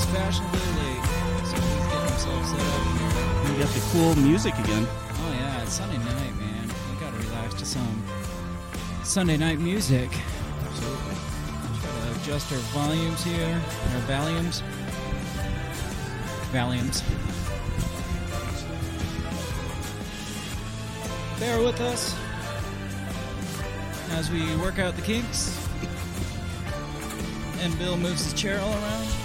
Bill is fashionably late, so he's getting himself set up. We got the cool music again. Oh yeah, it's Sunday night, man. We gotta relax to some Sunday night music. Absolutely. Try to adjust our volumes here, our volumes, volumes. Bear with us as we work out the kinks. And Bill moves his chair all around.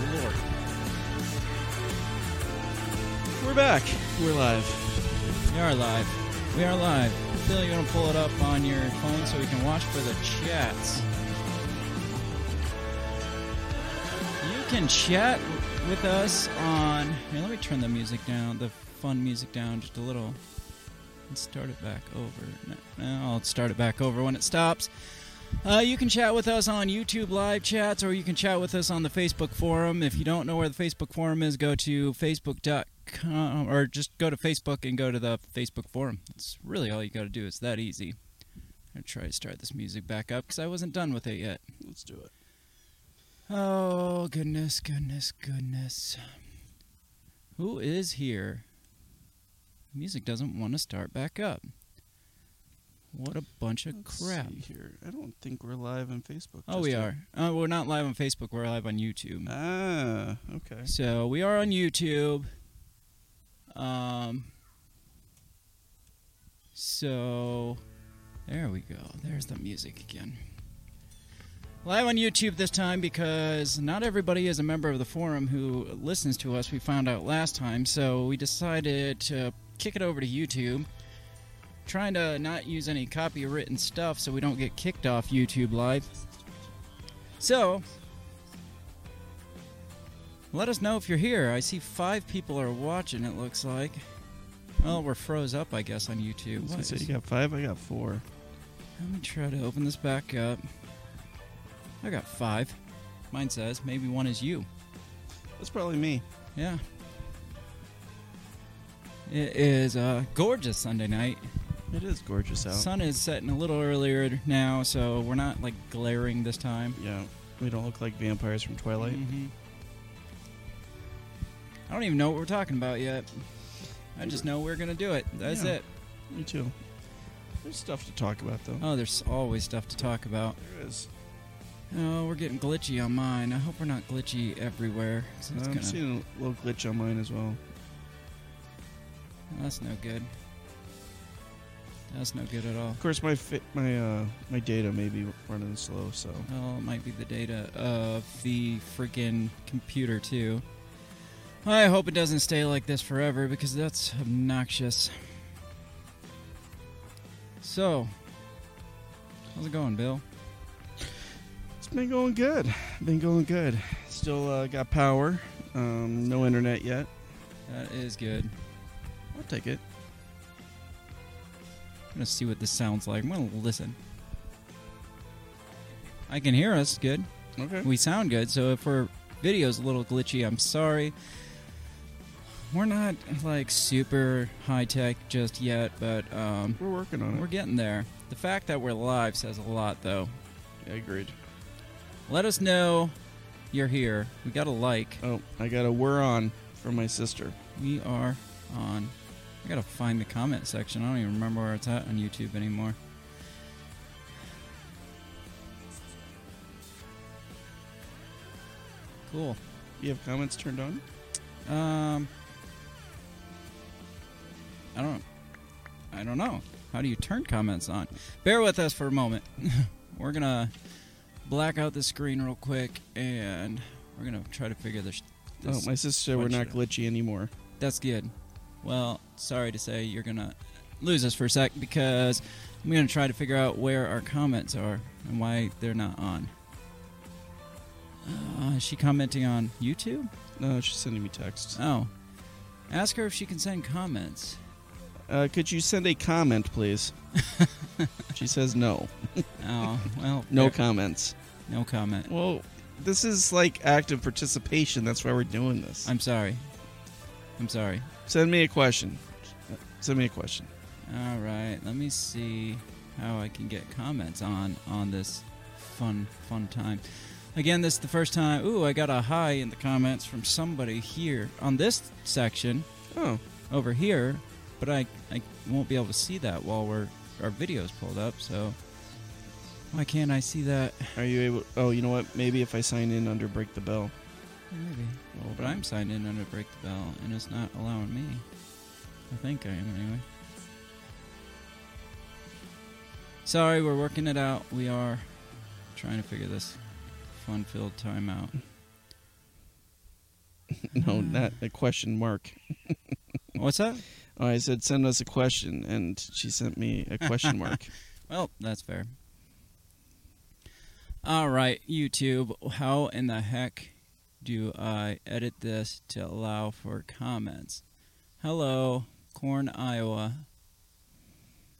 Lord. We're back. We're live. We are live. We are live. Bill, you want to pull it up on your phone so we can watch for the chats? You can chat with us on. Here, let me turn the music down, the fun music down just a little. And start it back over. No, I'll start it back over when it stops. Uh, you can chat with us on YouTube live chats, or you can chat with us on the Facebook forum. If you don't know where the Facebook forum is, go to facebook.com, or just go to Facebook and go to the Facebook forum. It's really all you got to do. It's that easy. I'm try to start this music back up because I wasn't done with it yet. Let's do it. Oh, goodness, goodness, goodness. Who is here? Music doesn't want to start back up. What a bunch of Let's crap. here. I don't think we're live on Facebook. Oh, we yet. are. Uh, we're not live on Facebook. We're live on YouTube. Ah, okay. So we are on YouTube. Um. So, there we go. There's the music again. Live on YouTube this time because not everybody is a member of the forum who listens to us. We found out last time, so we decided to kick it over to YouTube. Trying to not use any copywritten stuff so we don't get kicked off YouTube Live. So, let us know if you're here. I see five people are watching, it looks like. Well, we're froze up, I guess, on YouTube. I say, you got five. I got four. Let me try to open this back up. I got five. Mine says maybe one is you. That's probably me. Yeah. It is a gorgeous Sunday night. It is gorgeous out. Sun is setting a little earlier now, so we're not like glaring this time. yeah, we don't look like vampires from Twilight. Mhm. I don't even know what we're talking about yet. I just know we're gonna do it. That's Yeah. it. Me too. There's stuff to talk about though. Oh, there's always stuff to talk about. there is. Oh, we're getting glitchy on mine. I hope we're not glitchy everywhere. it's I'm gonna- seeing a little glitch on mine as well. That's no good. That's no good at all. Of course, my fi- my uh, my data may be running slow, so Well, it might be the data of the freaking computer, too. I hope it doesn't stay like this forever because that's obnoxious. So, how's it going, Bill? it's been going good. Been going good. Still uh, got power. Um, no internet yet. That is good. I'll take it. I'm gonna see what this sounds like. I'm gonna listen. I can hear us good. Okay. We sound good, so if our video's a little glitchy, I'm sorry. We're not like super high tech just yet, but um, We're working on it. we're getting there. The fact that we're live says a lot, though. Yeah, agreed. Let us know you're here. We got a like. Oh, I got a we're on from my sister. We are on. I gotta find the comment section. I don't even remember where it's at on YouTube anymore. Cool. You have comments turned on? Um, I don't. I don't know. How do you turn comments on? Bear with us for a moment. we're gonna black out the screen real quick, and we're gonna try to figure this. Oh, my sister we're not glitchy anymore. That's good. Well, sorry to say you're gonna lose us for a sec because I'm gonna try to figure out where our comments are and why they're not on. Uh, is she commenting on YouTube? No, she's sending me texts. Oh. Ask her if she can send comments. Uh, could you send a comment, please? she says no. Oh, well. No comments. no comment. Well, this is like active participation. That's why we're doing this. I'm sorry. I'm sorry. Send me a question. Send me a question. All right. Let me see how I can get comments on on this fun, fun time. Again, this is the first time. Ooh, I got a hi in the comments from somebody here on this section Oh, over here, but I I won't be able to see that while we're our video's pulled up. So why can't I see that? are you able? Oh, you know what? Maybe if I sign in under Break the Bell. Maybe. Hold But on. I'm signed in under Break the Bell, and it's not allowing me. I think I am anyway. Sorry, we're working it out. We are trying to figure this fun-filled time out. no, mm. not a question mark. What's that? Oh, I said send us a question, and she sent me a question mark. Well, that's fair. All right, YouTube. How in the heck do I edit this to allow for comments? Hello, Corn, Iowa.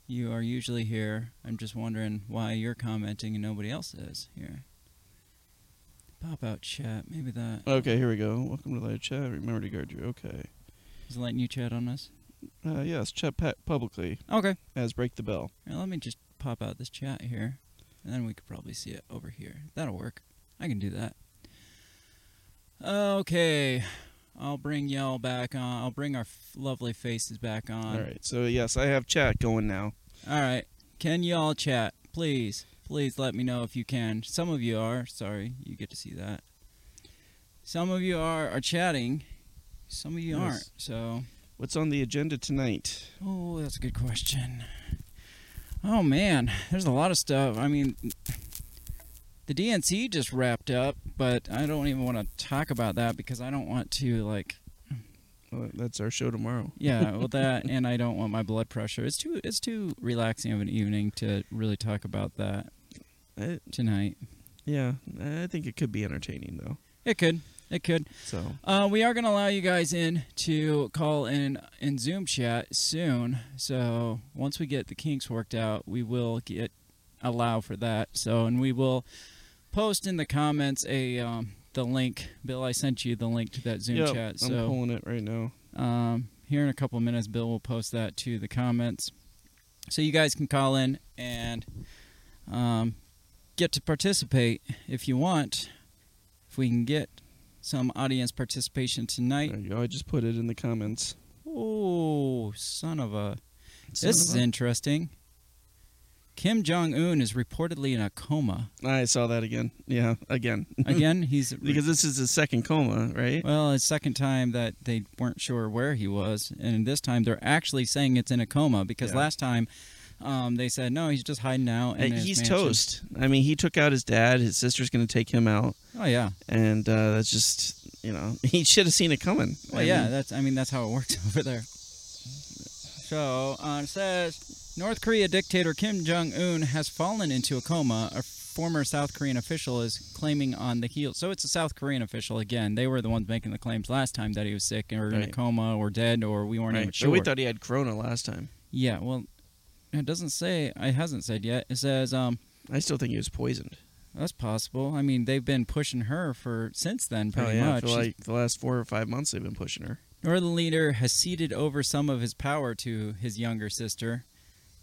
You are usually here. I'm just wondering why you're commenting and nobody else is here. Pop out chat. Maybe that Okay, here we go. Welcome to live chat. Remember to guard your okay. is letting you chat on us. Uh, yes, chat pa- publicly Okay. as Break the Bell. Here, let me just pop out this chat here, and then we could probably see it over here. That'll work. I can do that. Okay, I'll bring y'all back on. I'll bring our f- lovely faces back on. All right, so yes, I have chat going now. All right. Can y'all chat, please? Please let me know if you can. Some of you are. Sorry, you get to see that. Some of you are are chatting. Some of you Yes. aren't. So What's on the agenda tonight? Oh, that's a good question. Oh man, there's a lot of stuff. I mean, the DNC just wrapped up, but I don't even want to talk about that because I don't want to like, Well, that's our show tomorrow. yeah, well that, and I don't want my blood pressure. It's too, it's too relaxing of an evening to really talk about that I, tonight. yeah, I think it could be entertaining though. It could, it could. So Uh, we are going to allow you guys in to call in in Zoom chat soon. So once we get the kinks worked out, we will get allow for that. So and we will post in the comments a um, the link. Bill, I sent you the link to that Zoom Yep, chat. So I'm pulling it right now. um, here in a couple minutes, Bill will post that to the comments, so you guys can call in and um, get to participate if you want. If we can get some audience participation tonight. There you go. I just put it in the comments. Oh, son of a! Son this of is a- interesting. Kim Jong Un is reportedly in a coma. I saw that again. Yeah, again. Again, he's because this is his second coma, right? well, it's second time that they weren't sure where he was, and this time they're actually saying it's in a coma because Yeah. last time um, they said no, he's just hiding out. His He's mansion. toast. I mean, he took out his dad. His sister's going to take him out, Oh yeah, and uh, that's just you know he should have seen it coming. well I yeah. mean, That's I mean that's how it works over there. So uh, it says North Korea dictator Kim Jong Un has fallen into a coma. A former South Korean official is claiming on the heels. So it's a South Korean official again. They were the ones making the claims last time that he was sick or in a Right. coma or dead or we weren't right. even But sure. we thought he had corona last time. yeah, well, it doesn't say. It hasn't said yet. It says um. I still think he was poisoned. That's possible. I mean, they've been pushing her for since then, pretty oh yeah, much. for like the last four or five months they've been pushing her. Northern leader has ceded over some of his power to his younger sister,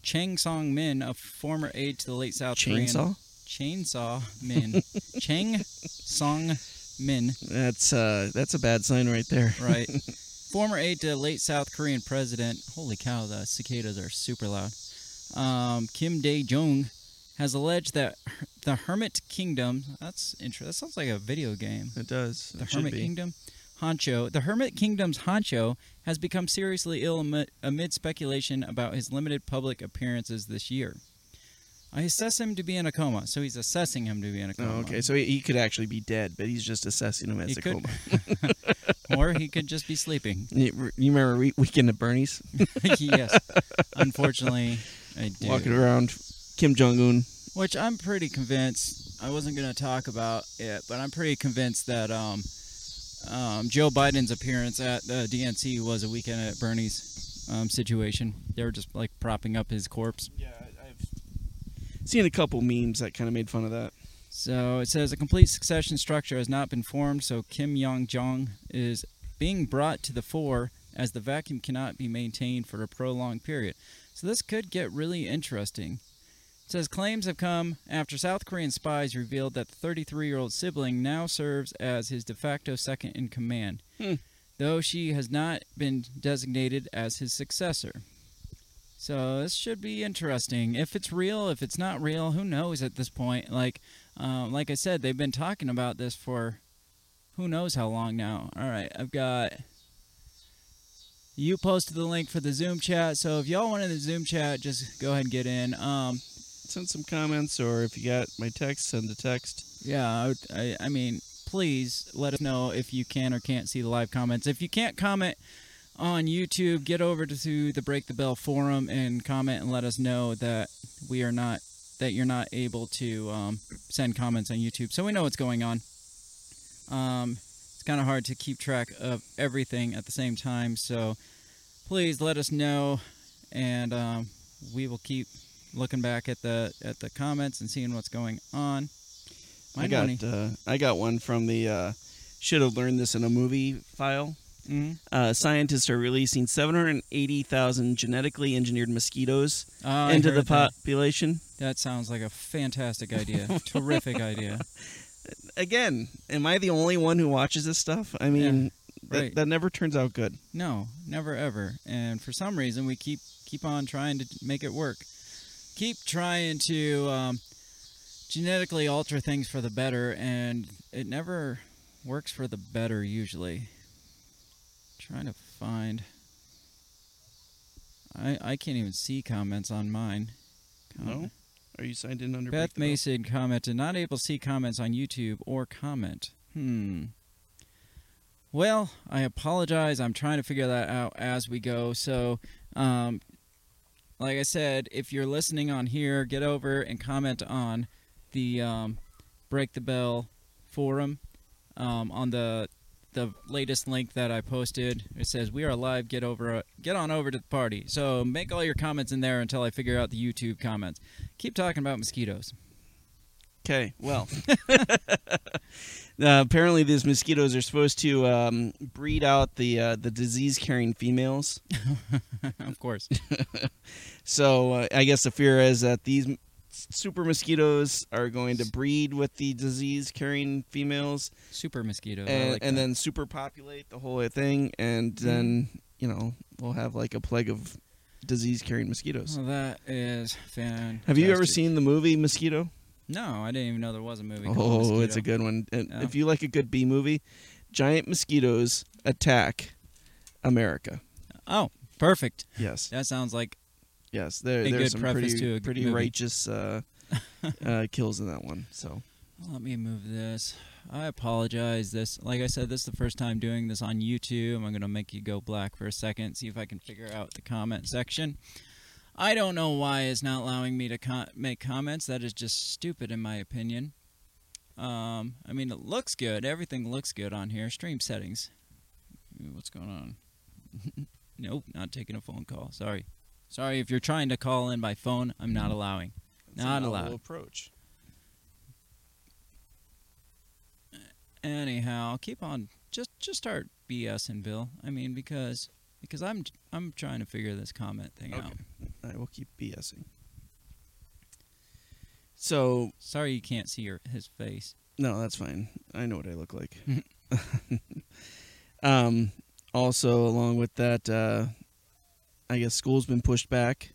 Chang Song Min, a former aide to the late South Chainsaw. Korean Chainsaw Chainsaw Min. Chang Song Min, That's uh, that's a bad sign right there. right? former aide to late South Korean president. Holy cow, the cicadas are super loud. Um, Kim Dae Jung has alleged that the Hermit Kingdom. That's interesting. That sounds like a video game. It does. The it Hermit. Kingdom honcho. The Hermit Kingdom's honcho has become seriously ill amid, amid speculation about his limited public appearances this year. I assess him to be in a coma, so he's assessing him to be in a coma. Oh, okay. So he, he could actually be dead, but he's just assessing him as He a could. coma. or he could just be sleeping. You, you remember Weekend at Bernie's? yes, unfortunately, I do. Walking around Kim Jong Un. Which I'm pretty convinced. I wasn't going to talk about it, but I'm pretty convinced that um, um, Joe Biden's appearance at the DNC was a weekend at Bernie's um, situation. They were just like propping up his corpse. Yeah, I've seen a couple memes that kind of made fun of that. So it says a complete succession structure has not been formed, so Kim Yong Jong is being brought to the fore as the vacuum cannot be maintained for a prolonged period. So this could get really interesting. Says claims have come after South Korean spies revealed that the 33 year old sibling now serves as his de facto second in command, Hmm. though she has not been designated as his successor. So this should be interesting. If it's real, if it's not real, who knows at this point? Like, um, like I said, they've been talking about this for who knows how long now. All right, I've got. You posted the link for the Zoom chat, so if y'all want in the Zoom chat, just go ahead and get in. Um, Send some comments, or if you got my text, send a text. yeah, I, would- I, I mean, please let us know if you can or can't see the live comments. If you can't comment on YouTube, get over to the Break the Bell forum and comment and let us know that we are not that you're not able to um, send comments on YouTube, so we know what's going on. Um, it's kind of hard to keep track of everything at the same time, so please let us know, and um, we will keep looking back at the at the comments and seeing what's going on. I got uh, I got one from the uh, should have learned this in a movie file. Mhm. Uh, scientists are releasing 780,000 genetically engineered mosquitoes I into the heard that. population. That sounds like a fantastic idea. Terrific idea. Again, am I the only one who watches this stuff? I mean, that, right. that never turns out good. No, never ever. And for some reason, we keep keep on trying to make it work. Keep trying to um, genetically alter things for the better, and it never works for the better usually. Trying to find. I I can't even see comments on mine. No? Are you signed in under Beth Break the Bell? Mason commented, not able to see comments on YouTube or comment. Hmm. Well, I apologize. I'm trying to figure that out as we go. So, um, like I said, if you're listening on here, get over and comment on the um, Break the Bell forum um, on the the latest link that I posted. It says we are live. Get over. Get on over to the party. So make all your comments in there until I figure out the YouTube comments. Keep talking about mosquitoes. Okay, well. uh, apparently, these mosquitoes are supposed to um, breed out the uh, the disease carrying females. of course. So uh, I guess the fear is that these super mosquitoes are going to breed with the disease carrying females Super mosquitoes. And, like and then superpopulate the whole thing, and then you know we'll have like a plague of disease carrying mosquitoes. Well, that is fantastic. Have you ever seen the movie Mosquito? No, I didn't even know there was a movie. called Oh, Mosquito. it's a good one. And Yeah. if you like a good B movie, giant mosquitoes attack America. Oh, perfect. Yes, That sounds like yes. There, A there's good some preface pretty to a pretty movie. righteous uh, uh, kills in that one. So Let me move this. I apologize. This, like I said, this is the first time doing this on YouTube. I'm gonna make you go black for a second, see if I can figure out the comment section. I don't know why it's not allowing me to co- make comments. That is just stupid, in my opinion. Um, I mean, it looks good. Everything looks good on here. Stream settings. What's going on? nope, not taking a phone call. Sorry. Sorry if you're trying to call in by phone. I'm not allowing. a Not allowed. approach. anyhow keep on just just start bsing bill i mean because because i'm i'm trying to figure this comment thing out Okay. I will keep BSing. So sorry you can't see your his face no, that's fine. I know what I look like. um, also, along with that, uh, I guess school's been pushed back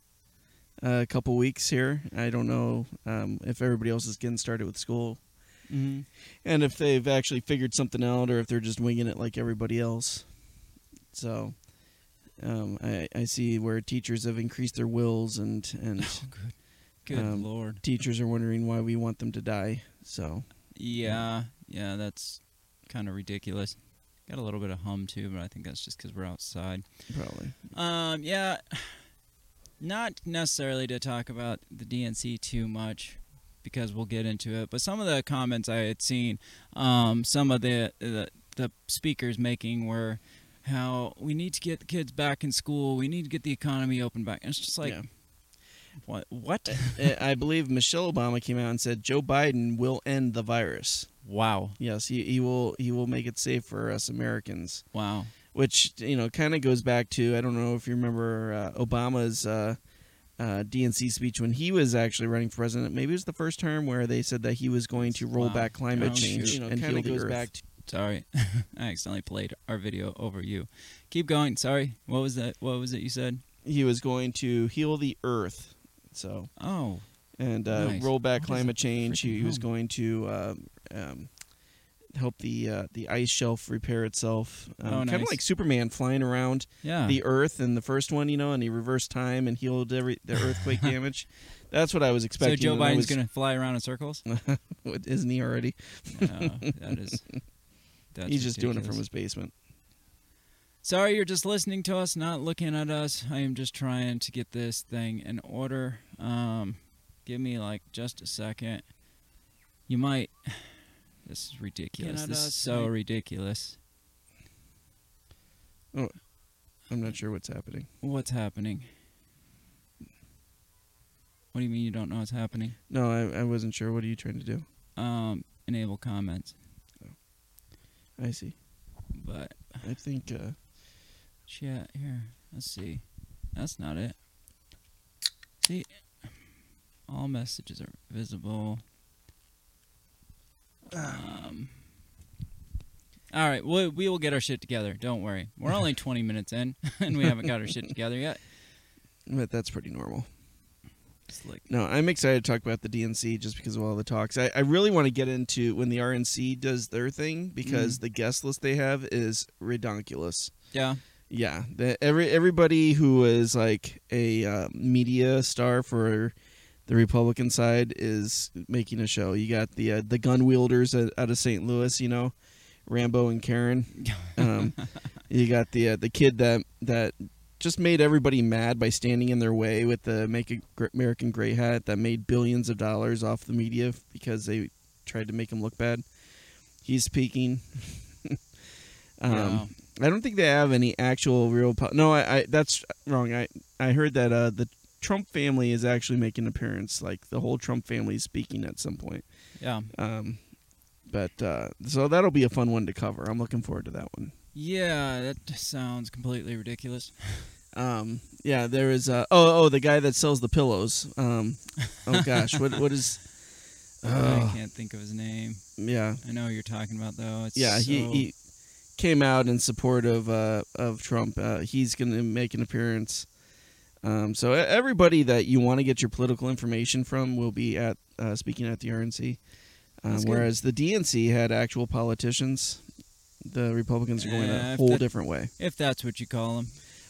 uh, a couple weeks here. I don't know um, if everybody else is getting started with school mm-hmm. and if they've actually figured something out or if they're just winging it like everybody else. So. Um, I, I see where teachers have increased their wills and, and oh good good Um, lord teachers are wondering why we want them to die. So yeah yeah that's kind of ridiculous got a little bit of hum too but i think that's just because we're outside probably Um, yeah, not necessarily to talk about the DNC too much because we'll get into it. But some of the comments I had seen, um, some of the, the the speakers making were how we need to get the kids back in school. We need to get the economy open back. And it's just like, Yeah. what? What? I believe Michelle Obama came out and said Joe Biden will end the virus. wow, Yes, he, he will he will make it safe for us Americans. wow. Which you know kind of goes back to I don't know if you remember uh, Obama's uh, uh, DNC speech when he was actually running for president. Maybe it was the first term where they said that he was going to roll Wow. back climate Oh, change and You know, heal kinda the goes earth. back Sorry, I accidentally played our video over you. Keep going. Sorry. What was that? What was it you said? he was going to heal the earth. So Oh, and uh, Nice. roll back What climate change. He, was going to um, um, help the uh, the ice shelf repair itself. Um, Oh, Kind of like Superman flying around yeah. the Earth in the first one, you know, and he reversed time and healed every the earthquake damage. That's what I was expecting. so. Joe Biden's was- gonna fly around in circles. Isn't he already? No, that is. That's He's just doing it from his basement. Sorry, you're just listening to us, not looking at us. I am just trying to get this thing in order. Um, give me like just a second. You might. This is ridiculous. at This is so mate. ridiculous. I'm not sure what's happening. What's happening? What do you mean you don't know what's happening? No, I, I wasn't sure. What are you trying to do? Um, enable comments, I see. but I think uh, yeah, here. Let's see. That's not it. See, all messages are visible. Um. All right, we we will get our shit together. Don't worry. We're only 20 minutes in, and we haven't got our shit together yet. but that's pretty normal. No, I'm excited to talk about the DNC just because of all the talks. I, I really want to get into when the RNC does their thing because Mhm. the guest list they have is redonkulous. yeah, Yeah, the, every everybody who is like a uh, media star for the Republican side is making a show. You got the uh, the gun wielders out out of St. Louis, you know, Rambo and Karen. Um, you got the uh, the kid that that just made everybody mad by standing in their way with the Make America Great hat that made billions of dollars off the media because they tried to make him look bad. He's speaking. um, yeah. I don't think they have any actual real. Po- no, I, I that's wrong. I I heard that uh, the Trump family is actually making an appearance. Like the whole Trump family is speaking at some point. yeah. Um, but uh, so that'll be a fun one to cover. I'm looking forward to that one. Yeah, that sounds completely ridiculous. Um, yeah, there is. Uh, oh, oh, the guy that sells the pillows. Um, oh gosh, what what is? I Oh, can't think of his name. yeah, I know you're talking about though. It's yeah. He, so- he came out in support of uh, of Trump. Uh, he's going to make an appearance. Um, so everybody that you want to get your political information from will be at uh, speaking at the RNC. Um, whereas the DNC had actual politicians, the Republicans are going Yeah, a whole that- different way. if that's what you call them.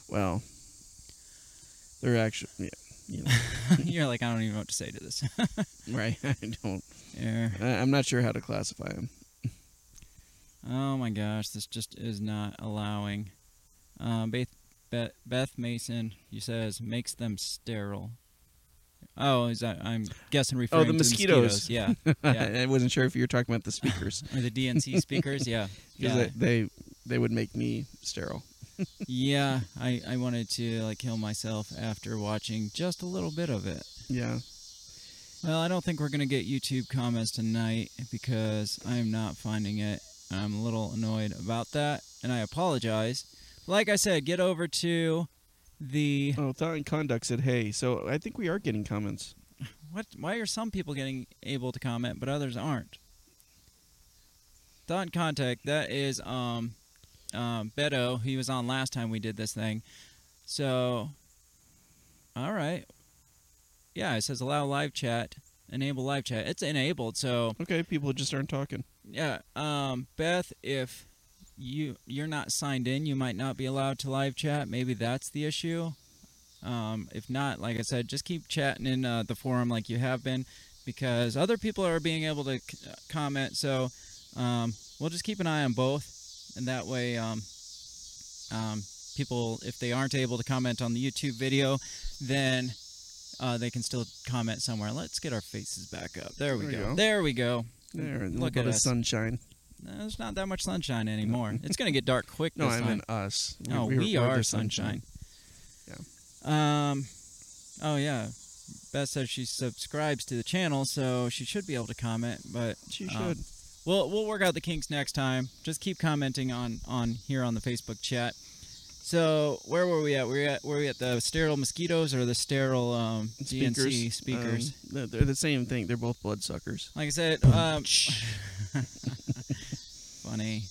Well, they're actually yeah, you know, you're like, I don't even know what to say to this. right. I don't. yeah. I, I'm not sure how to classify them. Oh my gosh, this just is not allowing. Um, Beth, Beth, Beth Mason, he says, makes them sterile. Oh, is that? I'm guessing referring Oh, the to mosquitoes. the mosquitoes. Yeah, Yeah. I wasn't sure if you were talking about the speakers or the DNC speakers. Yeah, because yeah, they, they they would make me sterile. Yeah. I I wanted to like kill myself after watching just a little bit of it. Yeah. Well, I don't think we're gonna get YouTube comments tonight because I am not finding it. I'm a little annoyed about that, and I apologize. Like I said, get over to the Oh, Thought and Conduct said, "Hey." So I think we are getting comments. what? Why are some people getting able to comment but others aren't? Thought and contact. That is um, um, Beto. He was on last time we did this thing. So, all right. Yeah, it says allow live chat, enable live chat. It's enabled. So Okay, people just aren't talking. yeah, um, Beth, if you you're not signed in, you might not be allowed to live chat. Maybe that's the issue. Um, if not, like I said, just keep chatting in uh, the forum like you have been, because other people are being able to c- uh, comment. So um, we'll just keep an eye on both, and that way, um, um, people, if they aren't able to comment on the YouTube video, then uh, they can still comment somewhere. Let's get our faces back up. There we There go. go. There we go. There, Look at the sunshine. No, There's not that much sunshine anymore. it's gonna get dark quick No, I meant us. oh, we, we're are the sunshine. Yeah. Um. Oh yeah. Beth says she subscribes to the channel, so she should be able to comment. But She um, should. We'll we'll work out the kinks next time. Just keep commenting on on here on the Facebook chat. So where were we at? Were we at were we at the sterile mosquitoes or the sterile um, DNC speakers? Um, they're- they're the same thing. They're both bloodsuckers. Like I said, um, funny.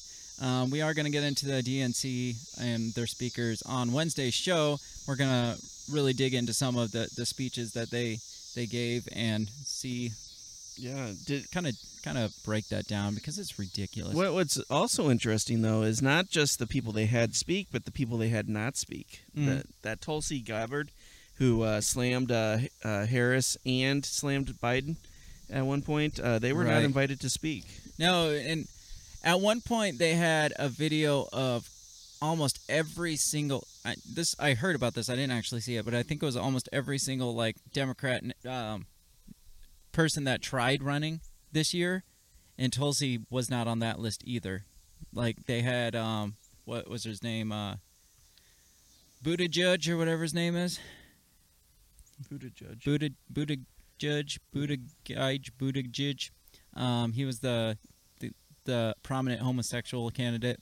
Um, we are going to get into the DNC and their speakers on Wednesday's show. We're going to really dig into some of the, the speeches that they they gave and see Yeah. Did, kind of kind of break that down because it's ridiculous. what, what's also interesting though is not just the people they had speak, but the people they had not speak. Mm. That that Tulsi Gabbard, who uh, slammed uh, uh, Harris and slammed Biden at one point, uh, they were not invited to speak. No, and at one point they had a video of almost every single I, this I heard about this. I didn't actually see it, but I think it was almost every single like Democrat um, person that tried running this year, and Tulsi was not on that list either. Like they had um, what was his name? Uh, Buddha Judge or whatever his name is. Buddha judge. Buddha Buddha Judge Buddha Gage Buddha Judge. Um, he was the, the the prominent homosexual candidate.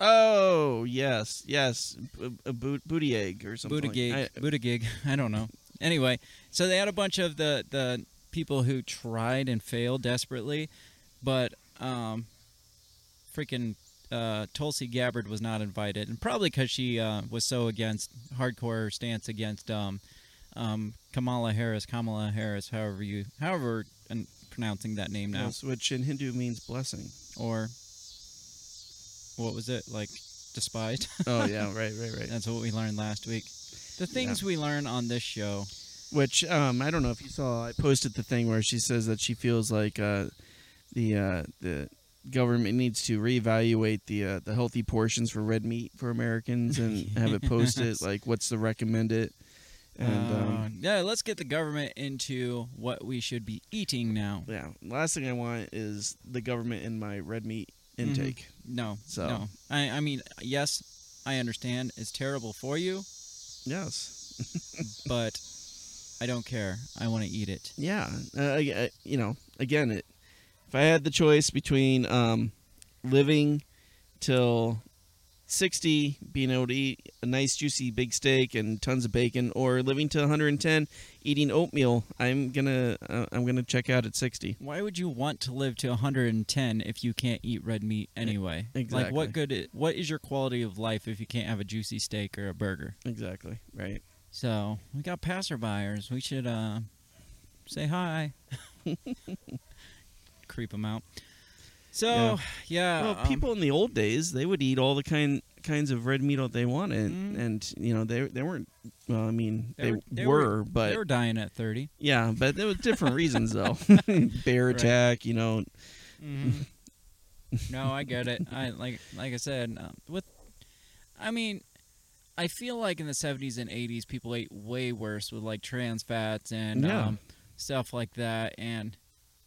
Oh yes, yes, a, a booty egg or something. Buddha like- Gig I- Buddha Gig. I don't know. Anyway, so they had a bunch of the the people who tried and failed desperately, but um, freaking uh, Tulsi Gabbard was not invited, and probably because she uh, was so against hardcore stance against um, um, Kamala Harris, Kamala Harris, however you, however, I'm pronouncing that name now, yes, which in Hindu means blessing. or what was it like? Despised. Oh yeah, right, right, right. That's what we learned last week. The things we learn on this show. Which um, I don't know if you saw. I posted the thing where she says that she feels like uh, the uh, the government needs to reevaluate the uh, the healthy portions for red meat for Americans and have it posted like what's the recommended. And Uh, um, yeah, let's get the government into what we should be eating now. yeah, last thing I want is the government in my red meat intake. No, So- no. I, I mean, yes, I understand it's terrible for you, Yes. but I don't care. I want to eat it. Yeah, uh, you know, again, it, if I had the choice between um, living till sixty, being able to eat a nice juicy big steak and tons of bacon, or living to 110, eating oatmeal, I'm gonna uh, I'm gonna check out at sixty. Why would you want to live to 110 if you can't eat red meat anyway? Exactly. Like, what good? What is your quality of life if you can't have a juicy steak or a burger? Exactly. Right. So we got passerbyers. We should uh, say hi. Creep them out. So yeah, well, um, people in the old days they would eat all the kind kinds of red meat that they wanted, Mhm. and you know they they weren't. Well, I mean They they, were- they were, were- but they were dying at 30. yeah, but there was different reasons though. Bear Right. attack, you know. no, I get it. I like like I said um, with. I mean, I feel like in the 70s and 80s, people ate way worse with like trans fats and Yeah. um, stuff like that, and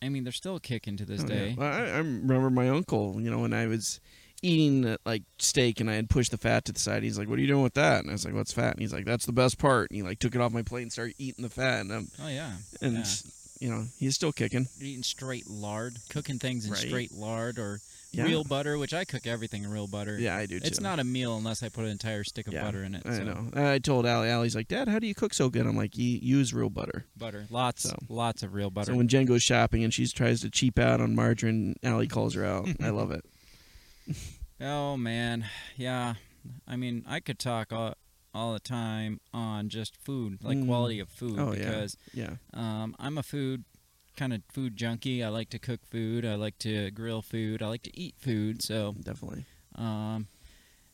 I mean they're still kicking to this Oh, yeah. day. Well, I, I remember my uncle, you know, when I was eating like steak and I had pushed the fat to the side. He's like, "What are you doing with that?" And I was like, "What's fat?" And he's like, "That's the best part." And he like took it off my plate and started eating the fat. And, um, Oh yeah, and yeah. you know, he's still kicking. You're eating straight lard, cooking things in Right. straight lard or Yeah. real butter, which I cook everything in real butter. Yeah, I do too. It's not a meal unless I put an entire stick of Yeah, butter in it. I so. know. I told Allie. Allie's like, "Dad, how do you cook so good?" I'm like, "You use real butter." Butter, lots, So- lots of real butter. So when Jen goes shopping and she tries to cheap out on margarine, Allie calls her out. I love it. oh man, yeah. I mean, I could talk all, all the time on just food, like Mm. quality of food, Oh, yeah. because Yeah. um, I'm a food kind of food junkie. I like to cook food. I like to grill food. I like to eat food. So Definitely. Um,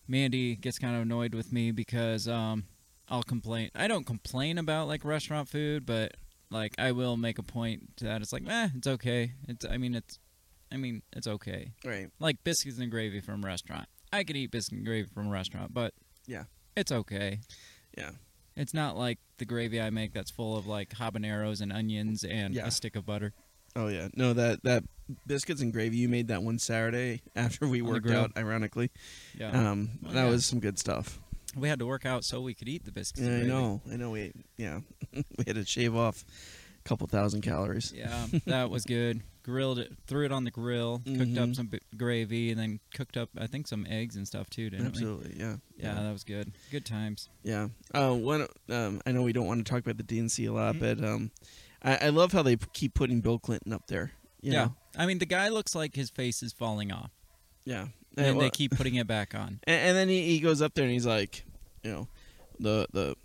Mandy gets kind of annoyed with me because um, I'll complain. I don't complain about like restaurant food, but like I will make a point that it's like, eh, it's okay. It's I mean it's I mean it's okay. Right. Like biscuits and gravy from a restaurant. I could eat biscuit and gravy from a restaurant, but Yeah. it's okay. Yeah. It's not like the gravy I make that's full of like habaneros and onions and Yeah. a stick of butter. Oh yeah, no that that biscuits and gravy you made that one Saturday after we the worked grill. out. Ironically, Yeah, um, Oh, that yeah. was some good stuff. we had to work out so we could eat the biscuits. Yeah, and I gravy. know, I know. We yeah, we had to shave off a couple thousand calories. Yeah, that was good. Grilled it, threw it on the grill, cooked up Mhm. some b- gravy, and then cooked up I think some eggs and stuff too. Didn't we? Absolutely, yeah, Yeah, that was good. Good times. yeah. Uh, one, um, I know we don't want to talk about the DNC a lot, Mhm. but um, I, I love how they p- keep putting Bill Clinton up there. you Yeah. know? I mean, the guy looks like his face is falling off, yeah. and And, they keep putting it back on. and, and then he, he goes up there and he's like, you know, the the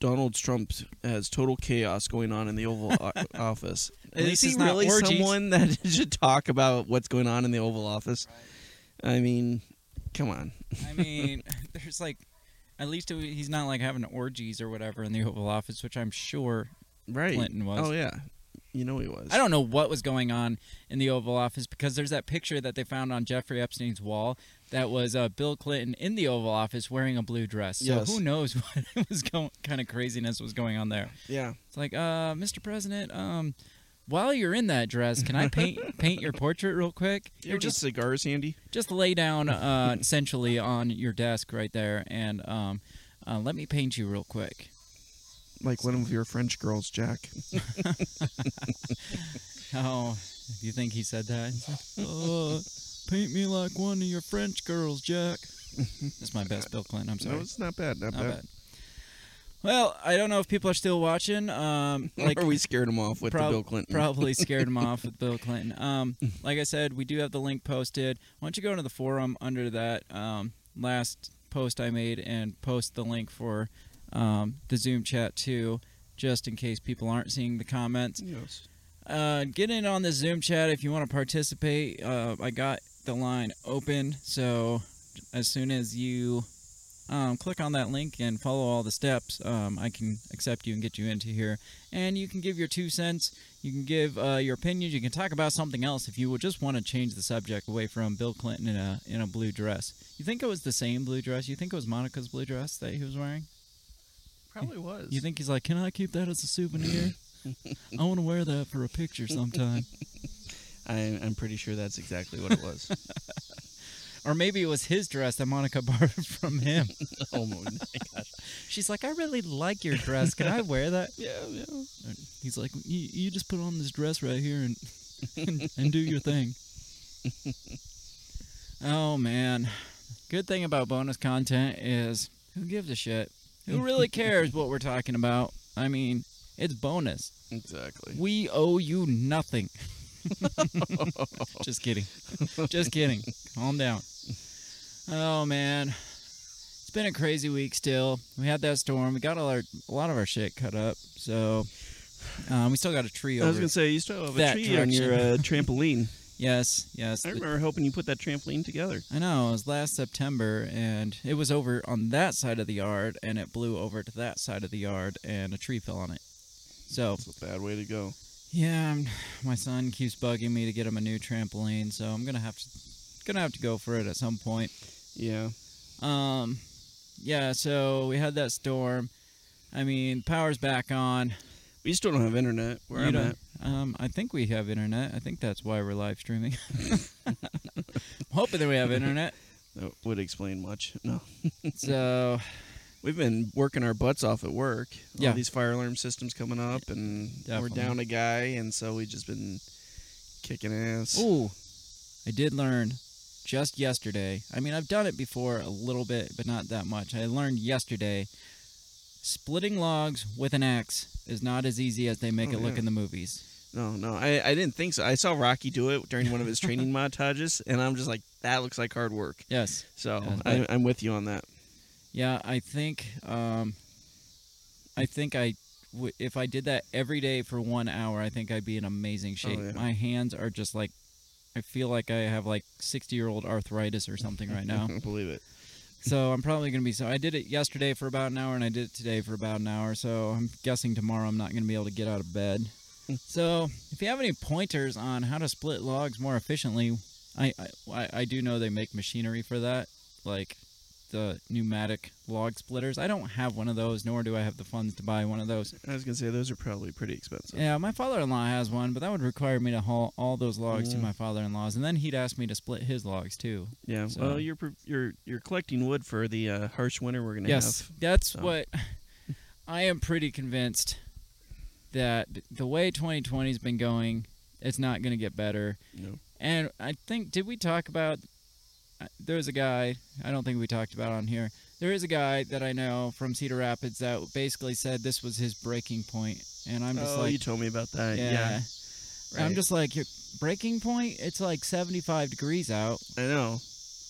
Donald Trump has total chaos going on in the Oval o- Office. At Is he really orgies. someone that should talk about what's going on in the Oval Office? I mean, come on. I mean, there's like, at least he's not like having orgies or whatever in the Oval Office, which I'm sure Right. Clinton was. Oh yeah, you know he was. I don't know what was going on in the Oval Office because there's that picture that they found on Jeffrey Epstein's wall that was uh, Bill Clinton in the Oval Office wearing a blue dress. So Yes. who knows what was going, kind of craziness was going on there. Yeah. It's like, uh, Mr. President, um, while you're in that dress, can I paint paint your portrait real quick? You ever just cigars handy? just lay down uh, essentially on your desk right there and um, uh, let me paint you real quick. Like one of your French girls, Jack. Oh, you think he said that? Oh, paint me like one of your French girls, Jack. That's my best Bill Clinton. I'm sorry. No, it's not bad. Not, Not bad. bad. Well, I don't know if people are still watching. Um, like or we scared him off with prob- the Bill Clinton. probably scared him off with Bill Clinton. Um, like I said, we do have the link posted. Why don't you go into the forum under that um, last post I made and post the link for um, the Zoom chat too, just in case people aren't seeing the comments. Yes. Uh, get in on the Zoom chat if you want to participate. Uh, I got the line open, so as soon as you um, click on that link and follow all the steps, um, I can accept you and get you into here. And you can give your two cents. You can give uh, your opinions. You can talk about something else if you would just want to change the subject away from Bill Clinton in a in a blue dress. You think it was the same blue dress? You think it was Monica's blue dress that he was wearing? Probably was. You think he's like, can I keep that as a souvenir? I want to wear that for a picture sometime. I, I'm pretty sure that's exactly what it was. Or maybe it was his dress that Monica borrowed from him. oh my gosh. She's like, I really like your dress. Can I wear that? Yeah, yeah. And he's like, you, you just put on this dress right here and, and and do your thing. Oh man, good thing about bonus content is who gives a shit? Who really cares what we're talking about? I mean, it's bonus. Exactly. We owe you nothing. Just kidding. Just kidding. Calm down. Oh man, it's been a crazy week. Still, we had that storm. We got all our a lot of our shit cut up. So um, we still got a tree I was over. gonna say you still have a that tree on your uh, trampoline. yes, yes. I remember helping you put that trampoline together. I know it was last September, and it was over on that side of the yard, and it blew over to that side of the yard, and a tree fell on it. So it's a bad way to go. Yeah, I'm- my son keeps bugging me to get him a new trampoline, so I'm gonna have to gonna have to go for it at some point. Yeah. Um, yeah, so we had that storm. I mean, power's back on. We still don't have internet where You I'm at. Um, I think we have internet. I think that's why we're live streaming. I'm hoping that we have internet. That would explain much. No. So We've been working our butts off at work. Yeah. All these fire alarm systems coming up, and we're down a guy, and so we've just been kicking ass. Ooh, I did learn just yesterday. I mean, I've done it before a little bit, but not that much. I learned yesterday splitting logs with an axe is not as easy as they make Oh, it look yeah. in the movies. No, no, I, I didn't think so. I saw Rocky do it during one of his training montages, and I'm just like, that looks like hard work. Yes. So I, I'm with you on that. Yeah, I think um I think I w- if I did that every day for 1 hour, I think I'd be in amazing shape. yeah. My hands are just like I feel like I have like 60-year-old arthritis or something right now. Believe it. So I'm probably gonna be so. I did it yesterday for about an hour, and I did it today for about an hour. So I'm guessing tomorrow I'm not gonna be able to get out of bed. Hmm. so if you have any pointers on how to split logs more efficiently, I I, I- I do know they make machinery for that, like the pneumatic log splitters. I don't have one of those, nor do I have the funds to buy one of those. I was gonna say those are probably pretty expensive. Yeah, my father-in-law has one, but that would require me to haul all those logs to Mm. my father-in-law's, and then he'd ask me to split his logs too. Yeah. So- Well, you're you're you're collecting wood for the uh, harsh winter we're gonna yes, have. that's so. what I am pretty convinced that the way 2020 has been going, It's not going to get better. No. And I think did we talk about? There was a guy. I don't think we talked about on here. There is a guy that I know from Cedar Rapids that basically said this was his breaking point, and I'm just oh, like, you told me about that. yeah. Yeah, I'm just like your breaking point. It's like 75 degrees out, I know.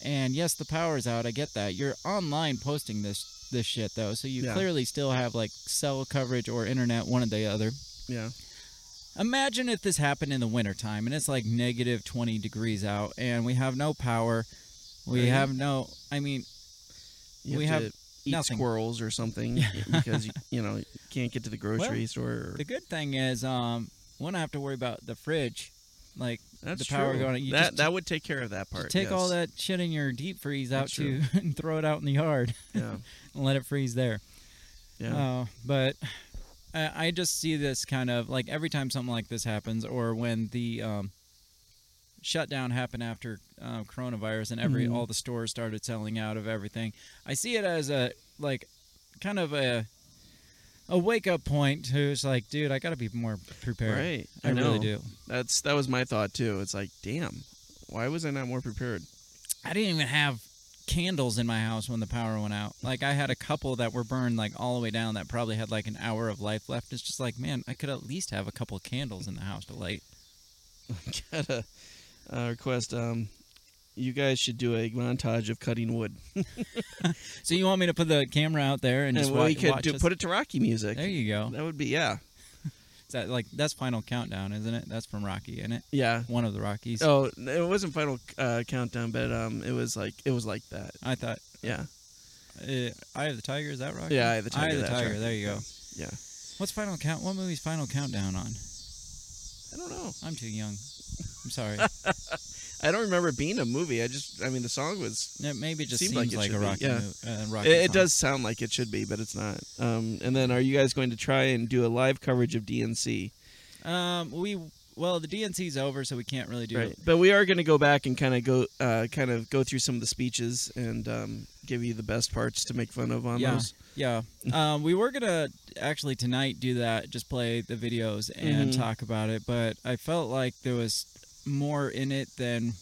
and yes, the power's out. I get that. You're online posting this this shit though, so you Yeah. clearly still have like cell coverage or internet, one or the other. Yeah. Imagine if this happened in the wintertime and it's like negative 20 degrees out and we have no power. We Right. have no, I mean, You We have, have to eat nothing. squirrels or something because you, you know you can't get to the grocery Well, store. Or, the good thing is, um, we don't have to worry about the fridge. Like, that's the power true. going- you that just- that would take care of that part. take all that shit in your deep freeze out too and throw it out in the yard Yeah. and let it freeze there. Yeah. Oh, but I, I just see this kind of like every time something like this happens, or when the um, shutdown happened after uh, coronavirus, and every Mhm. all the stores started selling out of everything. I see it as a like kind of a a wake up point who's like, dude, I got to be more prepared. right. I, really know. do. That's that was my thought too. It's like, damn, why was I not more prepared? I didn't even have candles in my house when the power went out. Like I had a couple that were burned like all the way down that probably had like an hour of life left. It's just like, man, I could at least have a couple candles in the house to light. Got a uh, request. Um, you guys should do a montage of cutting wood, So you want me to put the camera out there and, and just we wa- could do, put it to Rocky music. There you go. That would be yeah, Is that like that's Final Countdown, isn't it? That's from Rocky, isn't it? yeah. One of the Rockies. Oh, it wasn't Final uh, Countdown, but um, it was like it was like that. I thought Yeah, uh, Eye of the Tiger is that Rocky? yeah. Eye of the Tiger. Eye of the Tiger. There you go. Yeah. What's Final Count? What movie's Final Countdown on? I don't know. I'm too young. I'm sorry. I don't remember it being a movie. I just, I mean, the song was. it maybe just Seemed seems like like, it a should be, Rocky. yeah. uh, Rocky It, it does sound like it should be, but it's not. Um, and then, are you guys going to try and do a live coverage of DNC? Um, we well, the DNC's over, so we can't really do. Right. But we are going to go back and kind of go, uh, kind of go through some of the speeches and um, give you the best parts to make fun of on Yeah. those. Yeah, um, we were gonna actually tonight do that, just play the videos and Mhm. talk about it, but I felt like there was more in it than.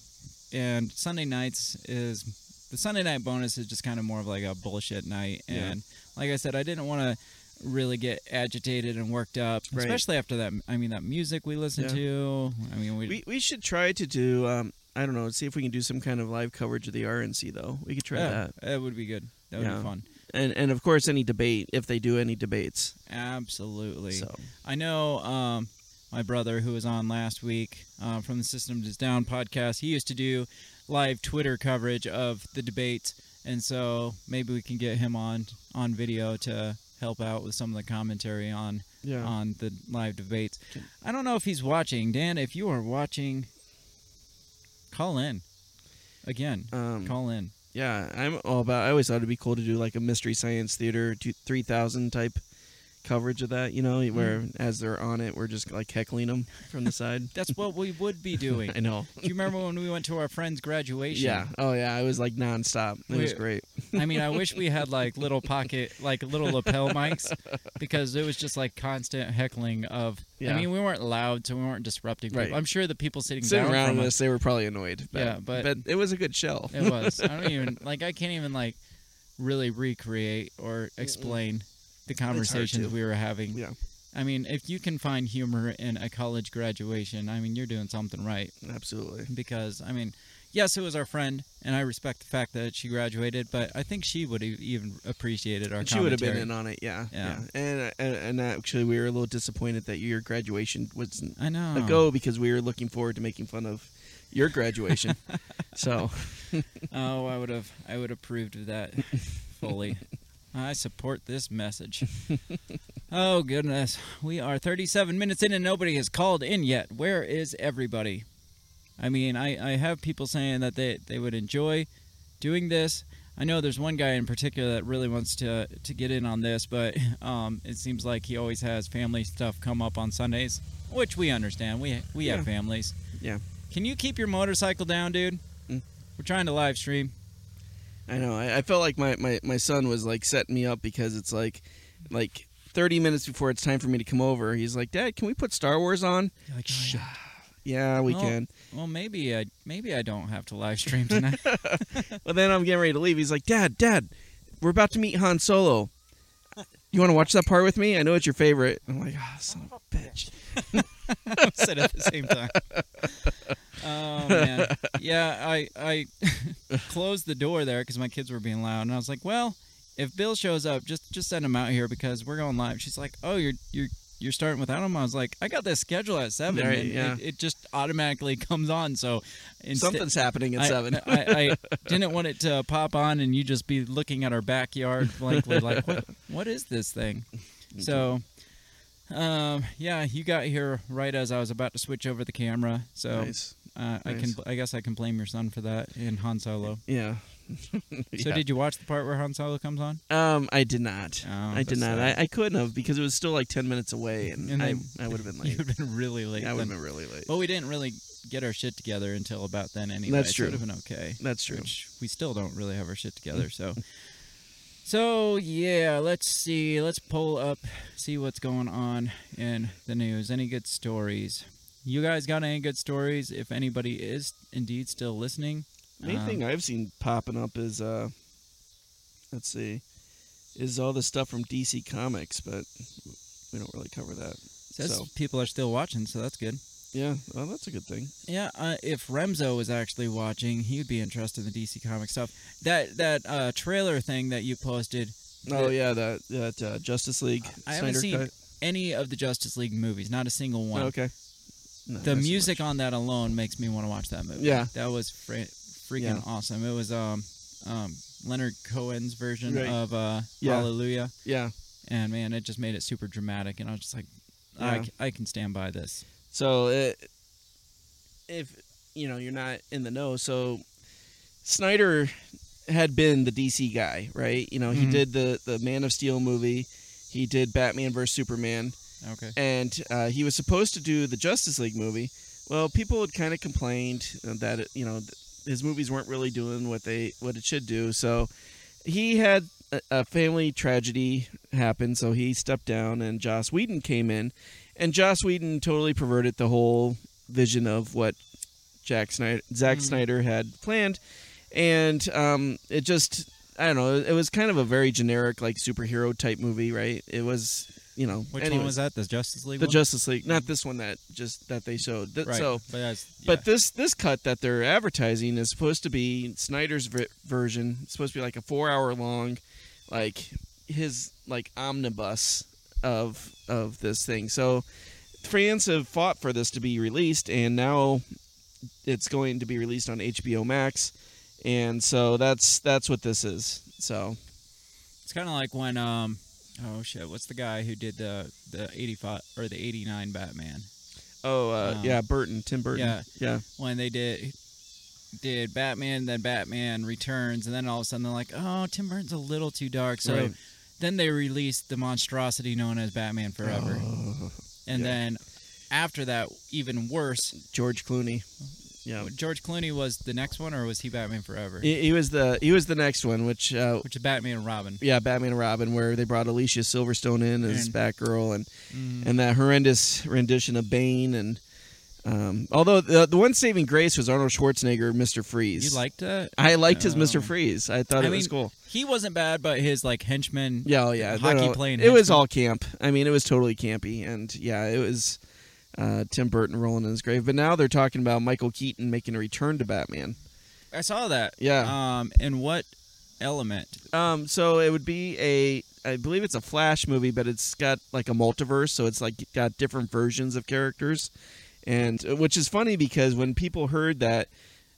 And Sunday nights is the Sunday night bonus is just kind of more of like a bullshit night, Yeah. and like I said, I didn't want to really get agitated and worked up, Right. especially after that. I mean, that music we listened Yeah. to. I mean, we, We we should try to do. Um, I don't know. See if we can do some kind of live coverage of the RNC though. We could try yeah, that. That would be good. That would Yeah. be fun. And and of course any debate if they do any debates. Absolutely. So I know um, my brother who was on last week uh, from the System is Down podcast. He used to do live Twitter coverage of the debates, and so maybe we can get him on on video to help out with some of the commentary on yeah. on the live debates. I don't know if he's watching. Dan, if you are watching, call in. Again, um, call in. Yeah, I'm all about. I always thought it'd be cool to do like a mystery science theater two, three thousand type coverage of that. You know, where mm-hmm. as they're on it, we're just like heckling them from the side. That's what we would be doing. I know. Do you remember when we went to our friend's graduation? Yeah. Oh yeah. It was like nonstop. It was great. I mean, I wish we had like little pocket, like little lapel mics, because it was just like constant heckling of. Yeah. I mean, we weren't loud, so we weren't disrupting people. Right. I'm sure the people sitting, Sitting down around from us, they were probably annoyed. But, Yeah, but- it was a good show. it was. I don't even like. I can't even like really recreate or explain the conversations we were having. Yeah. I mean, if you can find humor in a college graduation, I mean, you're doing something right. Absolutely. Because I mean, yes, it was our friend, and I respect the fact that she graduated, but I think she would have even appreciated our. She would have been in on it. Yeah. Yeah. And, and and actually, we were a little disappointed that your graduation wasn't I know. a go because we were looking forward to making fun of your graduation. so Oh, I would have. I would have approved of that fully. I support this message. oh goodness, we are 37 minutes in and nobody has called in yet. Where is everybody? I mean, I, I have people saying that they, they would enjoy doing this. I know there's one guy in particular that really wants to to get in on this, but um, it seems like he always has family stuff come up on Sundays, which we understand. We we Yeah. have families. Yeah. Can you keep your motorcycle down, dude? Mm. We're trying to live stream. I know. I, I felt like my, my, my son was like setting me up because it's like like 30 minutes before it's time for me to come over. He's like, Dad, can we put Star Wars on? You're like, Shh. Yeah, we Well, can. Well, maybe I maybe I don't have to live stream tonight. But then I'm getting ready to leave. He's like, Dad, Dad, we're about to meet Han Solo. You want to watch that part with me? I know it's your favorite. I'm like, ah, son of a bitch. said at the same time. Oh man, yeah. I I closed the door there because my kids were being loud, and I was like, well, if Bill shows up, just just send him out here because we're going live. She's like, oh, you're you're you're starting without him. I was like, I got this schedule at seven. Right, yeah. it, it just automatically comes on. So instead- Something's happening at I, seven. I, I didn't want it to pop on and you just be looking at our backyard blankly, like, what, what is this thing? So, um, yeah, you got here right as I was about to switch over the camera. So nice. uh, I can, I guess I can blame your son for that in Han Solo. Yeah. So Yeah. did you watch the part where Han Solo comes on? Um, I did not. Oh, I did not. I, I couldn't have because it was still like ten minutes away, and, And I I would have been late. You've been really late. I would have been really late. But we didn't really get our shit together until about then anyway. That's it true. would have been okay. That's true. we still don't really have our shit together. So, so yeah, let's see. Let's pull up, see what's going on in the news. Any good stories? You guys got any good stories? If anybody is indeed still listening, Main Um, thing I've seen popping up is uh, let's see, is all the stuff from DC Comics, but we don't really cover that. says So people are still watching, so that's good. Yeah, well that's a good thing. Yeah, uh, if Remzo was actually watching, he would be interested in the DC comic stuff. That that uh, trailer thing that you posted. Oh the- yeah, that that uh, Justice League I haven't seen cut. any of the Justice League movies, not a single one. Oh, okay. No, the not so music on that alone makes me want to watch that movie. Yeah. that was fr- freaking Yeah. awesome. It was um, um, Leonard Cohen's version Right. of uh, Yeah. Hallelujah, Yeah. and man, it just made it super dramatic. And I was just like, I, Yeah. c- I can stand by this. So it, if you know you're not in the know, so Snyder had been the DC guy, right? You know, he Mhm. did the the Man of Steel movie, he did Batman vs Superman, Okay. and uh, he was supposed to do the Justice League movie. Well, people had kind of complained that it, you know his movies weren't really doing what they what it should do. So he had a, a family tragedy happen, so he stepped down, and Joss Whedon came in, and Joss Whedon totally perverted the whole vision of what Jack Snyder, Zack Mhm. Snyder had planned, and um, it just I don't know. It was kind of a very generic like superhero type movie, right? It was you know. Which anyways. one was that? The Justice League. The one? Justice League, not this one that just that they showed. Th- right. So, but, that's, but this this cut that they're advertising is supposed to be Snyder's v- version. It's supposed to be like a four hour long, like his like omnibus of of this thing. So fans have fought for this to be released, and now it's going to be released on HBO Max, and so that's that's what this is. So It's kind of like when um oh shit, what's the guy who did the the 85 or the 89 Batman? oh uh, Um, yeah, Burton, Tim Burton, yeah. yeah, When they did did Batman then Batman Returns and then all of a sudden they're like, "Oh, Tim Burton's a little too dark." So Right. Then they released the monstrosity known as Batman Forever. Oh, and yeah. then after that even worse, George Clooney. Yeah, George Clooney was the next one or was he Batman Forever? he, he was the he was the next one, which uh, Which is Batman and Robin. yeah, Batman and Robin, where they brought Alicia Silverstone in as And- Batgirl, and Mhm. and that horrendous rendition of Bane, and um, although the the one saving grace was Arnold Schwarzenegger, Mister Freeze. you liked that? I liked his Oh. Mister Freeze. I thought I it was mean, cool. He wasn't bad, but his like henchman Yeah, oh yeah, hockey no, no, playing It was all camp. I mean, it was totally campy, and yeah, it was uh, Tim Burton rolling in his grave. But now they're talking about Michael Keaton making a return to Batman. I saw that. Yeah. Um, in what element? Um, so it would be a, I believe it's a Flash movie, but it's got like a multiverse, so it's like got different versions of characters, and uh, which is funny because when people heard that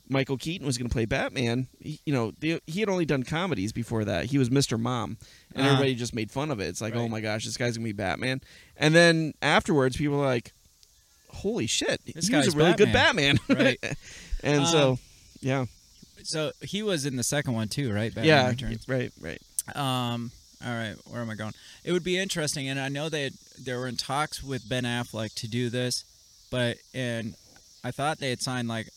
Michael Keaton was going to play Batman, he, you know, the, he had only done comedies before that. He was Mr. Mom, and Uh-huh. everybody just made fun of it. It's like, oh my gosh, this guy's going to be Batman. And then afterwards, people were like, holy shit, This he was guy's a really good Batman." Batman, Right. and Um, so, yeah, So he was in the second one too, right? Batman yeah, Returns. right, right. Um. All right. Where am I going? It would be interesting, and I know that they were in talks with Ben Affleck to do this, but and I thought they had signed like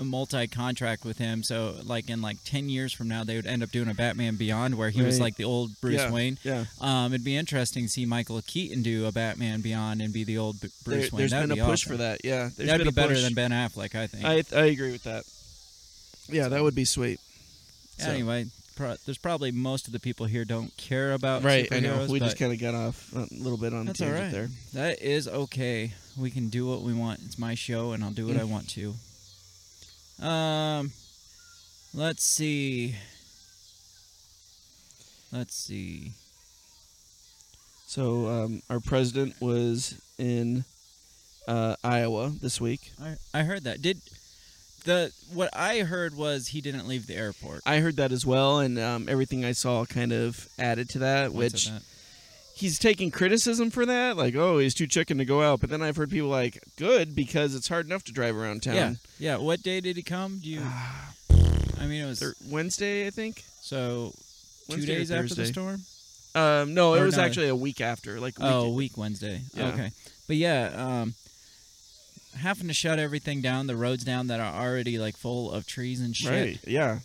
a multi-contract with him. So like in like ten years from now, they would end up doing a Batman Beyond where he was like the old Bruce yeah, Wayne. Yeah. Um, it'd be interesting to see Michael Keaton do a Batman Beyond and be the old B- Bruce There, Wayne. has That'd been be a push awesome. for that. Yeah. There's That'd been be better push. than Ben Affleck, I think. I I agree with that. Yeah, that would be sweet. So- Anyway, pro- there's probably most of the people here don't care about right, I know. We just kind of got off a little bit on That's tangent right. there. that is okay. We can do what we want. It's my show, and I'll do what Mm. I want to. Um, let's see. Let's see. So um, our president was in uh, Iowa this week. I I heard that. Did the what I heard was he didn't leave the airport. I heard that as well, and um, everything I saw kind of added to that. What's which that? he's taking criticism for that, like, oh, he's too chicken to go out. But then I've heard people like, good because it's hard enough to drive around town. yeah. yeah. What day did he come? Do you? I mean, it was Thir- Wednesday, I think. so two Wednesday or days after the storm. Um, no, it Or was no. actually a week after, like a week Oh, week Wednesday. Yeah. Okay, but yeah, um, having to shut everything down, the roads down that are already like full of trees and shit Right. Yeah.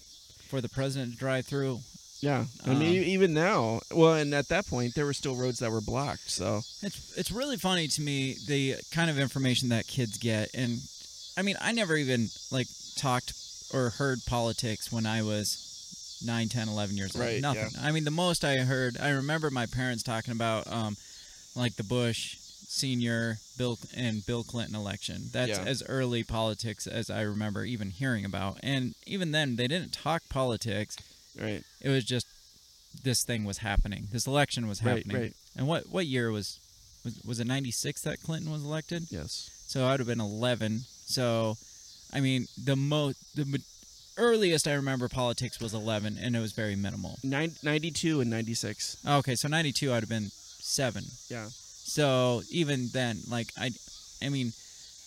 for the president to drive through. Yeah. I Um, mean, even now, well, and at that point, there were still roads that were blocked. So It's it's really funny to me the kind of information that kids get, and I mean, I never even like talked or heard politics when I was 9, 10, 11 years old. Right, Nothing. I mean, the most I heard, I remember my parents talking about um, like the Bush senior Bill and Bill Clinton election. That's Yeah. as early politics as I remember even hearing about. And even then, they didn't talk politics. right. It was just this thing was happening. This election was happening. right. right. And what what year was was was it 96 that Clinton was elected? Yes. So I'd have been 11. So I mean, the most the earliest I remember politics was 11 and it was very minimal. Nine, 92 and 96. Okay, so 92 I'd have been 7. Yeah. So even then like I I mean,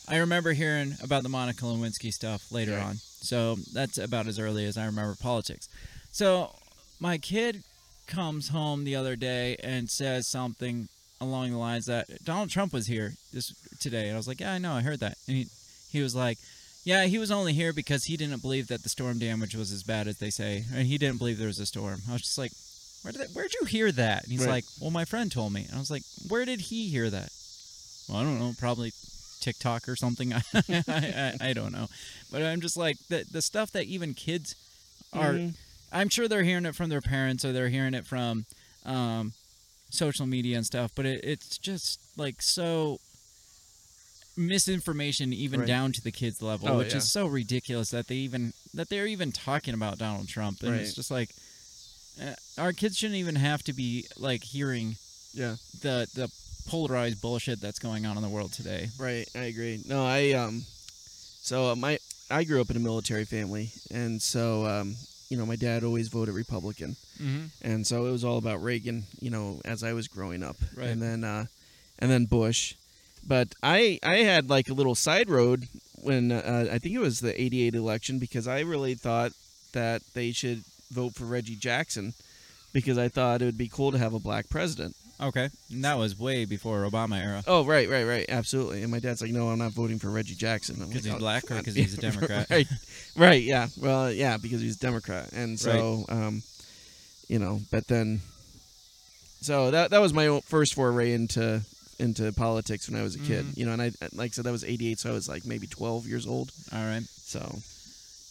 I remember hearing about the Monica Lewinsky stuff later on. So that's about as early as I remember politics. So my kid comes home the other day and says something along the lines that Donald Trump was here this today. And I was like, yeah, I know, I heard that. And he, he was like, yeah, he was only here because he didn't believe that the storm damage was as bad as they say, and he didn't believe there was a storm. I was just like, where did that, where'd you hear that? And he's Right. like, well, my friend told me. And I was like, where did he hear that? Well, I don't know, probably TikTok or something. I, I, I don't know, but I'm just like the the stuff that even kids are. Mhm. I'm sure they're hearing it from their parents or they're hearing it from um, social media and stuff, but it, it's just like so misinformation even Right. down to the kids level, Oh, which yeah. is so ridiculous that they even that they're even talking about Donald Trump, and it's just like our kids shouldn't even have to be like hearing Yeah. the the polarized bullshit that's going on in the world today. Right, I agree. No, I um, so uh, my I grew up in a military family, and so um, you know, my dad always voted Republican, Mm-hmm. and so it was all about Reagan, you know, as I was growing up, Right. and then uh, and then Bush, but I I had like a little side road when uh, I think it was the '88 election because I really thought that they should vote for Reggie Jackson because I thought it would be cool to have a black president. Okay, and that was way before Obama era. Oh, right, right, right, absolutely. And my dad's like, "No, I'm not voting for Reggie Jackson." Because like, he's "Oh, black or because he's a Democrat? right, right, yeah. Well, yeah, because he's a Democrat, and so, um, you know, but then, so that that was my first foray into into politics when I was a kid, Mhm. you know, and I like I said that was '88, so I was like maybe 12 years old. All right. So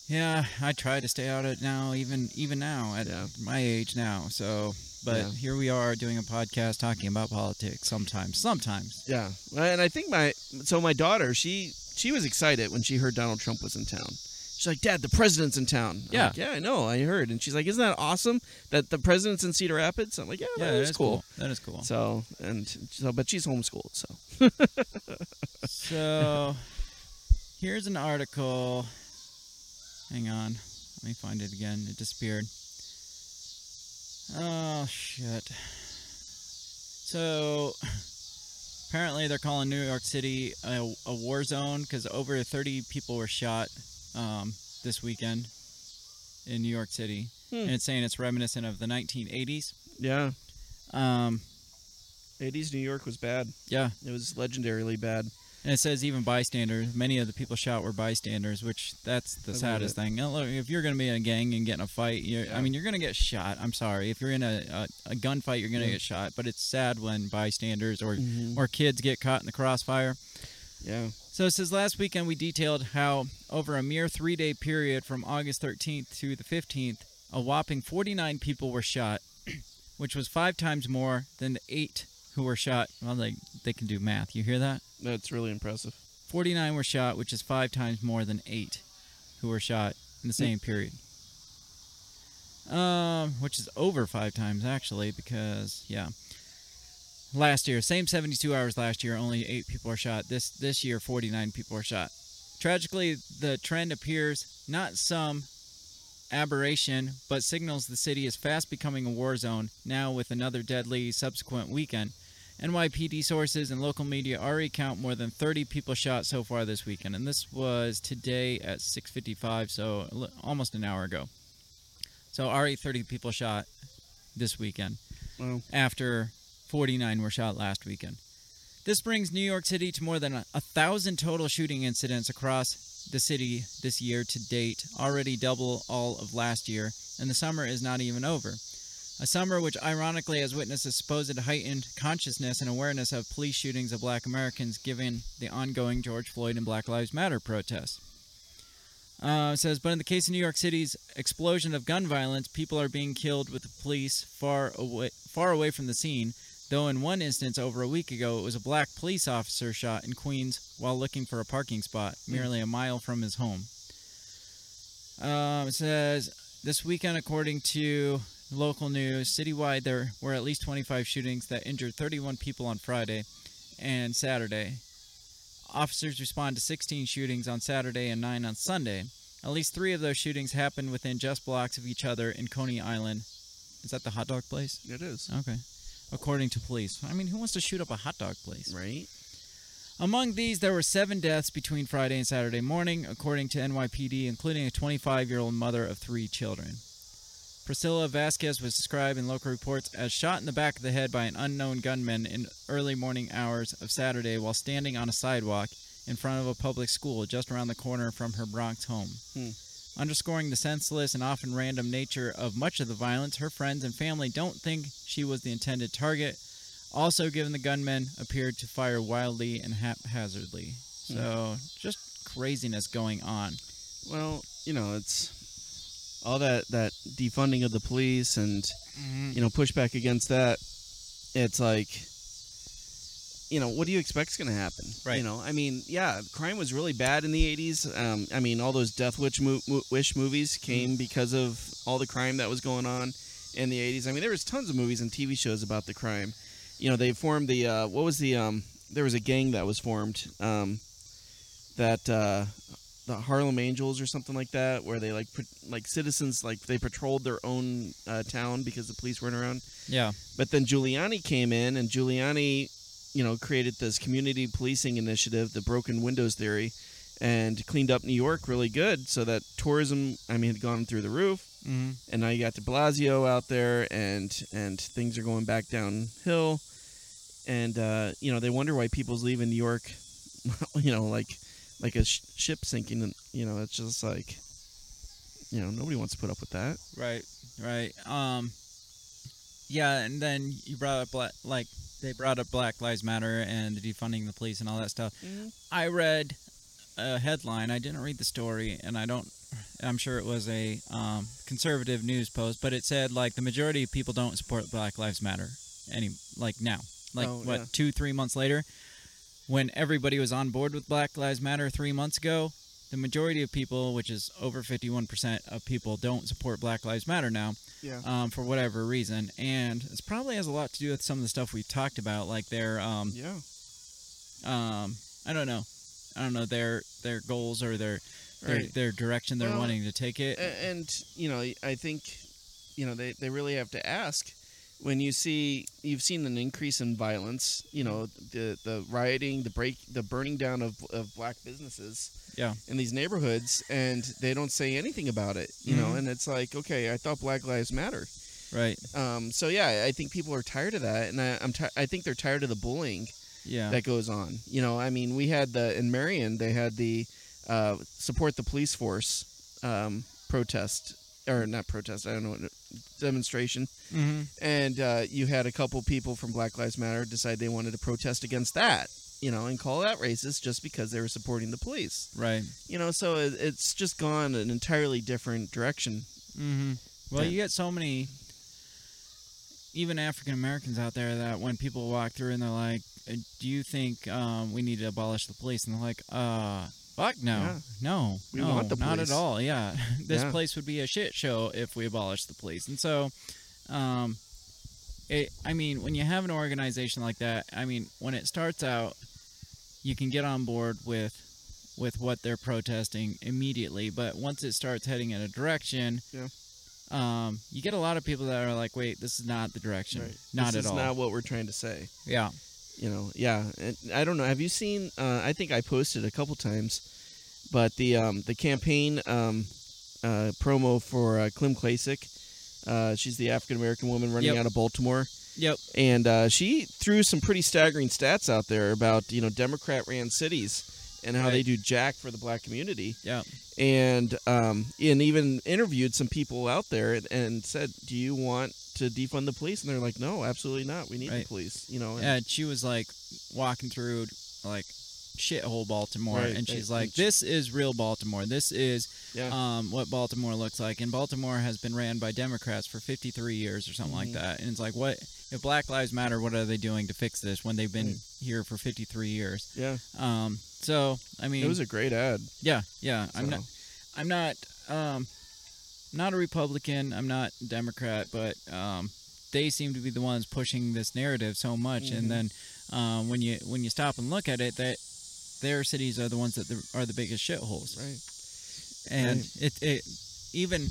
Yeah, I try to stay out of it now, even even now at Yeah. my age now. So, but Yeah. here we are doing a podcast talking about politics. Sometimes, sometimes. yeah, and I think my so my daughter she she was excited when she heard Donald Trump was in town. She's like, Dad, the president's in town. I'm Yeah. like, yeah, I know, I heard. And she's like, Isn't that awesome that the president's in Cedar Rapids? I'm like, Yeah, Yeah, that is cool. That is cool. So and so, but she's homeschooled. So So, here's an article. Hang on, let me find it again. It disappeared. Oh shit. So, apparently they're calling New York City a, a war zone because over 30 people were shot um, this weekend in New York City, Hmm. and it's saying it's reminiscent of the 1980s. yeah, Um, 80s New York was bad. yeah, It was legendarily bad. And it says even bystanders. Many of the people shot were bystanders, which that's the I saddest thing. Now, look, if you're going to be in a gang and get in a fight, you're, Yeah. I mean, you're going to get shot. I'm sorry. If you're in a, a, a gunfight, you're going to Yeah. get shot. But it's sad when bystanders or Mhm. or kids get caught in the crossfire. Yeah. So it says last weekend we detailed how over a mere three day period from August 13th to the 15th, a whopping 49 people were shot, which was five times more than the eight who were shot. Well, they, they can do math. You hear that? That's really impressive. 49 were shot, which is five times more than eight who were shot in the same period. Um, which is over five times actually, because yeah, last year, same 72 hours last year, only eight people are shot. This this year, 49 people are shot. Tragically, the trend appears not some aberration, but signals the city is fast becoming a war zone. Now, with another deadly subsequent weekend. NYPD sources and local media already count more than 30 people shot so far this weekend, and this was today at 6:55, so almost an hour ago. So already 30 people shot this weekend Well, after 49 were shot last weekend. This brings New York City to more than a, a thousand total shooting incidents across the city this year to date, already double all of last year, and the summer is not even over. A summer which ironically has witnessed a supposed heightened consciousness and awareness of police shootings of black Americans given the ongoing George Floyd and Black Lives Matter protests. Uh, says, but in the case of New York City's explosion of gun violence, people are being killed with the police far away, far away from the scene. Though in one instance over a week ago, it was a black police officer shot in Queens while looking for a parking spot, merely a mile from his home. Um, it says this weekend, according to local news, citywide there were at least 25 shootings that injured 31 people on Friday and Saturday. Officers responded to 16 shootings on Saturday and 9 on Sunday. At least three of those shootings happened within just blocks of each other in Coney Island. Is that the hot dog place? it is. Okay. According to police. I mean, who wants to shoot up a hot dog place? Right? Among these, there were seven deaths between Friday and Saturday morning, according to NYPD, including a 25 year old mother of three children. Priscilla Vasquez was described in local reports as shot in the back of the head by an unknown gunman in early morning hours of Saturday while standing on a sidewalk in front of a public school just around the corner from her Bronx home. Hmm. Underscoring the senseless and often random nature of much of the violence, her friends and family don't think she was the intended target. Also, given the gunmen appeared to fire wildly and haphazardly. So, just craziness going on. Well, you know, it's all that that defunding of the police and you know pushback against that. It's like, you know, what do you expect is going to happen? Right. You know, I mean, yeah, crime was really bad in the '80s. Um, I mean, all those Death Wish, mo- mo- Wish movies came because of all the crime that was going on in the '80s. I mean, there was tons of movies and TV shows about the crime. You know, they formed the uh, what was the um, there was a gang that was formed um, that uh, the Harlem Angels or something like that, where they like like citizens like they patrolled their own uh, town because the police weren't around. Yeah. But then Giuliani came in, and Giuliani, you know, created this community policing initiative, the Broken Windows Theory, and cleaned up New York really good, so that tourism, I mean, had gone through the roof. Mm-hmm. And now you got De Blasio out there, and and things are going back downhill. And uh, you know they wonder why people's leaving New York, you know, like like a sh- ship sinking. And you know, it's just like, you know, nobody wants to put up with that. Right, right. Um, yeah, and then you brought up black, like they brought up Black Lives Matter and the defunding the police and all that stuff. I read a headline. I didn't read the story, and I don't. I'm sure it was a um, conservative news post, but it said like the majority of people don't support Black Lives Matter any like now, like Oh, what yeah. two three months later, when everybody was on board with Black Lives Matter three months ago. The majority of people, which is over 51% of people, don't support Black Lives Matter now Yeah. um, for whatever reason, and it's probably has a lot to do with some of the stuff we've talked about, like their, um, yeah. um, I don't know, I don't know their their goals or their their, Right. their direction they're Well, wanting to take it. And you know i think you know they, they really have to ask when you see you've seen an increase in violence you know the the rioting the break the burning down of, of black businesses Yeah. in these neighborhoods and they don't say anything about it you know Mhm. and it's like okay i thought black lives matter right. um, so yeah i think people are tired of that and I, i'm ti- i think they're tired of the bullying Yeah. that goes on. You know, I mean, we had the in Marion they had the uh, support the police force um, protest or not protest. I don't know what demonstration, mm-hmm. and uh, you had a couple people from Black Lives Matter decide they wanted to protest against that. You know, and call that racist just because they were supporting the police. Right. You know, so it, it's just gone an entirely different direction. Mm-hmm. Well, Yeah. you get so many, even African Americans out there that when people walk through and they're like, "Uh, "Do you think um, we need to abolish the police?" and they're like, "Uh, fuck no, Yeah. no, We no, want the not at all. Yeah, this Yeah. place would be a shit show if we abolished the police." And so, um, it. I mean, when you have an organization like that, I mean, when it starts out, you can get on board with with what they're protesting immediately. But once it starts heading in a direction, Yeah. um, you get a lot of people that are like, "Wait, this is not the direction. Not this at is all." not what we're trying to say. yeah, you know yeah and i don't know have you seen uh, i think i posted a couple times but the um, the campaign um, uh, promo for uh, Kim Klacik, uh, she's the African American woman running Yep. out of Baltimore, yep, and uh, she threw some pretty staggering stats out there about you know Democrat ran cities and how Right. they do jack for the black community, Yeah. and um, and even interviewed some people out there and, and said, "Do you want to defund the police?" And they're like, "No, absolutely not. We need Right. the police." You know, and- yeah. She was like walking through like shithole Baltimore, Right, and she's like, "This is real Baltimore. This is yeah. um, what Baltimore looks like." And Baltimore has been ran by Democrats for 53 years or something like Mhm. that. And it's like, what if Black Lives Matter? What are they doing to fix this when they've been Right. here for 53 years? yeah, Um, so I mean, it was a great ad. yeah, yeah. I'm not. I'm not um not a Republican, I'm not Democrat, but um they seem to be the ones pushing this narrative so much Mhm. and then um when you when you stop and look at it that their cities are the ones that the, are the biggest shitholes. Right. And Right. it it even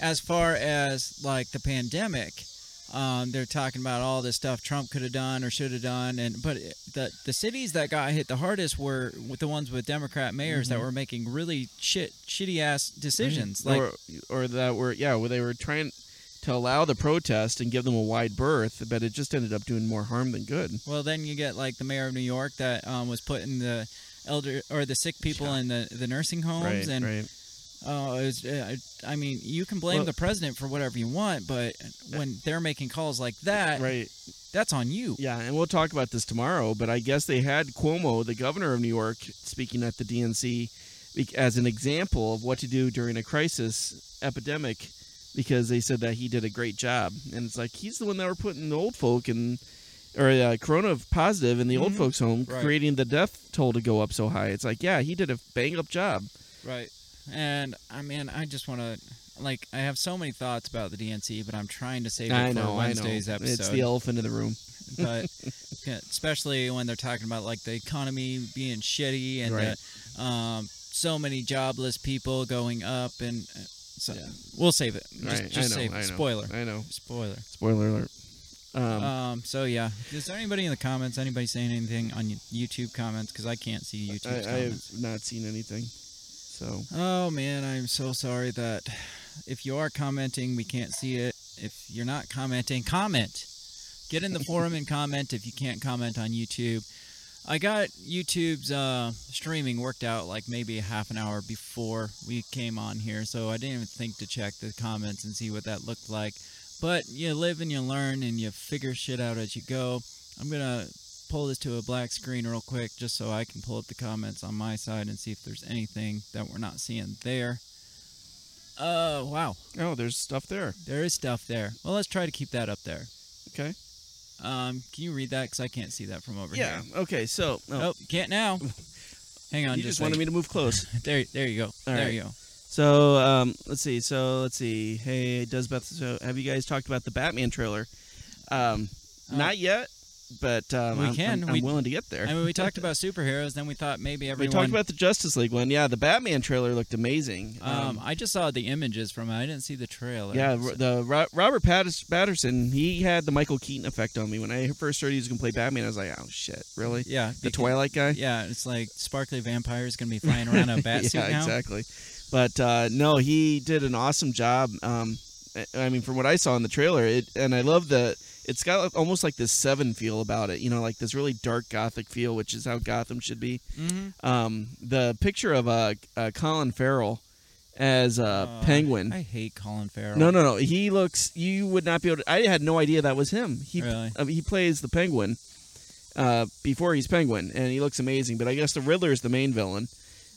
as far as like the pandemic um, they're talking about all this stuff Trump could have done or should have done, and but the the cities that got hit the hardest were the ones with Democrat mayors that Mhm. were making really shit shitty ass decisions. Like or or that were yeah, where they were trying to allow the protest and give them a wide berth, but it just ended up doing more harm than good. Well, then you get like the mayor of New York that um, was putting the elder or the sick people in the the nursing homes, and right. oh, was, uh, I mean, you can blame Well- the president for whatever you want, but when they're making calls like that, Right. that's on you. Yeah, and we'll talk about this tomorrow, but I guess they had Cuomo, the governor of New York, speaking at the DNC as an example of what to do during a crisis epidemic because they said that he did a great job. And it's like he's the one that were putting the old folk and or uh, corona positive in the old Mhm. folks home, Right. creating the death toll to go up so high. It's like, yeah, he did a bang up job. Right. And I mean, I just want to like I have so many thoughts about the DNC, but I'm trying to save it I for know, I know. Wednesday's episode. It's the elephant in the room. but yeah, especially when they're talking about like the economy being shitty and Right. the, um, so many jobless people going up and uh, so Yeah. we'll save it. Just, right, just I know, save I know. Spoiler. I know. Spoiler. Spoiler alert. Um, Um, so yeah, is there anybody in the comments? Anybody saying anything on YouTube comments? Because I can't see YouTube I, I, have not seen anything. So Oh man, I'm so sorry that if you are commenting, we can't see it. If you're not commenting, comment. Get in the forum and comment if you can't comment on YouTube. I got YouTube's uh, streaming worked out like maybe a half an hour before we came on here, so I didn't even think to check the comments and see what that looked like. But you live and you learn and you figure shit out as you go. I'm gonna pull this to a black screen real quick just so I can pull up the comments on my side and see if there's anything that we're not seeing there. Uh, wow, oh, there's stuff there. there is stuff there. Well, let's try to keep that up there. Okay. Um, can you read that? Because I can't see that from over Yeah. here. Yeah. Okay. So Oh, oh, can't now. Hang on, you just, just wanted me to move close. There, there you go. All there right. you go. So um, let's see. So let's see. Hey, does Beth? So have you guys talked about the Batman trailer? Um, Uh, not yet, but um, we I'm, can. I'm, I'm We- willing to get there. I mean, we talked about superheroes, then we thought maybe everyone. we talked about the Justice League one. Yeah, the Batman trailer looked amazing. Um, I just saw the images from it. I didn't see the trailer. yeah, so- the Robert Pattinson. He had the Michael Keaton effect on me when I first heard he was gonna play Batman. I was like, oh shit, really? yeah, The beca- Twilight guy. Yeah, it's like sparkly vampires gonna be flying around a bat yeah, suit now. exactly. But uh, no, he did an awesome job. Um, I- mean, from what I saw in the trailer, it and I love the. it's got almost like this Seven feel about it. You know, like this really dark gothic feel, which is how Gotham should be. Mm-hmm. Um, the picture of uh, uh Colin Farrell as uh, Penguin. I hate Colin Farrell. No, no, no. He looks. You would not be able to. I had no idea that was him. He Really? uh, he plays the Penguin uh, before he's Penguin, and he looks amazing. But I guess the Riddler is the main villain.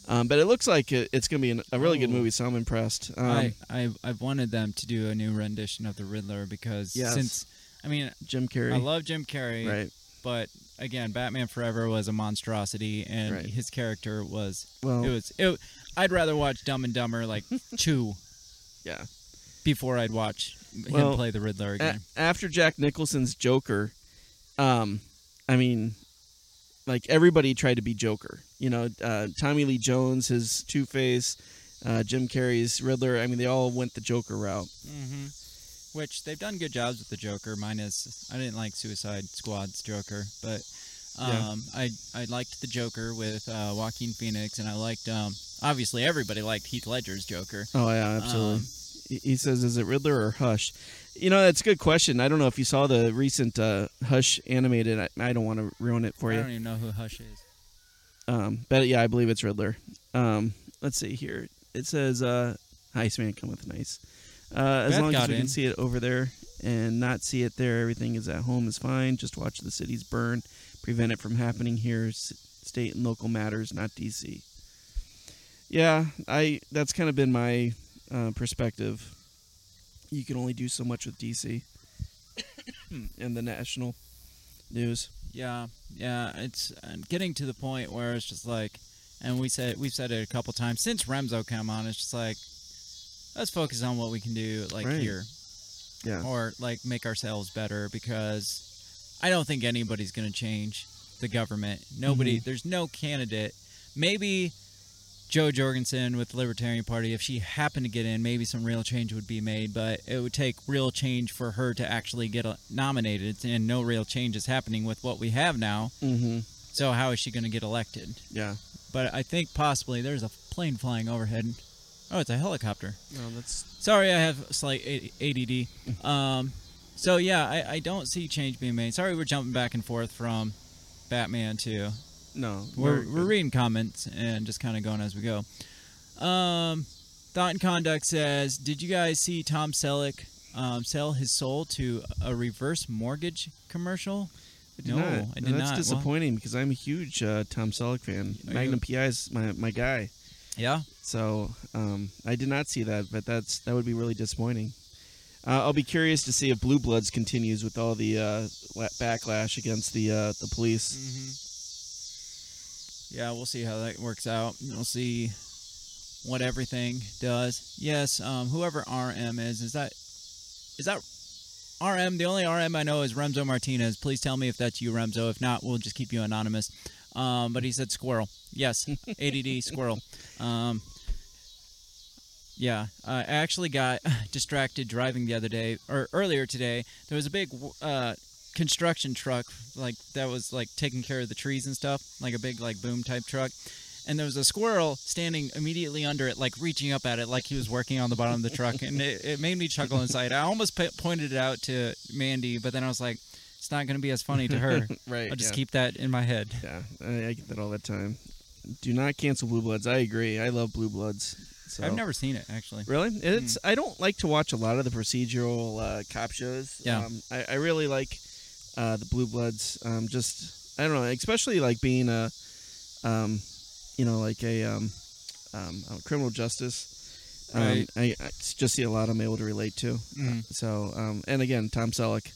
Um, but it looks like it, it's going to be an, a really good Oh. movie, so I'm impressed. Um, I, I I've wanted them to do a new rendition of the Riddler because Yes. since I mean Jim Carrey, I love Jim Carrey, right? but again, Batman Forever was a monstrosity, and Right. his character was Well, it was it. I'd rather watch Dumb and Dumber like two yeah. before I'd watch Well, him play the Riddler A- again. after Jack Nicholson's Joker, um, I mean, like everybody tried to be Joker. You know, uh, Tommy Lee Jones, his Two Face, uh, Jim Carrey's Riddler. I mean, they all went the Joker route. hmm Which they've done good jobs with the Joker. Minus, I didn't like Suicide Squad's Joker, but Yeah. um, I I liked the Joker with uh, Joaquin Phoenix, and I liked um, obviously everybody liked Heath Ledger's Joker. Oh yeah, absolutely. Um, he he says, "Is it Riddler or Hush?" You know, that's a good question. I don't know if you saw the recent uh, Hush animated. I, I don't want to ruin it for I you. I don't even know who Hush is. Um, but yeah, I believe it's Riddler. Um, let's see here. It says, uh, "Iceman with nice." Uh, as Beth long as we in. can see it over there and not see it there, everything is at home is fine. Just watch the cities burn, prevent it from happening here. S- state and local matters, not DC. Yeah, I. That's kind of been my uh, perspective. You can only do so much with DC and the national news. Yeah, yeah, it's getting to the point where it's just like, and we said we've said it a couple times since Remzo came on. It's just like, let's focus on what we can do, like Right. here, Yeah. or like make ourselves better because I don't think anybody's gonna change the government. Nobody, Mhm. there's no candidate. Maybe Jo Jorgensen with the Libertarian Party, if she happened to get in, maybe some real change would be made. But it would take real change for her to actually get nominated, and no real change is happening with what we have now. Mm-hmm. So how is she going to get elected? Yeah. But I think possibly there's a plane flying overhead. Oh, it's a helicopter. No, that's Sorry, I have slight ADD. Um, so yeah, I, I don't see change being made. Sorry, we're jumping back and forth from Batman to no. we're, we're reading comments and just kind of going as we go. Um, Thought and Conduct says, "Did you guys see Tom Selleck um, sell his soul to a reverse mortgage commercial?" I did No, not. I did that's not. Well- disappointing because I'm a huge uh, Tom Selleck fan. You- Magnum PI is my my guy. Yeah. So um, I did not see that, but that's that would be really disappointing. Uh, I'll be curious to see if Blue Bloods continues with all the uh, backlash against the uh, the police. Mm-hmm. Yeah, we'll see how that works out. We'll see what everything does. Yes, um, whoever RM is, is that is that RM? The only RM I know is Remzo Martinez. Please tell me if that's you, Remzo. If not, we'll just keep you anonymous. Um, but he said squirrel. Yes, ADD squirrel. Um, yeah, I actually got distracted driving the other day or earlier today. There was a big uh, construction truck like that was like taking care of the trees and stuff, like a big like boom type truck. And there was a squirrel standing immediately under it, like reaching up at it, like he was working on the bottom of the truck, and it, it made me chuckle inside. I almost p- pointed it out to Mandy, but then I was like, it's not going to be as funny to her. right. I'll just yeah. keep that in my head. Yeah, I, I get that all the time. Do not cancel Blue Bloods. I agree. I love Blue Bloods. So. I've never seen it actually. Really? It's. I don't like to watch a lot of the procedural uh, cop shows. Yeah. Um, I, I really like uh, the Blue Bloods. Um, just I don't know, especially like being a, um, you know, like a um, um, uh, criminal justice. Um, Right. I, I just see a lot I'm able to relate to. Mhm. So, um, and again, Tom Selleck.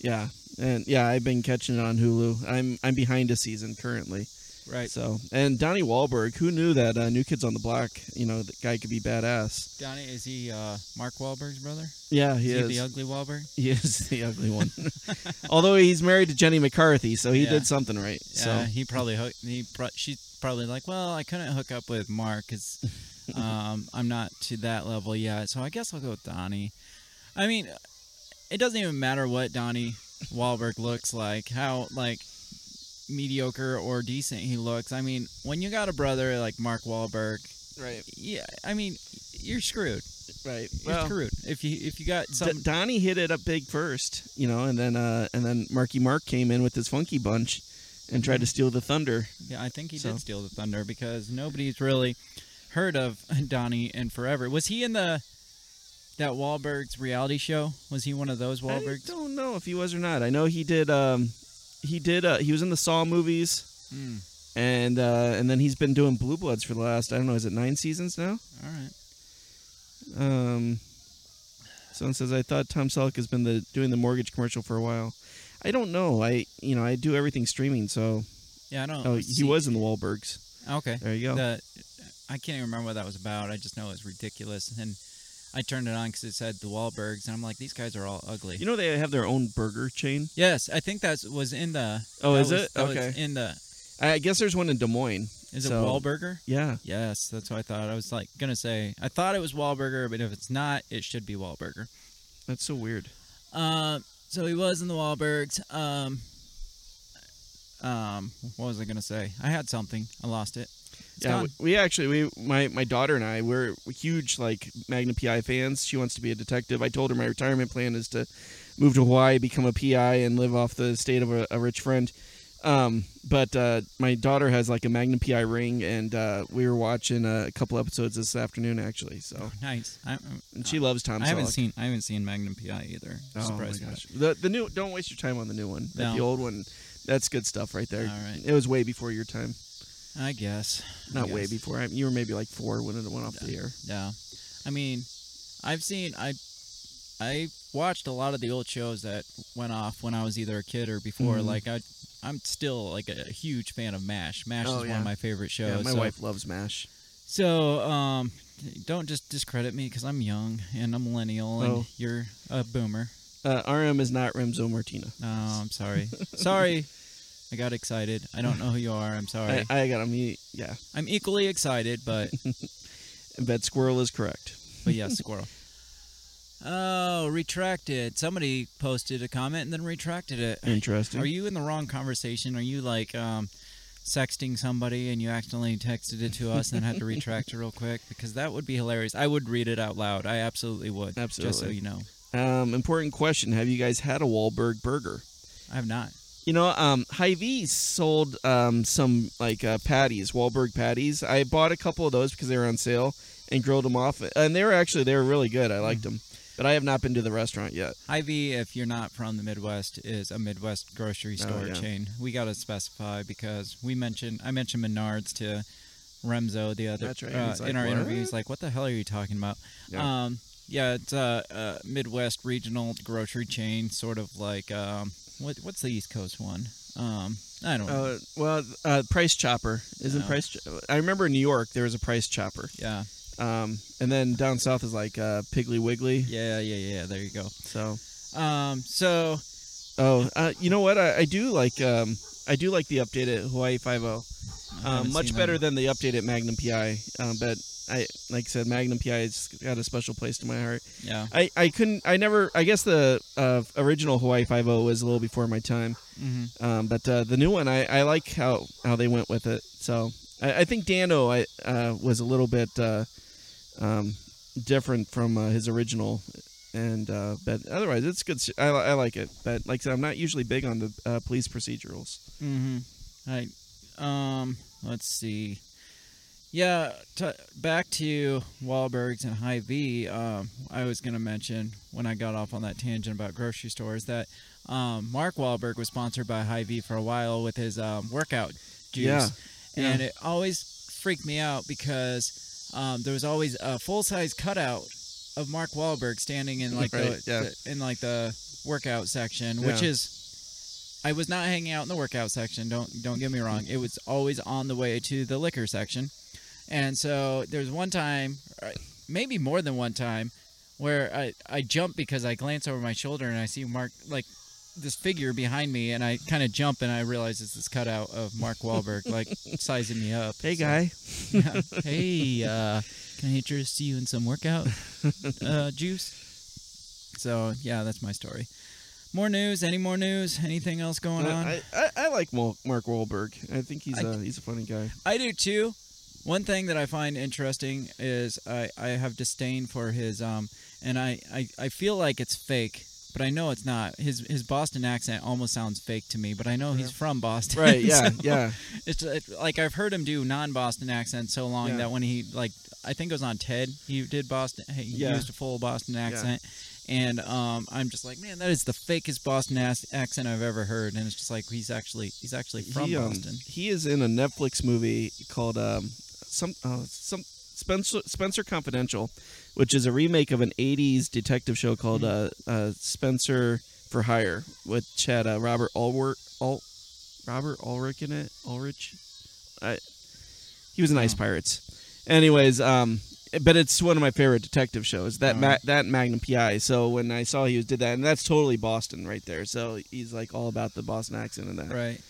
Yeah, and yeah, I've been catching it on Hulu. I'm I'm behind a season currently. Right. So, and Donnie Wahlberg, who knew that uh, New Kids on the Block, you know, the guy could be badass. Donnie, is he uh, Mark Wahlberg's brother? Yeah, he is is. he the ugly Wahlberg? He is the ugly one. Although he's married to Jenny McCarthy, so he Yeah. did something right. Yeah, So he probably hook, he pro- she's probably like, well, I couldn't hook up with Mark because um, I'm not to that level yet. So I guess I'll go with Donnie. I mean, it doesn't even matter what Donnie Wahlberg looks like, how like mediocre or decent he looks. I mean, when you got a brother like Mark Wahlberg, right, yeah, I mean, you're screwed. right. You're Well, screwed. If you if you got D- Donnie hit it up big first, you know, and then uh, and then Marky Mark came in with his funky bunch and tried to steal the thunder. yeah, I think he so- did steal the thunder because nobody's really heard of Donnie in forever. Was he in the that Wahlberg's reality show? Was he one of those Wahlbergs? I don't know if he was or not. I know he did. Um, he did. Uh, he was in the Saw movies, Mm, and uh, and then he's been doing Blue Bloods for the last I don't know. Is it nine seasons now? all right. Um, someone says I thought Tom Selleck has been the doing the mortgage commercial for a while. I don't know. I you know I do everything streaming, so Yeah, I don't. oh he was in the Wahlbergs. Okay. There you go. The, I can't even remember what that was about. I just know it was ridiculous. And I turned it on because it said the Wahlbergs, and I'm like, these guys are all ugly. You know they have their own burger chain. yes, I think that was in the. Oh, is was- it? Okay. in the. I guess there's one in Des Moines. Is it So- Wahlburger? Yeah. Yes, that's what I thought. I was like gonna say I thought it was Wahlburger, but if it's not, it should be Wahlburger. That's so weird. Um, so he was in the Wahlbergs. Um, um, what was I gonna say? I had something. I lost it. It's yeah, gone. we, we actually we my my daughter and I we're huge like Magnum PI fans. She wants to be a detective. I told her my retirement plan is to move to Hawaii, become a PI, and live off the estate of a, a rich friend. Um, but uh, my daughter has like a Magnum PI ring, and uh, we were watching a couple episodes this afternoon actually. So Oh, nice. I, I'm- and she loves Tom. I haven't Selleck. seen I haven't seen Magnum PI either. Oh my Surprised gosh, the the new don't waste your time on the new one. No. The old one, that's good stuff right there. All right. It was way before your time. I guess. I Not way before. I, you were maybe like four when it went off the Yeah. air. Yeah. I mean, I've seen I I watched a lot of the old shows that went off when I was either a kid or before. Mhm. Like I I'm still like a, huge fan of MASH. MASH Oh, is one of my favorite shows. Yeah, my so, wife loves Mash. So, um don't just discredit me because I'm young and a millennial and Oh. you're a boomer. Uh, RM is not Remzo Martina. No, I'm sorry. sorry. I got excited. I don't know who you are. I'm sorry. I, I got him. Yeah, I'm equally excited, but Bet Squirrel is correct. But yes, squirrel. Oh, retracted. Somebody posted a comment and then retracted it. Interesting. Are you in the wrong conversation? Are you like um, sexting somebody and you accidentally texted it to us and had to retract it real quick? Because that would be hilarious. I would read it out loud. I absolutely would. Just so you know. Um, important question: Have you guys had a Wahlberg burger? I have not. You know, um, Hy-Vee sold um, some like uh, patties, Wahlberg patties. I bought a couple of those because they were on sale and grilled them off, and they were actually they were really good. I liked them, but I have not been to the restaurant yet. Hy-Vee, if you're not from the Midwest, is a Midwest grocery Oh, store yeah. chain. We got to specify because we mentioned I mentioned Menards to Remzo the other right. uh, like, in our "What?" interview. He's like, "What the hell are you talking about?" Yeah. Um, yeah, it's a, a Midwest regional grocery chain, sort of like um, what what's the East Coast one? Um, I don't know. Uh, well, uh, Price Chopper isn't No. Price. Ch- I remember in New York there was a Price Chopper, yeah, um, and then down south is like uh, Piggly Wiggly. yeah, yeah, yeah. There you go. So, Um, so oh, uh, you know what? I, I do like um, I do like the updated Hawaii Five O. Um, much better that. than the updated Magnum PI. Um, but I, like I said, Magnum PI has got a special place to my heart. Yeah. I, I couldn't. I never. I guess the uh, original Hawaii Five O was a little before my time. hmm Um, but uh, the new one, I, I like how, how they went with it. So I, I think Danno I uh, was a little bit uh, um, different from uh, his original, and uh, but otherwise it's good. I, I like it. But like I said, I'm not usually big on the uh, police procedurals. Mm-hmm. Right. Um. Let's see. Yeah. T- back to Wahlbergs and Hy-Vee. Um, I was gonna mention when I got off on that tangent about grocery stores that um, Mark Wahlberg was sponsored by Hy-Vee for a while with his um, workout juice, Yeah. and Yeah. it always freaked me out because um, there was always a full size cutout of Mark Wahlberg standing in like Right, the, yeah. the in like the workout section, which is I was not hanging out in the workout section. Don't don't get me wrong. It was always on the way to the liquor section, and so there's one time, uh, maybe more than one time, where I I jump because I glance over my shoulder and I see Mark like this figure behind me, and I kind of jump and I realize it's this cutout of Mark Wahlberg like sizing me up. Hey So- guy, yeah. Hey, uh, can I interest you in some workout uh, juice? So yeah, that's my story. More news? Any more news? Anything else going on? I, I, I like Mark Wahlberg. I think he's I- a he's a funny guy. I do too. One thing that I find interesting is I, I have disdain for his um and I, I, I feel like it's fake, but I know it's not. His his Boston accent almost sounds fake to me, but I know he's from Boston. Right? Yeah, so yeah. It's it, like I've heard him do non-Boston accent so long Yeah. that when he like I think it was on TED he did Boston he Yeah. used a full Boston accent. And um, I'm just like, man, that is the fakest Boston accent I've ever heard, and it's just like he's actually he's actually from he, um, Boston. he is in a Netflix movie called um, some uh, some Spenser Spenser Confidential, which is a remake of an '80s detective show called uh, uh, Spenser for Hire, which had uh, Robert Ulrich, Ul, Robert Ulrich in it. Ulrich, I, he was in Ice Oh. Pirates. Anyways, um, but it's one of my favorite detective shows. That Oh. ma- that Magnum PI. So when I saw he was did that, and that's totally Boston right there. So he's like all about the Boston accent and that. Right.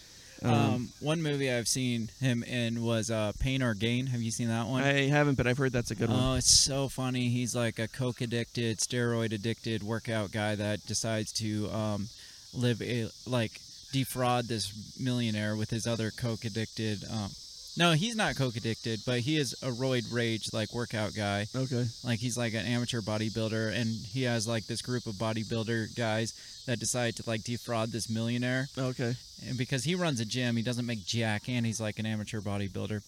Um, Um, one movie I've seen him in was uh, Pain or Gain. Have you seen that one? I haven't, but I've heard that's a good one. Oh, it's so funny. He's like a coke addicted, steroid addicted workout guy that decides to um, live a like defraud this millionaire with his other coke addicted. No, he's not coke addicted, but he is a roid rage like workout guy. Okay. Like he's like an amateur bodybuilder, and he has like this group of bodybuilder guys that decide to like defraud this millionaire Okay. and because he runs a gym, he doesn't make jack, and he's like an amateur bodybuilder,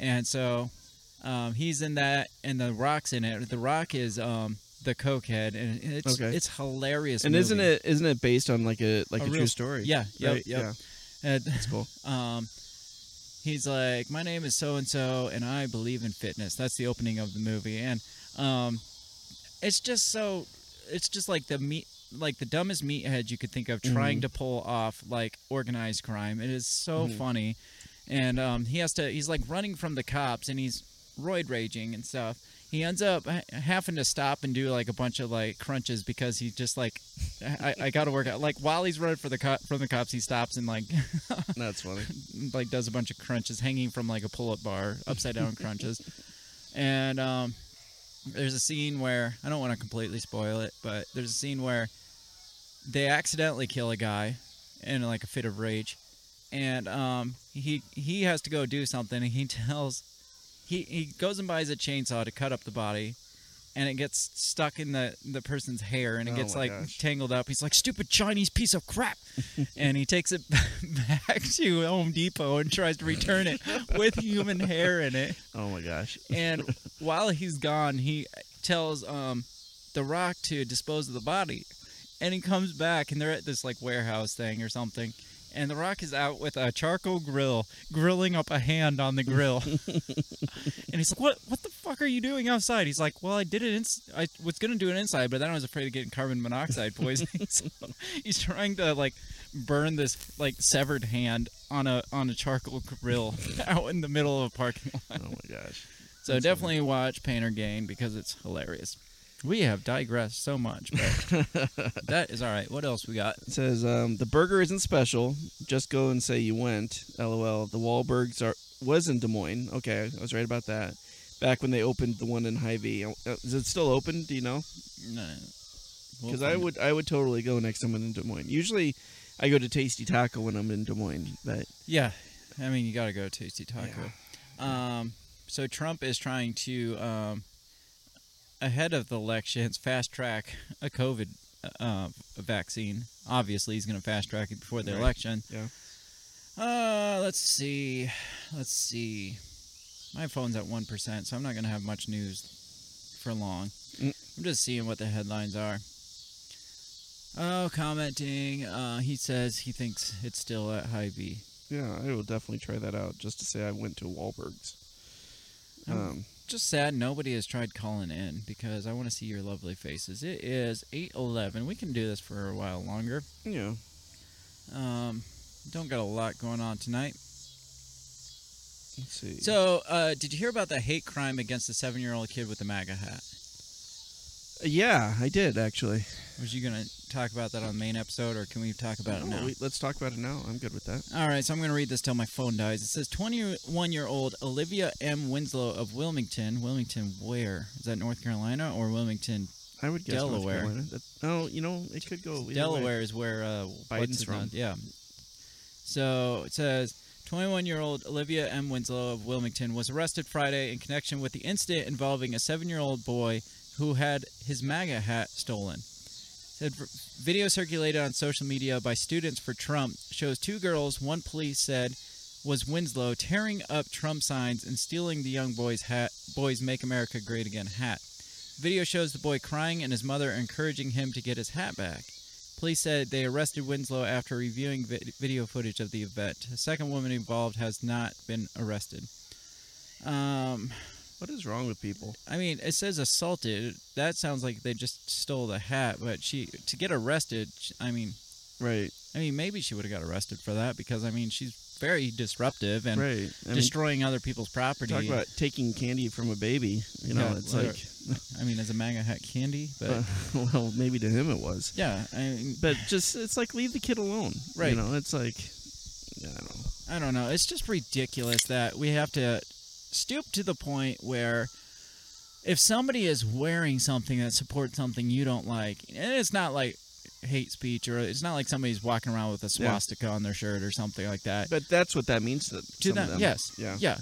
and so um, he's in that, and the Rock's in it. The Rock is um, the cokehead, and it's Okay. it's hilarious. And isn't it isn't it based on like a like A a, real- true story? Yeah, yep, Right? yep. Yeah. And, That's cool. um, he's like, "My name is so and so, and I believe in fitness." That's the opening of the movie, and um, it's just so, it's just like the meat, like the dumbest meathead you could think of trying Mhm. to pull off like organized crime. It is so Mhm. funny, and um, he has to, he's like running from the cops, and he's roid raging and stuff. He ends up having to stop and do like a bunch of like crunches because he just like, I, I got to work out. Like while he's running for the co- from the cops, he stops and like That's funny. like does a bunch of crunches hanging from like a pull-up bar, upside down crunches. And um, there's a scene where I don't want to completely spoil it, but there's a scene where they accidentally kill a guy in like a fit of rage, and um, he he has to go do something, and he tells he he goes and buys a chainsaw to cut up the body. And it gets stuck in the, the person's hair, and it Oh gets like gosh. tangled up. He's like, "Stupid Chinese piece of crap!" and he takes it back to Home Depot and tries to return it with human hair in it. Oh my gosh. And while he's gone, he tells um, the Rock to dispose of the body. And he comes back, and they're at this like warehouse thing or something. And the Rock is out with a charcoal grill, grilling up a hand on the grill. and he's like, "What? What the fuck are you doing outside?" He's like, "Well, I did it. Ins- I was gonna do it inside, but then I was afraid of getting carbon monoxide poisoning." so he's trying to like burn this like severed hand on a on a charcoal grill out in the middle of a parking lot. Oh my gosh. So That's definitely watch Pain or Gain because it's hilarious. We have digressed so much, but that is all right. What else we got? It says um, the burger isn't special. Just go and say you went. LOL. The Wahlbergs are was in Des Moines. Okay, I was right about that. Back when they opened the one in Hy-Vee. Uh, Is it still open? Do you know? No, we'll Because I find would I would totally go next time I'm in Des Moines. Usually, I go to Tasty Taco when I'm in Des Moines. But. Yeah, I mean you got to go to Tasty Taco. Um, so Trump is trying to um, ahead of the elections fast track a COVID uh, vaccine. Obviously, he's going to fast track it before the Right. election. Yeah. Uh, let's see. Let's see. My phone's at one percent, so I'm not going to have much news for long. Mm. I'm just seeing what the headlines are. Oh, commenting. Uh, he says he thinks it's still at Hy-Vee. yeah, I will definitely try that out just to say I went to Wahlbergs. Um, Just sad nobody has tried calling in because I want to see your lovely faces. It is 8:11. We can do this for a while longer. yeah. Um, don't got a lot going on tonight. Let's see. So, uh, did you hear about the hate crime against the seven-year-old kid with the MAGA hat? yeah, I did actually. Was you gonna talk about that on the main episode, or can we talk about it now? we- let's talk about it now. I'm good with that. All right, so I'm going to read this till my phone dies. It says 21 year old Olivia M. Winslow of Wilmington. Wilmington, where? Is that North Carolina or Wilmington? I would guess Delaware. That, oh, you know, it could go either way. Delaware is where uh, Biden's from. name- Yeah. So it says 21 year old Olivia M. Winslow of Wilmington was arrested Friday in connection with the incident involving a seven year old boy who had his MAGA hat stolen. Said video circulated on social media by students for Trump shows two girls, one police said was Winslow, tearing up Trump signs and stealing the young boy's hat, boy's Make America Great Again hat. Video shows the boy crying and his mother encouraging him to get his hat back. Police said they arrested Winslow after reviewing vi- video footage of the event. A second woman involved has not been arrested. Um, What is wrong with people? I mean, it says assaulted. That sounds like they just stole the hat, but she to get arrested. I mean, Right. I mean, maybe she would have got arrested for that because I mean, she's very disruptive and right. I mean, destroying other people's property. talk about taking candy from a baby. You know, Yeah, it's well, like, I mean, as a MAGA hat candy, but uh, well, maybe to him it was. yeah, I mean, But just, it's like leave the kid alone. Right. You know, it's like, I don't know. I don't know. It's just ridiculous that we have to stoop to the point where if somebody is wearing something that supports something you don't like, and it's not like hate speech or it's not like somebody's walking around with a Yeah. swastika on their shirt or something like that. But that's what that means to, to them, them. yes, Yeah. yeah.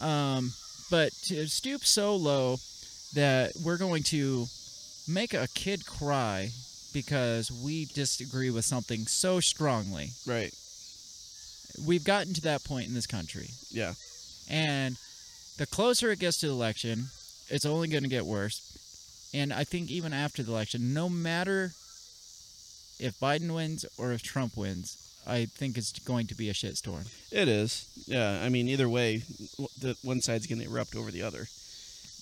Um, but to stoop so low that we're going to make a kid cry because we disagree with something so strongly. Right. We've gotten to that point in this country. Yeah. And the closer it gets to the election, it's only going to get worse. And I think even after the election, no matter if Biden wins or if Trump wins, I think it's going to be a shitstorm. It is. Yeah. I mean, either way, the one side's going to erupt over the other.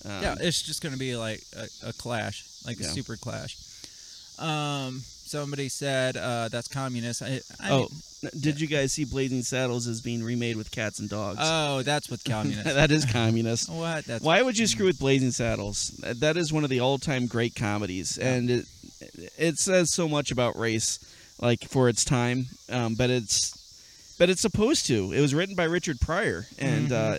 Um, yeah, it's just going to be like a, a clash, like Yeah. a super clash. Um, somebody said uh, that's communist. I, I oh, mean- did you guys see Blazing Saddles is being remade with cats and dogs? oh, that's what communist. that is communist. what? That's Why would you screw with Blazing Saddles? That- is one of the all-time great comedies, Yeah. and it it says so much about race, like for its time. Um, but it's but it's supposed to. It was written by Richard Pryor, and Mhm. uh,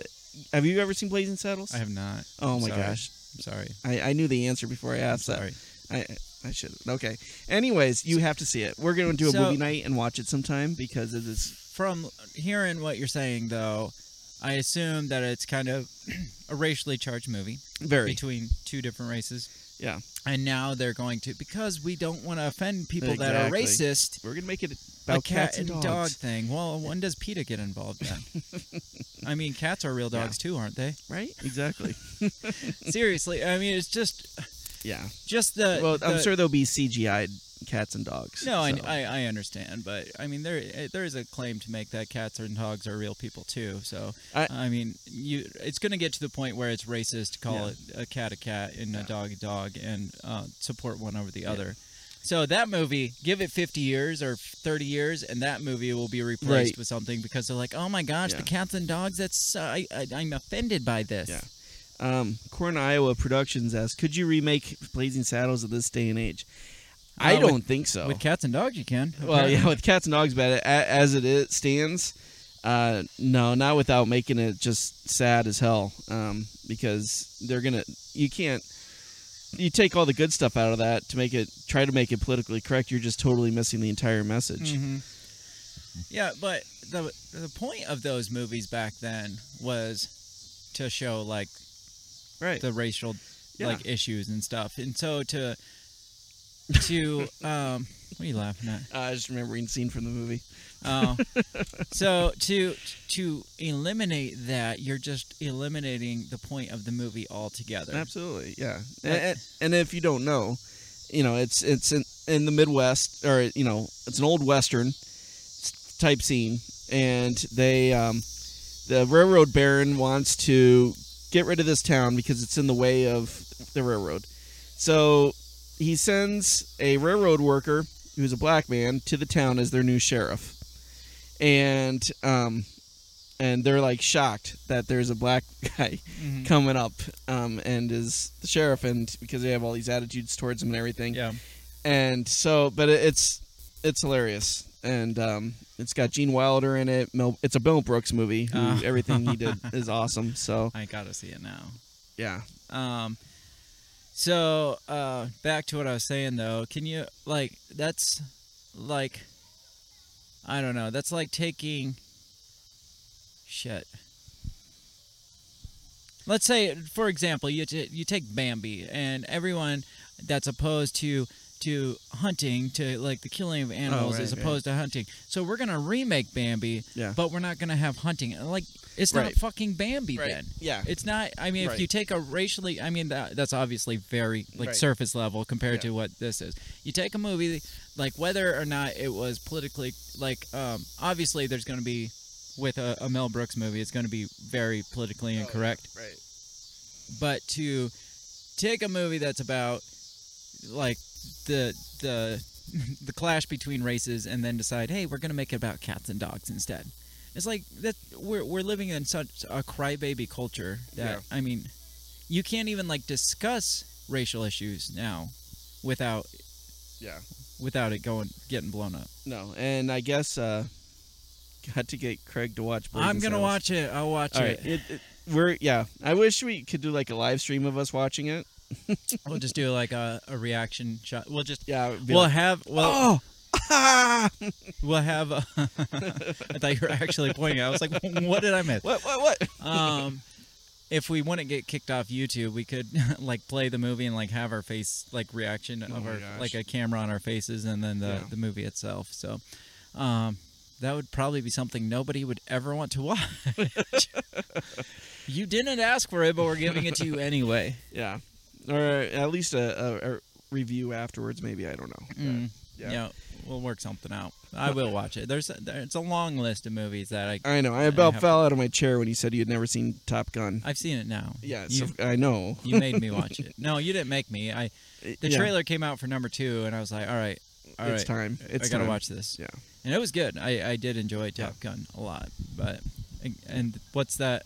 have you ever seen Blazing Saddles? I have not. oh my Sorry. gosh, I'm sorry. I, I knew the answer before I I'm asked that. I I should. Okay. Anyways, you have to see it. We're going to do a So- movie night and watch it sometime because it is From hearing what you're saying, though, I assume that it's kind of a racially charged movie very between two different races. yeah. And now they're going to because we don't want to offend people that are racist. We're gonna make it A about cat cats and, and dogs. dog thing. Well, when does PETA get involved then? I mean, cats are real Yeah. dogs too, aren't they? Right? Exactly. Seriously, I mean, it's just yeah. just the. Well, I'm the- sure there'll be CGI'd cats and dogs. No, I, so. I I understand, but I mean there eh, there is a claim to make that cats and dogs are real people too. So I- I, mean you it's going to get to the point where it's racist to call Yeah. it a cat a cat and a dog a dog and uh, support one over the other. So that movie, give it 50 years or 30 years, and that movie will be replaced Right. with something because they're like, oh my gosh, Yeah. the cats and dogs. That's uh, I, I I'm offended by this. Um, Corn Iowa Productions asks, could you remake Blazing Saddles at this day and age? I Uh, with- don't think so. With cats and dogs, you can. well, yeah, with cats and dogs, but as it is, stands, uh, no, not without making it just sad as hell. Um, because they're gonna, you can't, you take all the good stuff out of that to make it, try to make it politically correct. You're just totally missing the entire message. Mhm. Yeah, but the the point of those movies back then was to show like Right. the racial Yeah. like issues and stuff, and so to to um, what are you laughing at? Uh, I just remembering scene from the movie. Oh, so to to eliminate that, you're just eliminating the point of the movie altogether. Absolutely, yeah. Like- and, and if you don't know, you know, it's it's in, in the Midwest, or you know, it's an old Western type scene, and they, um, the railroad baron wants to get rid of this town because it's in the way of the railroad. So he sends a railroad worker who's a black man to the town as their new sheriff, and um, and they're like shocked that there's a black guy Mhm. coming up um, and is the sheriff and because they have all these attitudes towards him and everything Yeah. and so but it, it's it's hilarious and um, it's got Gene Wilder in it Mel, it's a Bill Brooks movie who Ah. everything he did is awesome so I gotta see it now. yeah Um, so uh, back to what I was saying though, can you like that's like I don't know, that's like taking shit. Let's say, for example, you t- you take Bambi, and everyone that's opposed to to hunting, to like the killing of animals, right, is right. opposed to hunting. So we're gonna remake Bambi, Yeah. but we're not gonna have hunting. Like it's not Right. fucking Bambi Right. then. Yeah. It's not. I mean, if you take a racially, I mean, that, that's obviously very like surface level compared Yeah. to what this is. You take a movie, like whether or not it was politically, like, um, obviously there's going to be with a, a Mel Brooks movie, it's going to be very politically incorrect. Right. But to take a movie that's about like the the the clash between races and then decide, hey, we're going to make it about cats and dogs instead. It's like that we're we're living in such a crybaby culture that Yeah. I mean, you can't even like discuss racial issues now without Yeah. without it going getting blown up. No, and I guess uh got to get Craig to watch. Blazing I'm gonna Saddles. watch it. I'll watch All right, it. it, it, we're yeah. I wish we could do like a live stream of us watching it. We'll just do like a, a reaction shot. We'll just Yeah. we'll like, have well oh. Ah! we'll have. A, I thought you were actually pointing. I was like, what did I miss? what? What? What? um if we wouldn't get kicked off YouTube, we could like play the movie and like have our face like reaction of Oh my our gosh. like a camera on our faces and then the Yeah. the movie itself. So um that would probably be something nobody would ever want to watch. you didn't ask for it, but we're giving it to you anyway. Yeah. Or at least a, a, a review afterwards. Maybe I don't know. Mm. yeah. Yeah, we'll work something out. I will watch it. There's a, there's a long list of movies that I I know. I about have- fell out of my chair when you said you had never seen Top Gun. I've seen it now. yeah. So I know. you made me watch it. No, you didn't make me. I the Yeah, trailer came out for number two, and I was like, all right, all right, it's time. It's I gotta time. watch this. Yeah. and it was good. I, I did enjoy Top Yeah. Gun a lot, but and what's that?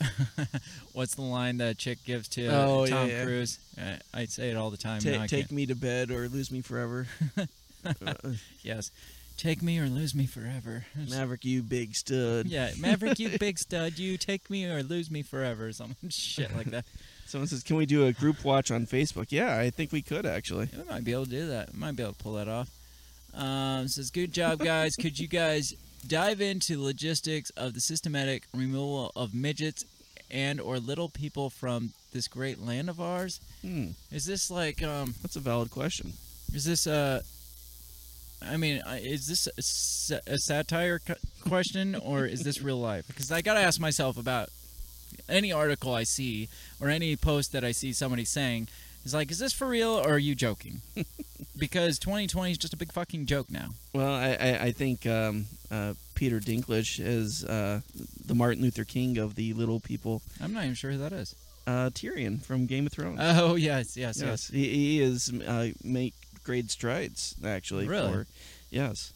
what's the line that chick gives to Oh, Tom yeah. Cruise? Uh, I say it all the time. Ta- take me to bed or lose me forever. Uh, yes, take me or lose me forever. Maverick, you big stud. yeah, Maverick, you big stud, you take me or lose me forever, some shit like that. Someone says, "Can we do a group watch on Facebook?" Yeah, I think we could actually. We might be able to do that. We might be able to pull that off. Um, says, good job, guys. Could you guys dive into the logistics of the systematic removal of midgets and or little people from this great land of ours? Hmm, Is this like, um, that's a valid question. is this uh I mean, is this a, a satire question or is this real life? Because I gotta ask myself about any article I see or any post that I see somebody saying is like, is this for real or are you joking? because 2020 is just a big fucking joke now. Well, I I, I think um, uh, Peter Dinklage is uh, the Martin Luther King of the little people. I'm not even sure who that is. Uh, Tyrion from Game of Thrones. Oh yes, yes, yes. yes, he, he is uh, make great strides actually. Really? For, yes.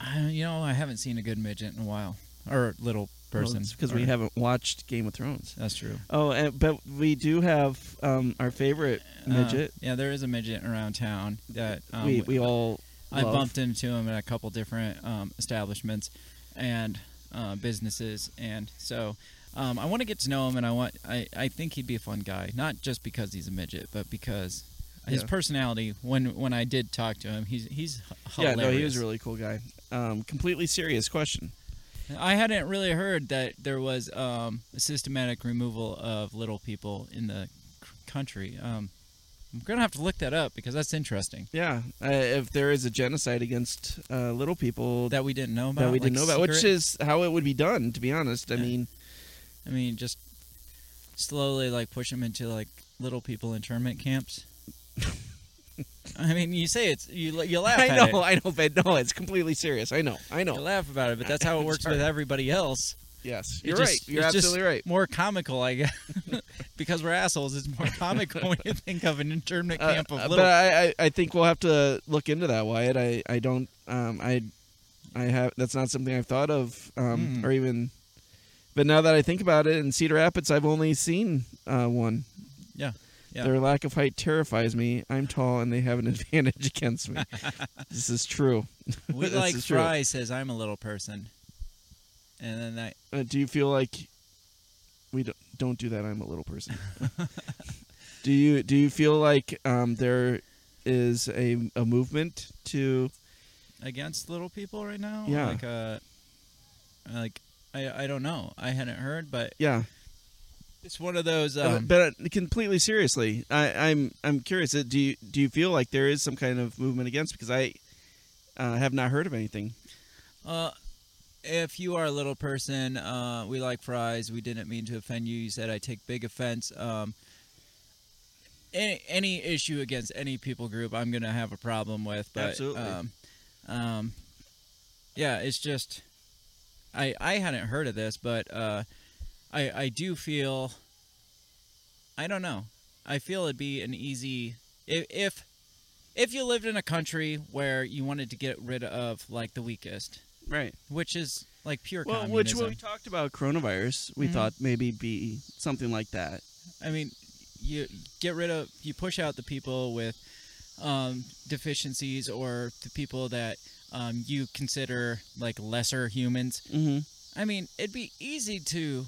I, you know, I haven't seen a good midget in a while or little person because we haven't watched Game of Thrones. That's true. Oh, and, but we do have um, our favorite Uh, midget. yeah, there is a midget around town that um, we we all I love. bumped into him at a couple different um, establishments and uh, businesses, and so um, I want to get to know him, and I want I, I think he'd be a fun guy, not just because he's a midget, but because his Yeah. personality. When when I did talk to him, he's he's h- Yeah, no, he was a really cool guy. Um, completely serious question. I hadn't really heard that there was um, a systematic removal of little people in the c- country. Um, I'm gonna have to look that up because that's interesting. Yeah, uh, if there is a genocide against uh, little people That we didn't know about. that we didn't know about, which secret- is how it would be done. To be honest, I Yeah. mean, I mean, just slowly like push them into like little people internment camps. I mean, you say it's you you laugh I know. I know, but no, it's completely serious. I know, I know. You laugh about it, but that's how it works with everybody else. Yes, you're just- right. You're absolutely right. More comical, I guess, because we're assholes. It's more comical when you think of an internment Uh, camp of uh, little. but I, I, I think we'll have to look into that, Wyatt. I, I don't, um, I, I have. That's not something I've thought of, um, Mm. or even. But now that I think about it, in Cedar Rapids, I've only seen uh, one. Yeah, yeah. Their lack of height terrifies me. I'm tall, and they have an advantage against me. this is true. we like is true. Fry says I'm a little person, and then I Uh, do you feel like we don't don't do that? I'm a little person. do you do you feel like um, there is a a movement to against little people right now. Yeah. Like uh, like I I don't know. I hadn't heard, but Yeah, it's one of those. Um, but uh, completely seriously, I, I'm I'm curious. uh, Do you do you feel like there is some kind of movement against? Because I uh, have not heard of anything. Uh, if you are a little person, uh, we like fries. We didn't mean to offend you. You said I take big offense. Um, any any issue against any people group, I'm gonna have a problem with. But Absolutely. um, um, yeah, it's just I I hadn't heard of this, but uh, I I do feel I don't know. I feel it'd be an easy if if if you lived in a country where you wanted to get rid of like the weakest Right. which is like pure Well, communism. which when we talked about coronavirus, we Mhm. thought maybe be something like that. I mean, you get rid of, you push out the people with um, deficiencies or the people that um, you consider like lesser humans. Mm-hmm. I mean, it'd be easy to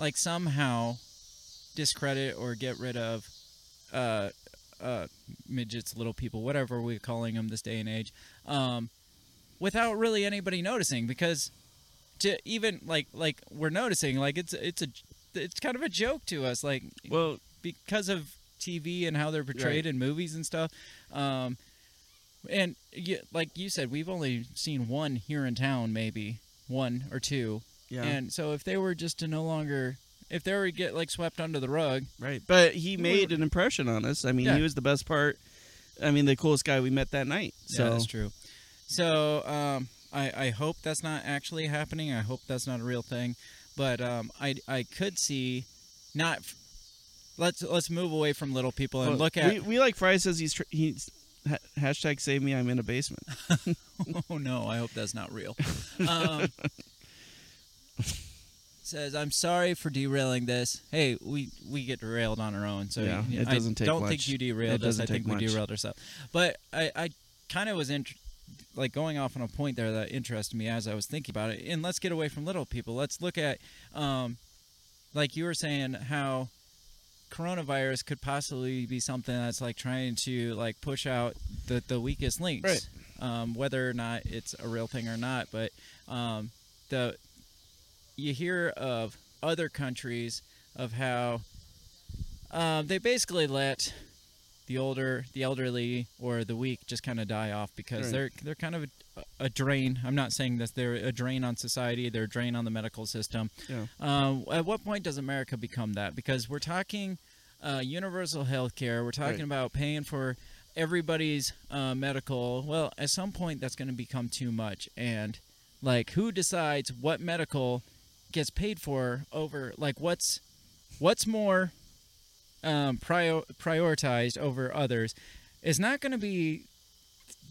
like somehow discredit or get rid of uh, uh, midgets, little people, whatever we're calling them this day and age, um, without really anybody noticing. Because to even like like we're noticing, like it's it's a it's kind of a joke to us, like Well, because of TV and how they're portrayed in movies and stuff. Um, and like you said, we've only seen one here in town, maybe one or two. Yeah, And so if they were just to no longer, if they were to get like swept under the rug, right. But he made an impression on us. I mean, Yeah. he was the best part. I mean, the coolest guy we met that night. So yeah, that's true. So um, I I hope that's not actually happening. I hope that's not a real thing. But um, I I could see not. f- Let's let's move away from little people and Well, look at. We, we like Fry says he's tr- he's ha- hashtag save me. I'm in a basement. Oh no, I hope that's not real. Um, says, "I'm sorry for derailing this. Hey, we we get derailed on our own, so Yeah, it I doesn't take don't much. think you derailed us. I think we much. derailed ourselves. But I I kind of was in, like going off on a point there that interested me as I was thinking about it. And let's get away from little people. Let's look at, um, like you were saying, how." coronavirus could possibly be something that's like trying to like push out the, the weakest links Right. um, whether or not it's a real thing or not but um, the you hear of other countries of how um, they basically let the older the elderly or the weak just kind of die off because Right. they're they're kind of a, a drain i'm not saying that they're a drain on society they're a drain on the medical system Yeah. um, at what point does America become that? Because we're talking uh, universal health care. We're talking Right. about paying for everybody's uh, medical. Well, at some point, that's going to become too much. And, like, who decides what medical gets paid for over, like, what's what's more um, prior, prioritized over others? Is not going to be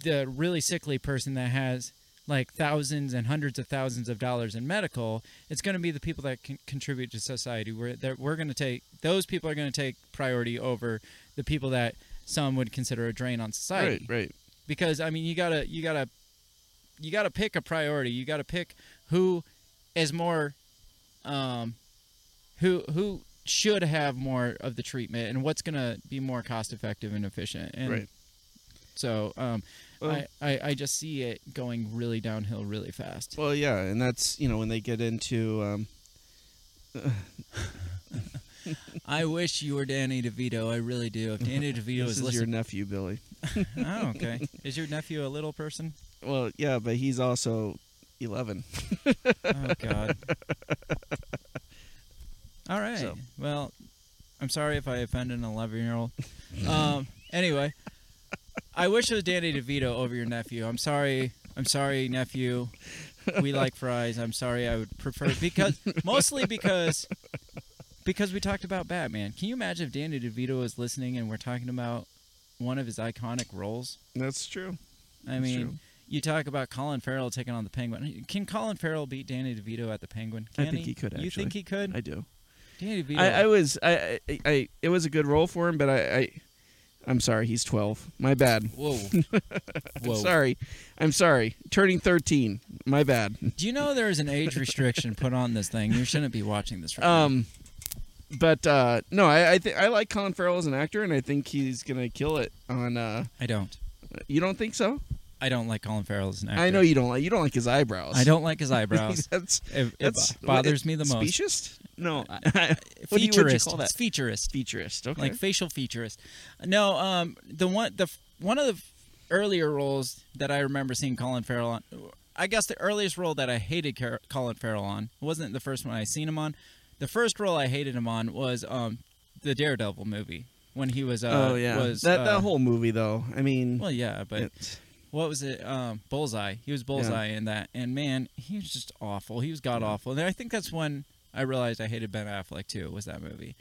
the really sickly person that has like thousands and hundreds of thousands of dollars in medical, it's going to be the people that can contribute to society. We're that we're going to take those people are going to take priority over the people that some would consider a drain on society. Right. Right. Because I mean, you gotta you gotta you gotta pick a priority. You gotta pick who is more, um, who who should have more of the treatment and what's going to be more cost effective and efficient. And Right. so um, Well- I, I, I just see it going really downhill really fast. Well, yeah, and that's you know when they get into um, I wish you were Danny DeVito. I really do. If Danny DeVito this is is your nephew Billy. oh, okay. Is your nephew a little person? Well, yeah, but he's also eleven. Oh God. All right. So. Well, I'm sorry if I offended an 11 year old. Um. Anyway, I wish it was Danny DeVito over your nephew. I'm sorry. I'm sorry, nephew. We like fries. I'm sorry. I would prefer because mostly because because we talked about Batman. Can you imagine if Danny DeVito was listening and we're talking about one of his iconic roles? That's true. I That's mean, true. You talk about Colin Farrell taking on the Penguin. Can Colin Farrell beat Danny DeVito at the Penguin? I think he could, You think he could? I do. Danny DeVito. I, I was I, I I it was a good role for him, but I, I I'm sorry, he's twelve. My bad. Whoa. Whoa. Sorry, I'm sorry. Turning thirteen. My bad. Do you know there's an age restriction put on this thing? You shouldn't be watching this right now. Um, but uh, no, I I, th- I like Colin Farrell as an actor, and I think he's gonna kill it on. Uh, I don't. you don't think so? I don't like Colin Farrell as an actor. I know you don't like you don't like his eyebrows. I don't like his eyebrows. that's it, it bothers me the most. Specious? No, I- what do you, call that? It's featurist. Featurist. Okay. like facial featurist. No, um, the one the one of the earlier roles that I remember seeing Colin Farrell on. I guess the earliest role that I hated Car- Colin Farrell on wasn't the first one I seen him on. The first role I hated him on was um, the Daredevil movie when he was. Uh, oh yeah, was, that uh, that whole movie though. I mean, Well, yeah, but it- what was it? Um, Bullseye. He was Bullseye in that, and man, he was just awful. He was god awful, and I think that's when I realized I hated Ben Affleck too. Was that movie?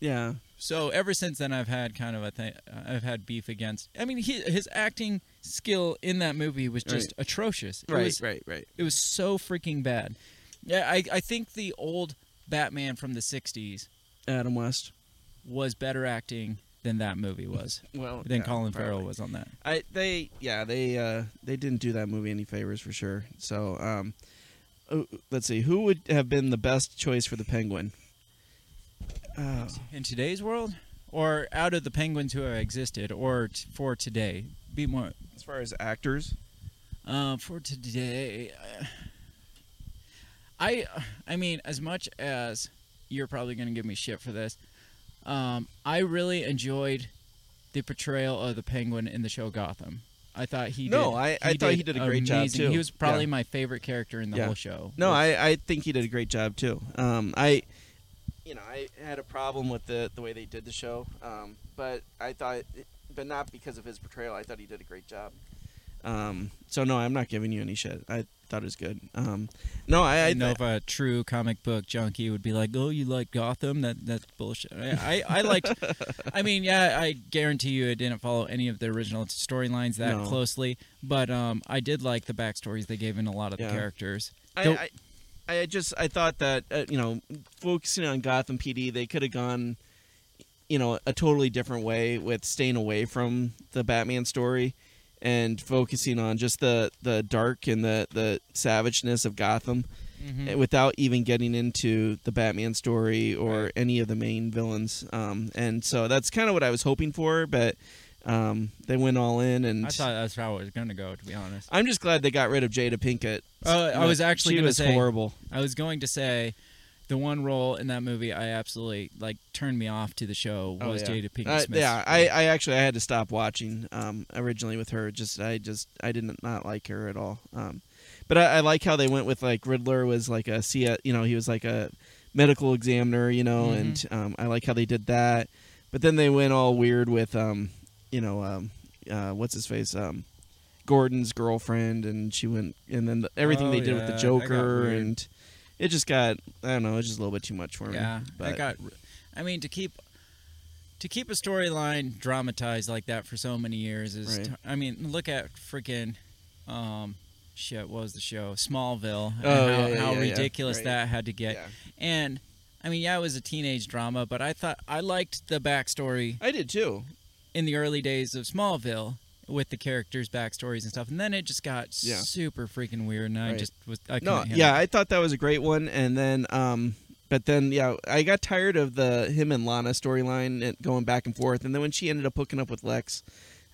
yeah, So ever since then, I've had kind of a thing. I've had beef against. I mean, he, his acting skill in that movie was just atrocious. It right, was, right, right. It was so freaking bad. Yeah, I, I think the old Batman from the '60s Adam West. was better acting than that movie was. Well, Than yeah, Colin Farrell probably. was on that. I they yeah they uh they didn't do that movie any favors for sure. So um, uh, let's see who would have been the best choice for the Penguin. Uh, In today's world, or out of the Penguins who have existed, or t- for today, be more as far as actors, Uh, for today, uh, I I mean, as much as you're probably going to give me shit for this, um, I really enjoyed the portrayal of the Penguin in the show Gotham. I thought he No, did, I- I thought he did a great job, too. He was probably Yeah. my favorite character in the Yeah. whole show. no, I I think he did a great job too. Um, I you know I had a problem with the the way they did the show, um, but I thought, but not because of his portrayal. I thought he did a great job. Um, so no, I'm not giving you any shit. I thought it was good. Um, no, I, I I know if a true comic book junkie would be like, "Oh, you like Gotham? That that's bullshit." I I, I liked. I mean, yeah, I guarantee you, I didn't follow any of the original storylines that No. closely, but um, I did like the backstories they gave in a lot of Yeah. the characters. I, I, I just I thought that uh, you know focusing on Gotham PD they could have gone you know a totally different way with staying away from the Batman story and focusing on just the the dark and the the savageness of Gotham Mhm. eh, without even getting into the Batman story or Right. any of the main villains um, and so that's kind of what I was hoping for but um, they went all in and I thought that's how it was going to go, to be honest. I'm just glad they got rid of Jada Pinkett. Oh, I was actually she was say- horrible. I was going to say. The one role in that movie I absolutely like turned me off to the show Oh, was yeah. Jada Pinkett Uh, Smith. yeah, I, I actually I had to stop watching um, originally with her. Just I just I did not like her at all. Um, but I, I like how they went with like Riddler was like a you know, he was like a medical examiner, you know, Mhm. and um, I like how they did that. But then they went all weird with um, you know, um, uh, what's his face, um, Gordon's girlfriend, and she went, and then the, everything Oh, they did with the Joker, and it just got I don't know, it was just a little bit too much for me. Yeah, but I got. I mean, to keep to keep a storyline dramatized like that for so many years is. Right. t- I mean, look at freaking. Um, shit, what was the show? Smallville. Oh, how, yeah, yeah, how yeah, yeah. ridiculous Right. that had to get. yeah. And I mean, yeah, it was a teenage drama, but I thought I liked the backstory I did too. in the early days of Smallville with the characters' backstories and stuff, and then it just got Yeah. super freaking weird, and I Right. just was. I No, yeah, it. I thought that was a great one, and then, um, but then, yeah, I got tired of the him and Lana storyline going back and forth, and then when she ended up hooking up with Lex,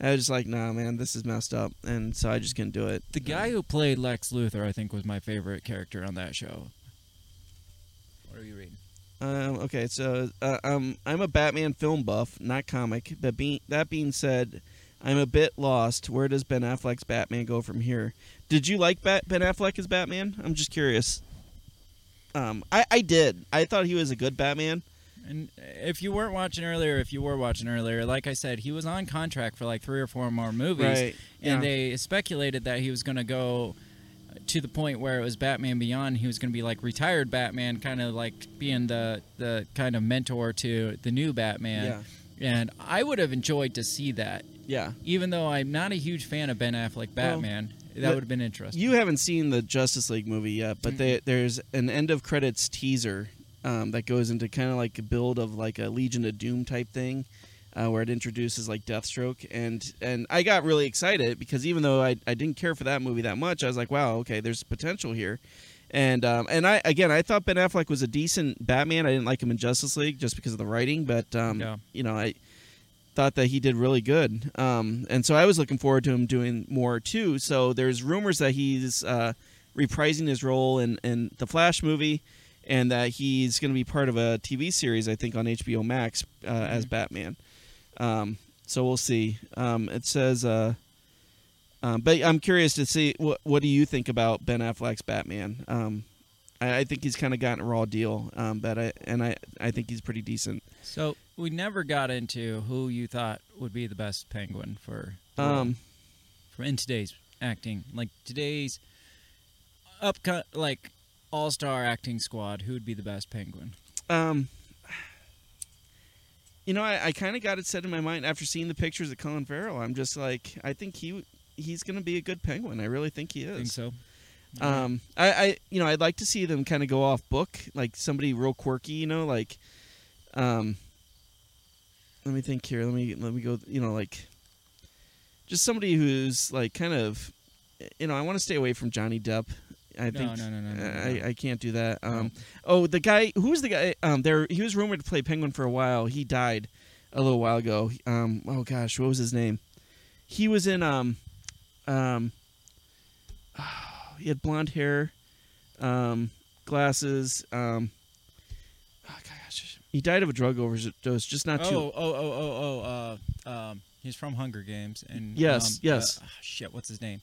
I was just like, nah, man, this is messed up, and so I just couldn't do it. The guy who played Lex Luthor, I think, was my favorite character on that show. What are you reading? Um, okay, so uh, um, I'm a Batman film buff, not comic. But being that being said, I'm a bit lost. Where does Ben Affleck's Batman go from here? Did you like Bat- Ben Affleck as Batman? I'm just curious. Um, I, I did. I thought he was a good Batman. And if you weren't watching earlier, if you were watching earlier, like I said, he was on contract for like three or four more movies, Right. and yeah. they speculated that he was going to go to the point where it was Batman Beyond. He was going to be like retired Batman, kind of like being the the kind of mentor to the new Batman. Yeah. And I would have enjoyed to see that, Yeah. even though I'm not a huge fan of Ben Affleck Batman. that would have been interesting. You haven't seen the Justice League movie yet, but they, there's an end of credits teaser um, that goes into kind of like a build of like a Legion of Doom type thing, uh, where it introduces like Deathstroke, and and I got really excited because even though I, I didn't care for that movie that much, I was like, wow, okay, there's potential here. And um, and I again I thought Ben Affleck was a decent Batman. I didn't like him in Justice League just because of the writing, but um, Yeah. you know I thought that he did really good. Um, and so I was looking forward to him doing more too. So there's rumors that he's uh, reprising his role in, in the Flash movie, and that he's going to be part of a TV series, I think, on HBO Max uh, as Batman. Um, so we'll see. Um, it says, uh, um, but I'm curious to see what what do you think about Ben Affleck's Batman? Um, I, I think he's kind of gotten a raw deal, um, but I and I I think he's pretty decent. So we never got into who you thought would be the best Penguin for the. Um, for in today's acting, like today's upcut like all star acting squad. Who would be the best Penguin? Um, you know, I, I kind of got it set in my mind after seeing the pictures of Colin Farrell. I'm just like, I think he he's going to be a good penguin. I really think he Think is. so? Um, I, I you know, I'd like to see them kind of go off book, like somebody real quirky. You know, like, um, let me think here. Let me let me go. You know, like, just somebody who's like kind of, you know, I want to stay away from Johnny Depp. I No, think no, no, no, no, no. I, I can't do that. Um, Oh, the guy who's the guy? Um, there he was rumored to play Penguin for a while. He died a little while ago. Um, oh gosh, what was his name? He was in um, um, he had blonde hair, um, glasses. Um, oh he died of a drug overdose. Just not oh, too. oh, oh, oh, oh, oh. uh, um, he's from Hunger Games, and Yes, um, yes. uh, ah, shit, what's his name?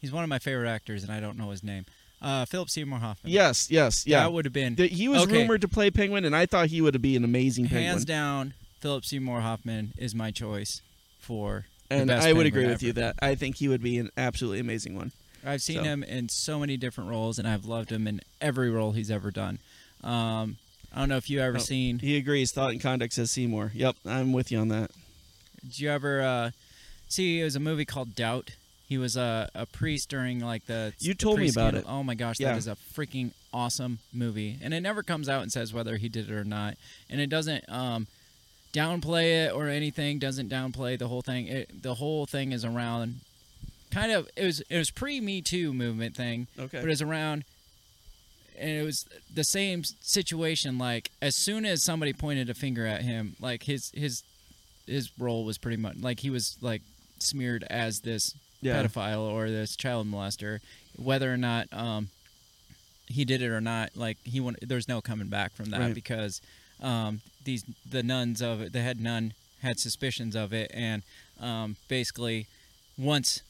He's one of my favorite actors, and I don't know his name. Uh, Philip Seymour Hoffman. Yes, yes, yeah. that would have been The- he was okay. rumored to play Penguin, and I thought he would be an amazing Penguin. hands down. Philip Seymour Hoffman is my choice for. the and I would agree with you that I think he would be an absolutely amazing one. I've seen So. him in so many different roles, and I've loved him in every role he's ever done. Um, I don't know if you ever Oh, seen. He agrees. Thought and conduct says Seymour. Yep, I'm with you on that. Did you ever uh, see? It was a movie called Doubt. He was a, a priest during like the. You the told me about pre-scandal. Oh my gosh, Yeah. that is a freaking awesome movie, and it never comes out and says whether he did it or not, and it doesn't um, downplay it or anything. Doesn't downplay the whole thing. It, the whole thing is around. Kind of, it was it was pre Me Too movement thing, Okay. but it was around and it was the same situation like as soon as somebody pointed a finger at him like his his his role was pretty much like he was like smeared as this Yeah. pedophile or this child molester whether or not um he did it or not like he won- there's no coming back from that Right. because um these the nuns of it the head nun had suspicions of it and um basically once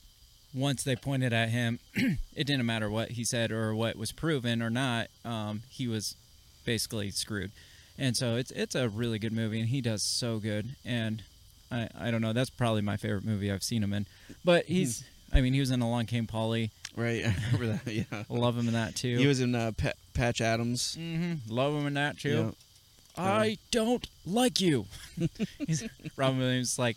once they pointed at him, it didn't matter what he said or what was proven or not. Um, he was basically screwed, and so it's it's a really good movie, and he does so good. And I I don't know, that's probably my favorite movie I've seen him in. But he's, I mean, he was in Along Came Polly. Right. I remember that. Yeah. Love him in that too. He was in uh, Pa- Patch Adams. hmm Love him in that too. Yeah. I don't like you. he's, Robin Williams is like,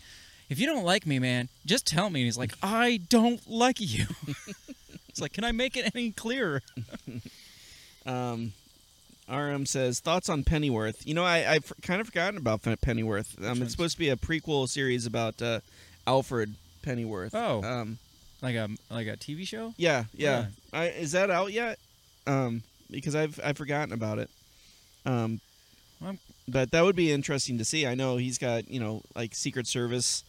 if you don't like me, man, just tell me. And he's like, I don't like you. it's like, can I make it any clearer? Um, RM says thoughts on Pennyworth. You know, I I've kind of forgotten about Pennyworth. Um, it's supposed to be a prequel series about uh, Alfred Pennyworth. Oh. Um, Like a like a TV show? yeah, yeah. I, is that out yet? Um, because I've I've forgotten about it. Um, Well, but that would be interesting to see. I know he's got you know like Secret Service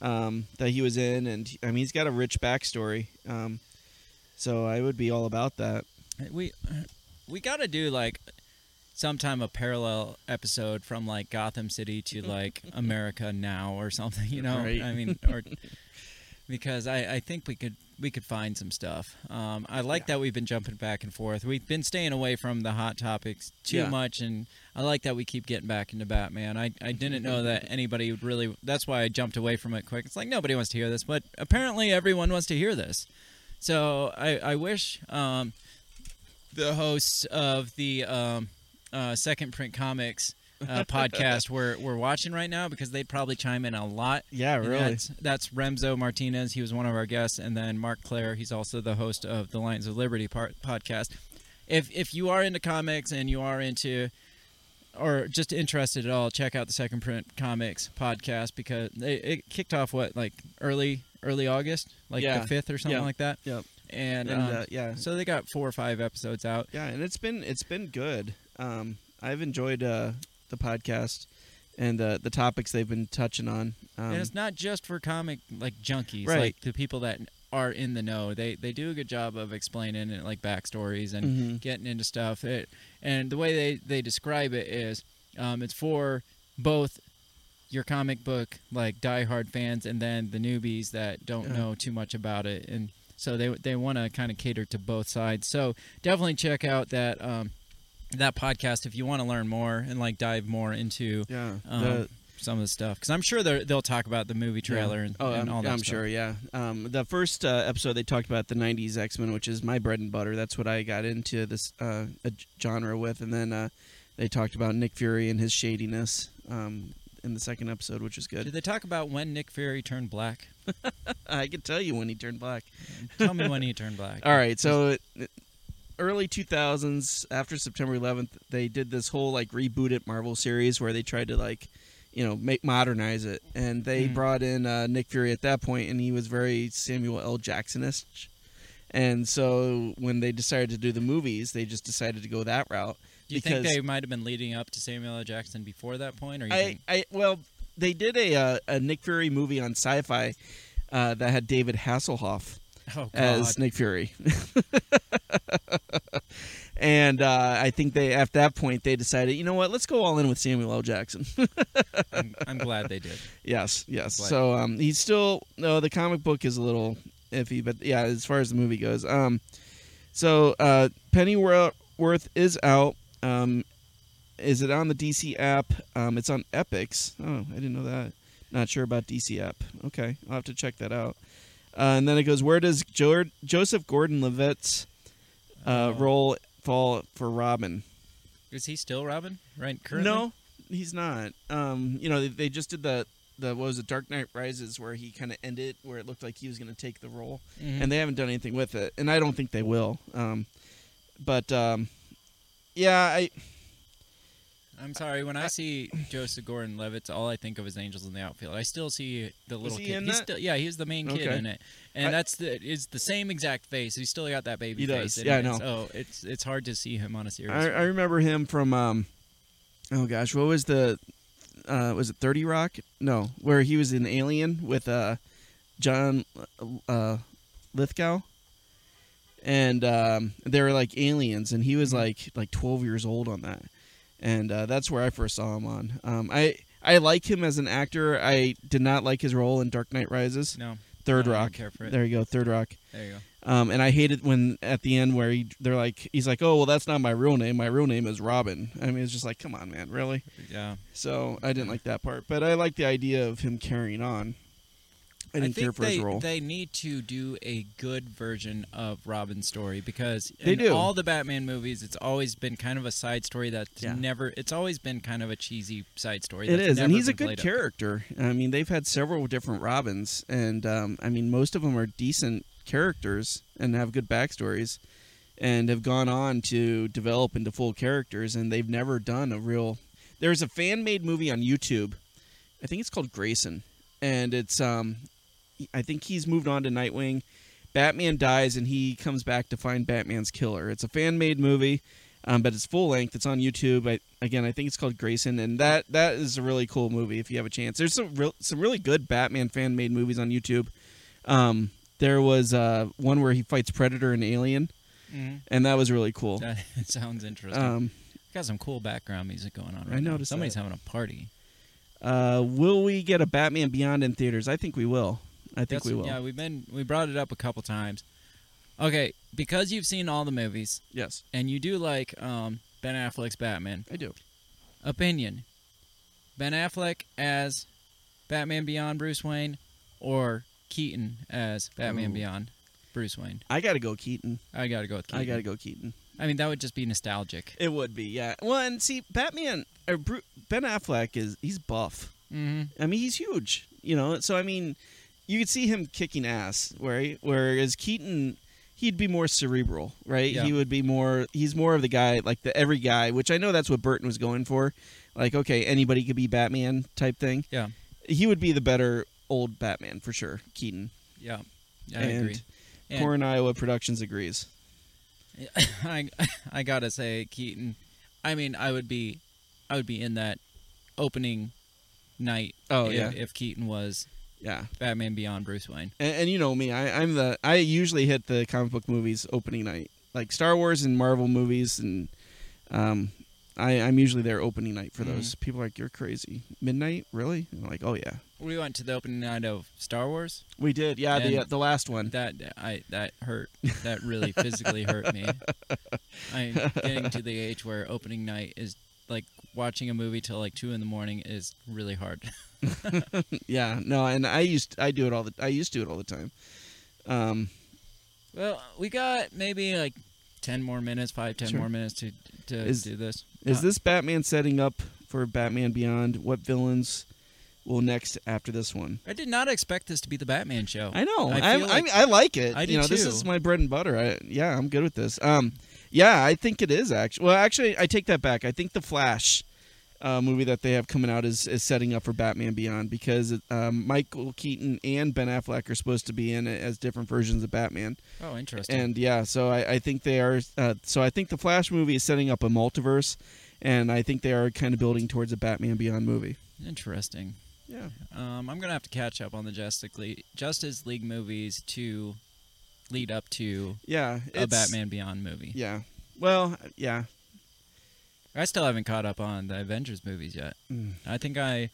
um, that he was in, and I mean he's got a rich backstory. Um, so I would be all about that. We we got to do like sometime a parallel episode from like Gotham City to like America now or something. You know, Right. I mean, or because I I think we could we could find some stuff. Um, I like that we've been jumping back and forth. We've been staying away from the hot topics too Yeah. much, and I like that we keep getting back into Batman. I I didn't know that anybody would really. That's why I jumped away from it quick. It's like nobody wants to hear this, but apparently everyone wants to hear this. So I I wish. Um, the hosts of the um, uh, Second Print Comics uh, podcast we're watching right now because they'd probably chime in a lot. Yeah, really. That's, that's Remzo Martinez. He was one of our guests, and then Marc Clair. He's also the host of the Lions of Liberty part, podcast. If if you are into comics and you are into or just interested at all, check out the Second Print Comics podcast because they, it kicked off what like early early August, like Yeah. the fifth or something Yeah. like that. Yep. And, And um, uh, yeah, so they got four or five episodes out. yeah, and it's been it's been good. Um, I've enjoyed uh, the podcast, and the the topics they've been touching on. Um, and it's not just for comic like junkies, Right. like the people that are in the know. They they do a good job of explaining it, like backstories and Mhm. getting into stuff. It, and the way they they describe it is, um, it's for both your comic book like diehard fans and then the newbies that don't Yeah. know too much about it, and so they they want to kind of cater to both sides. So definitely check out that. Um, that podcast if you want to learn more and like dive more into yeah. um, the- some of the stuff because I'm sure they'll talk about the movie trailer Yeah. and, oh, and I'm, all that. I'm stuff. sure. Yeah. Um, the first uh, episode they talked about the '90s X-Men, which is my bread and butter. That's what I got into this uh, genre with, and then uh, they talked about Nick Fury and his shadiness um, in the second episode, which was good. Did they talk about when Nick Fury turned black? I could tell you when he turned black. Tell me when he turned black. All right, so it, early 2000s, after September 11th, they did this whole like rebooted Marvel series where they tried to like, you know, make modernize it, and they Mhm. brought in uh, Nick Fury at that point, and he was very Samuel L. Jacksonish. And so when they decided to do the movies, they just decided to go that route. Do you think they might have been leading up to Samuel L. Jackson before that point, or you I, think? I well, they did a uh, a Nick Fury movie on Sci-Fi uh, that had David Hasselhoff Oh as Nick Fury. and uh, I think they, at that point, they decided, you know what, let's go all in with Samuel L. Jackson. I'm, I'm glad they did. yes, yes. So um, he's still no. The comic book is a little iffy, but yeah, as far as the movie goes, um, so uh, Pennyworth is out. Um, is it on the DC app? Um, it's on Epix. Oh, I didn't know that. Not sure about DC app. Okay, I'll have to check that out. Uh, and then it goes, where does jo- Joseph Gordon-Levitt's uh, Oh. role fall for Robin? Is he still Robin? Right? Currently? No, he's not. Um, you know, they, they just did the the what was it, Dark Knight Rises, where he kind of ended, where it looked like he was going to take the role, Mhm. and they haven't done anything with it, and I don't think they will. Um, but um, yeah, I I'm sorry. When I, see Joseph Gordon-Levitt, all I think of is Angels in the Outfield. I still see the little he kid. in he's that? still, yeah, he's the main kid Okay. in it, and I- that's the is the same exact face. He's still got that baby He face. does. in Yeah, I it, know. So it's it's hard to see him on a serious. I, I remember him from um, oh gosh, what was the uh, was it Thirty Rock? No, where he was in Alien with uh, John uh, Lithgow, and um, they were like aliens, and he was Mhm. like like twelve years old on that, and uh, that's where I first saw him on. Um, I I like him as an actor. I did not like his role in Dark Knight Rises. no, Third no, I Rock. care for it. There you go, Third Rock. There you go. Um, and I hated when at the end where he they're like he's like, oh well, that's not my real name. My real name is Robin. I mean, it's just like, come on, man, really. Yeah. So I didn't like that part, but I like the idea of him carrying on. I didn't think they, role. They need to do a good version of Robin's story because They in do. all the Batman movies, it's always been kind of a side story that's Yeah. never. It's always been kind of a cheesy side story. It is, and he's a good played up. character. I mean, they've had several different Robins, and um, I mean, most of them are decent characters and have good backstories, and have gone on to develop into full characters. And they've never done a real. There's a fan made movie on YouTube. I think it's called Grayson, and it's um, I think he's moved on to Nightwing. Batman dies, and he comes back to find Batman's killer. It's a fan made movie. Um, but it's full length. It's on YouTube. I, again, I think it's called Grayson, and that that is a really cool movie if you have a chance. There's some real, some really good Batman fan made movies on YouTube. Um, there was uh, one where he fights Predator and Alien, Mhm. and that was really cool. That sounds interesting. Um, Got some cool background music going on. I Right now. noticed Somebody's that. having a party. uh, will we get a Batman Beyond in theaters? I think we will. I think That's- we will. Yeah, we've been we brought it up a couple times. Okay, because you've seen all the movies Yes, and you do like um, Ben Affleck's Batman. I do. Opinion: Ben Affleck as Batman Beyond Bruce Wayne, or Keaton as Batman Ooh. Beyond Bruce Wayne. I got to go Keaton. I got to go with Keaton. I got to go Keaton. I mean, that would just be nostalgic. It would be, yeah. Well, and see, Batman or Bru- Ben Affleck is he's buff. Mm-hmm. I mean, he's huge, you know. So I mean, you could see him kicking ass. Where whereas Keaton, he'd be more cerebral, right? Yeah. He would be more. He's more of the guy, like the every guy, which I know that's what Burton was going for. Like, okay, anybody could be Batman type thing. Yeah. He would be the better old Batman for sure, Keaton. Yeah, yeah I and agree. And- Corn Iowa Productions agrees. I I gotta say Keaton. I mean, I would be, I would be in that opening night. Oh, if, yeah. if Keaton was Yeah. Batman Beyond Bruce Wayne. And, and you know me, I, I'm the I usually hit the comic book movies opening night, like Star Wars and Marvel movies, and um, I, I'm usually there opening night for those. People are like, "You're crazy, midnight, really?" And I'm like, "Oh yeah, We went to the opening night of Star Wars. we did. Yeah, the uh, the last one. That I that hurt. That really physically hurt me. I'm getting to the age where opening night is like watching a movie till like two in the morning is really hard. yeah, no, and I used I do it all the I used to do it all the time. Um, Well, we got maybe like ten more minutes, five, ten Sure. more minutes to to Is- do this. is Uh, this Batman setting up for Batman Beyond? What villains will next after this one? I did not expect this to be the Batman show. I know. I I feel I, like- I like it. I do you know, this is my bread and butter. I, yeah, I'm good with this. Um, yeah, I think it is actually. Well, actually, I take that back. I think the Flash uh, movie that they have coming out is, is setting up for Batman Beyond because um, Michael Keaton and Ben Affleck are supposed to be in it as different versions of Batman. oh, interesting. And yeah, so I, I think they are. Uh, so I think the Flash movie is setting up a multiverse, and I think they are kind of building towards a Batman Beyond movie. interesting. Yeah. Um, I'm gonna have to catch up on the Justice League, Justice League movies to lead up to Yeah. a Batman Beyond movie. Yeah. Well, yeah. I still haven't caught up on the Avengers movies yet. Mm. I think I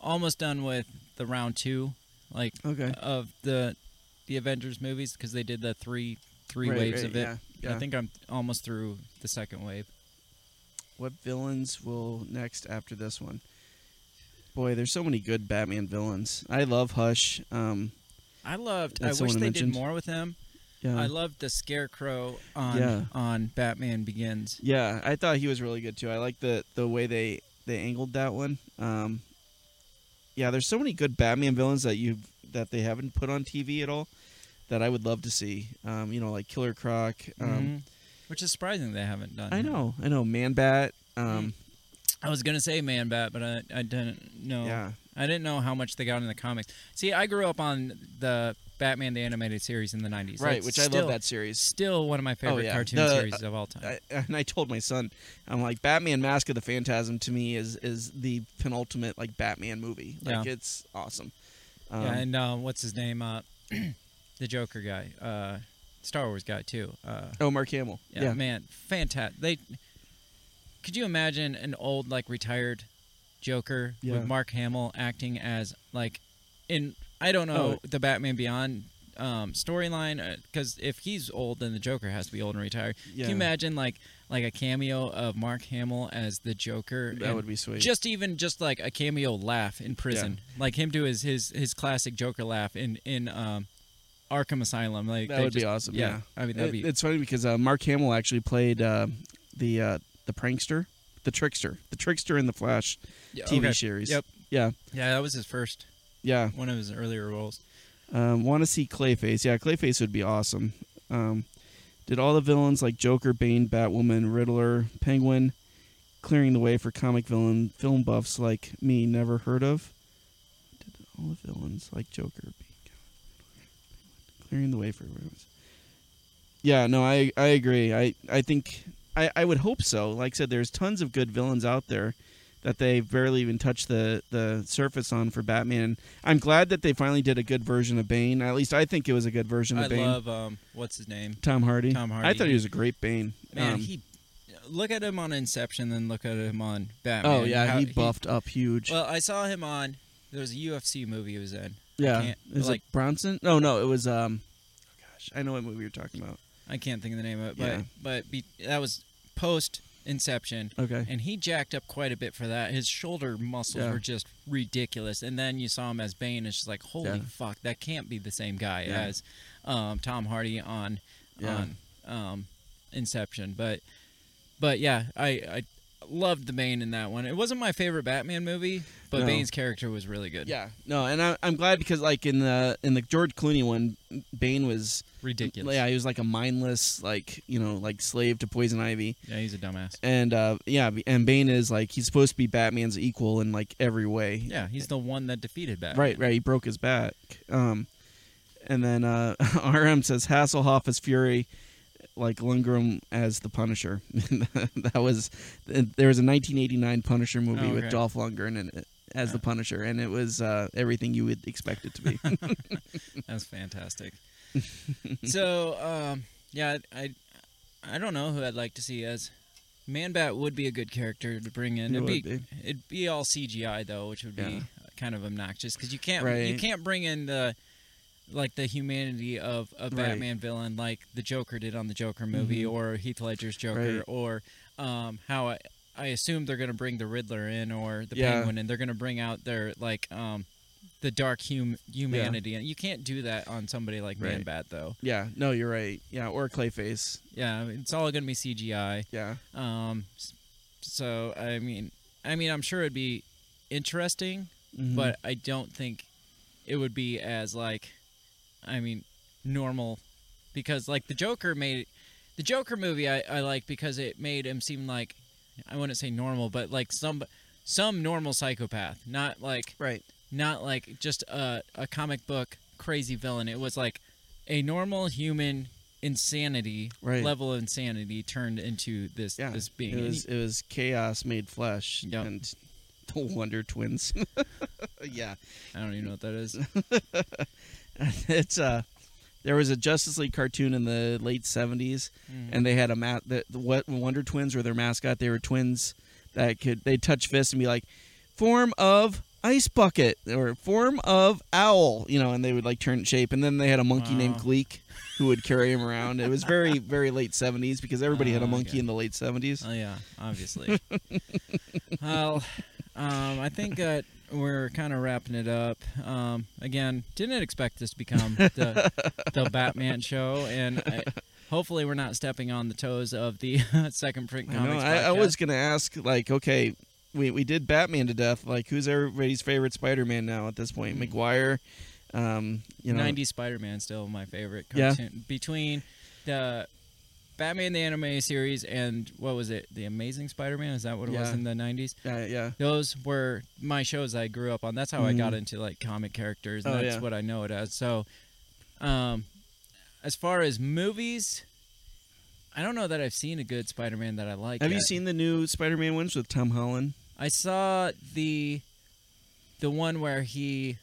almost done with the round two, like Okay. of the the Avengers movies because they did the three three Right, waves right, of it. yeah, yeah. I think I'm almost through the second wave. What villains will next after this one? Boy, there's so many good Batman villains. I love Hush. Um, I loved. I wish they mentioned. did more with him. Yeah, I loved the Scarecrow on Yeah. on Batman Begins. yeah, I thought he was really good too. I like the the way they they angled that one. Um, yeah, there's so many good Batman villains that you that they haven't put on TV at all that I would love to see. Um, you know, like Killer Croc. Um, Mhm. Which is surprising they haven't done. I know, I know, Man Bat. Um, I was gonna say Man Bat, but I I didn't know. Yeah, I didn't know how much they got in the comics. See, I grew up on the Batman the animated series in the '90s. right. That's Which I love that series. Still one of my favorite yeah. cartoon The- series of all time. I, and I told my son, I'm like, Batman: Mask of the Phantasm to me is is the penultimate like Batman movie. Like Yeah. it's awesome. Um, yeah, and uh, what's his name? Uh, the Joker guy, uh, Star Wars guy too. Uh, oh, Mark Hamill. yeah, Yeah, man, fantastic. They could you imagine an old like retired Joker Yeah. with Mark Hamill acting as like in I don't know Oh. the Batman Beyond um, storyline because if he's old then the Joker has to be old and retired. yeah. Can you imagine like like a cameo of Mark Hamill as the Joker? That would be sweet. just even just like a cameo laugh in prison, like him do his his his classic Joker laugh in in um, Arkham Asylum. Like that would be awesome. Yeah, Yeah, I mean that'd It- be it's funny because uh, Mark Hamill actually played uh, the uh, the prankster, the trickster, the trickster in the Flash yeah, TV okay. series. Yep. Yeah, Yeah, that was his first yeah. one of his earlier roles. Um, Want to see Clayface? Yeah, Clayface would be awesome. Um, did all the villains like Joker, Bane, Batwoman, Riddler, Penguin, clearing the way for comic villain film buffs like me never heard of? Did all the villains like Joker, Bane, clearing the way for villains? Yeah, no, I I agree. I I think I I would hope so. Like I said, there's tons of good villains out there that they barely even touched the the surface on for Batman. I'm glad that they finally did a good version of Bane. At least I think it was a good version of I Bane. love um, what's his name? Tom Hardy. Tom Hardy. I thought he was a great Bane. Man, Um, he look at him on Inception, then look at him on Batman. oh yeah, How- he buffed up huge. Well, I saw him on. There was a UFC movie he was in. yeah, it was like- like Bronson. No, no, it was um. Oh gosh, I know what movie you're talking about. I can't think of the name of it, but Yeah. but be, that was post Inception. Okay. and he jacked up quite a bit for that. His shoulder muscles Yeah. were just ridiculous. And then you saw him as Bane, it's just like, holy Yeah. fuck, that can't be the same guy Yeah. as um, Tom Hardy on on um, Inception. But but yeah, I I loved the Bane in that one. It wasn't my favorite Batman movie, but No. Bane's character was really good. Yeah, no, and I, I'm glad because like in the in the George Clooney one, Bane was ridiculous. yeah he was like a mindless like you know like slave to poison ivy, Yeah, he's a dumbass. and uh yeah, and Bane is like he's supposed to be Batman's equal in like every way. Yeah, he's the one that defeated Batman. Right, right. He broke his back. Um, and then uh, RM says Hasselhoff is Fury, like Lundgren as the Punisher. that was there was a 1989 Punisher movie Oh, with. Dolph Lundgren in it, as the Punisher, and it was uh, everything you would expect it to be. That's fantastic. so, um, yeah, I, I don't know who I'd like to see as Man Bat would be a good character to bring in. It it'd be, be. it'd be all CGI though, which would Yeah. be kind of obnoxious because you can't you can't bring in the like the humanity of a Right. Batman villain like the Joker did on the Joker movie Mhm. or Heath Ledger's Joker Right. or um, how I, I assume they're gonna bring the Riddler in or the Yeah. Penguin and they're gonna bring out their like um, the dark hum- humanity and you can't do that on somebody like Man Right. Bat though. yeah, no, you're right. Yeah, or Clayface. Yeah, it's all gonna be CGI. Yeah, Um, so I mean, I mean, I'm sure it'd be interesting, Mhm. but I don't think it would be as like, I mean, normal, because like the Joker made the Joker movie I, I like because it made him seem like I wouldn't say normal, but like some some normal psychopath, not like right. not like just a a comic book crazy villain. It was like a normal human insanity Right. level of insanity turned into this Yeah, this being. it was it was chaos made flesh, Yep. and the Wonder Twins. yeah, I don't even know what that is. it's uh there was a Justice League cartoon in the late 70s Mm. and they had a mat the, the what Wonder Twins were their mascot they were twins that could they touch fists and be like form of ice bucket or form of owl you know and they would like turn shape and then they had a monkey named Wow. Gleek who would carry him around it was very very late 70s because everybody had a Oh, monkey okay. in the late 70s Oh yeah, obviously. well, um, I think that we're kind of wrapping it up. Um, again, didn't expect this to become the the Batman show, and I, hopefully we're not stepping on the toes of the second print I, know. I, I was gonna ask like okay we, we did Batman to death like who's everybody's favorite Spider-Man now at this point Mm. Maguire um you know 90s Spider-Man still my favorite Yeah. cartoon. Between the Batman the anime series and what was it? The Amazing Spider-Man? Is that what it was Yeah. in the 90s? yeah yeah Those were my shows I grew up on. That's how I got Mhm. into like comic characters. And Oh, that's yeah. what I know it as. So, um, as far as movies, I don't know that I've seen a good Spider-Man that I like. have you yet. seen the new Spider-Man ones with Tom Holland I saw the the one where he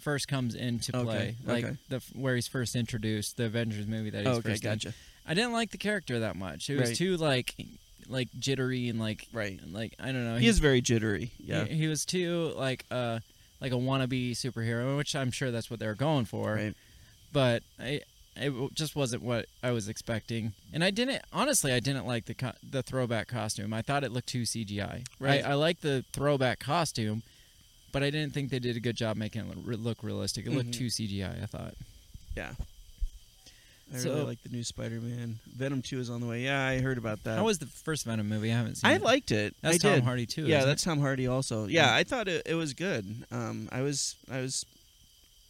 first comes into Okay, play, like okay. the where he's first introduced the Avengers movie that he's okay first in. gotcha I didn't like the character that much. It was Right. too like like jittery and like right like I don't know. he is very jittery yeah he, he was too like uh like a wannabe superhero, which I'm sure that's what they were going for. right But I it just wasn't what I was expecting, and I didn't honestly. I didn't like the co- the throwback costume. I thought it looked too CGI. Right. I, I like the throwback costume, but I didn't think they did a good job making it look realistic. It looked Mhm. too CGI. I thought. yeah I So- really like the new Spider-Man Venom 2 is on the way yeah I heard about that How was the first Venom movie? I haven't seen. I it. liked it That's I Tom did Hardy too. yeah that's it? Tom Hardy also Yeah. yeah I thought it, it was good um I was I was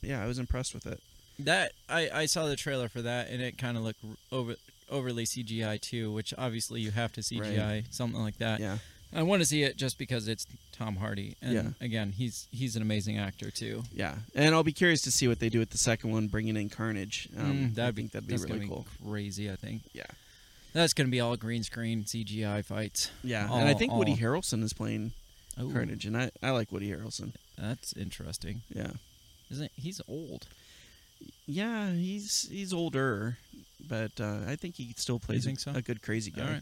yeah I was impressed with it that. I I saw the trailer for that, and it kind of looked over overly CGI too, which obviously you have to CGI something like that. yeah I want to see it just because it's Tom Hardy, and Yeah. again, he's he's an amazing actor too. Yeah, and I'll be curious to see what they do with the second one, bringing in Carnage. Um, Mm, that'd be think that'd be really cool. be crazy. I think. Yeah. That's gonna be all green screen CGI fights. Yeah, All- and I think Woody Harrelson is playing Oh, Carnage, and I, I like Woody Harrelson. that's interesting. Yeah, Isn't he's old? yeah, he's he's older, but uh, I think he still plays a, so? a good crazy guy.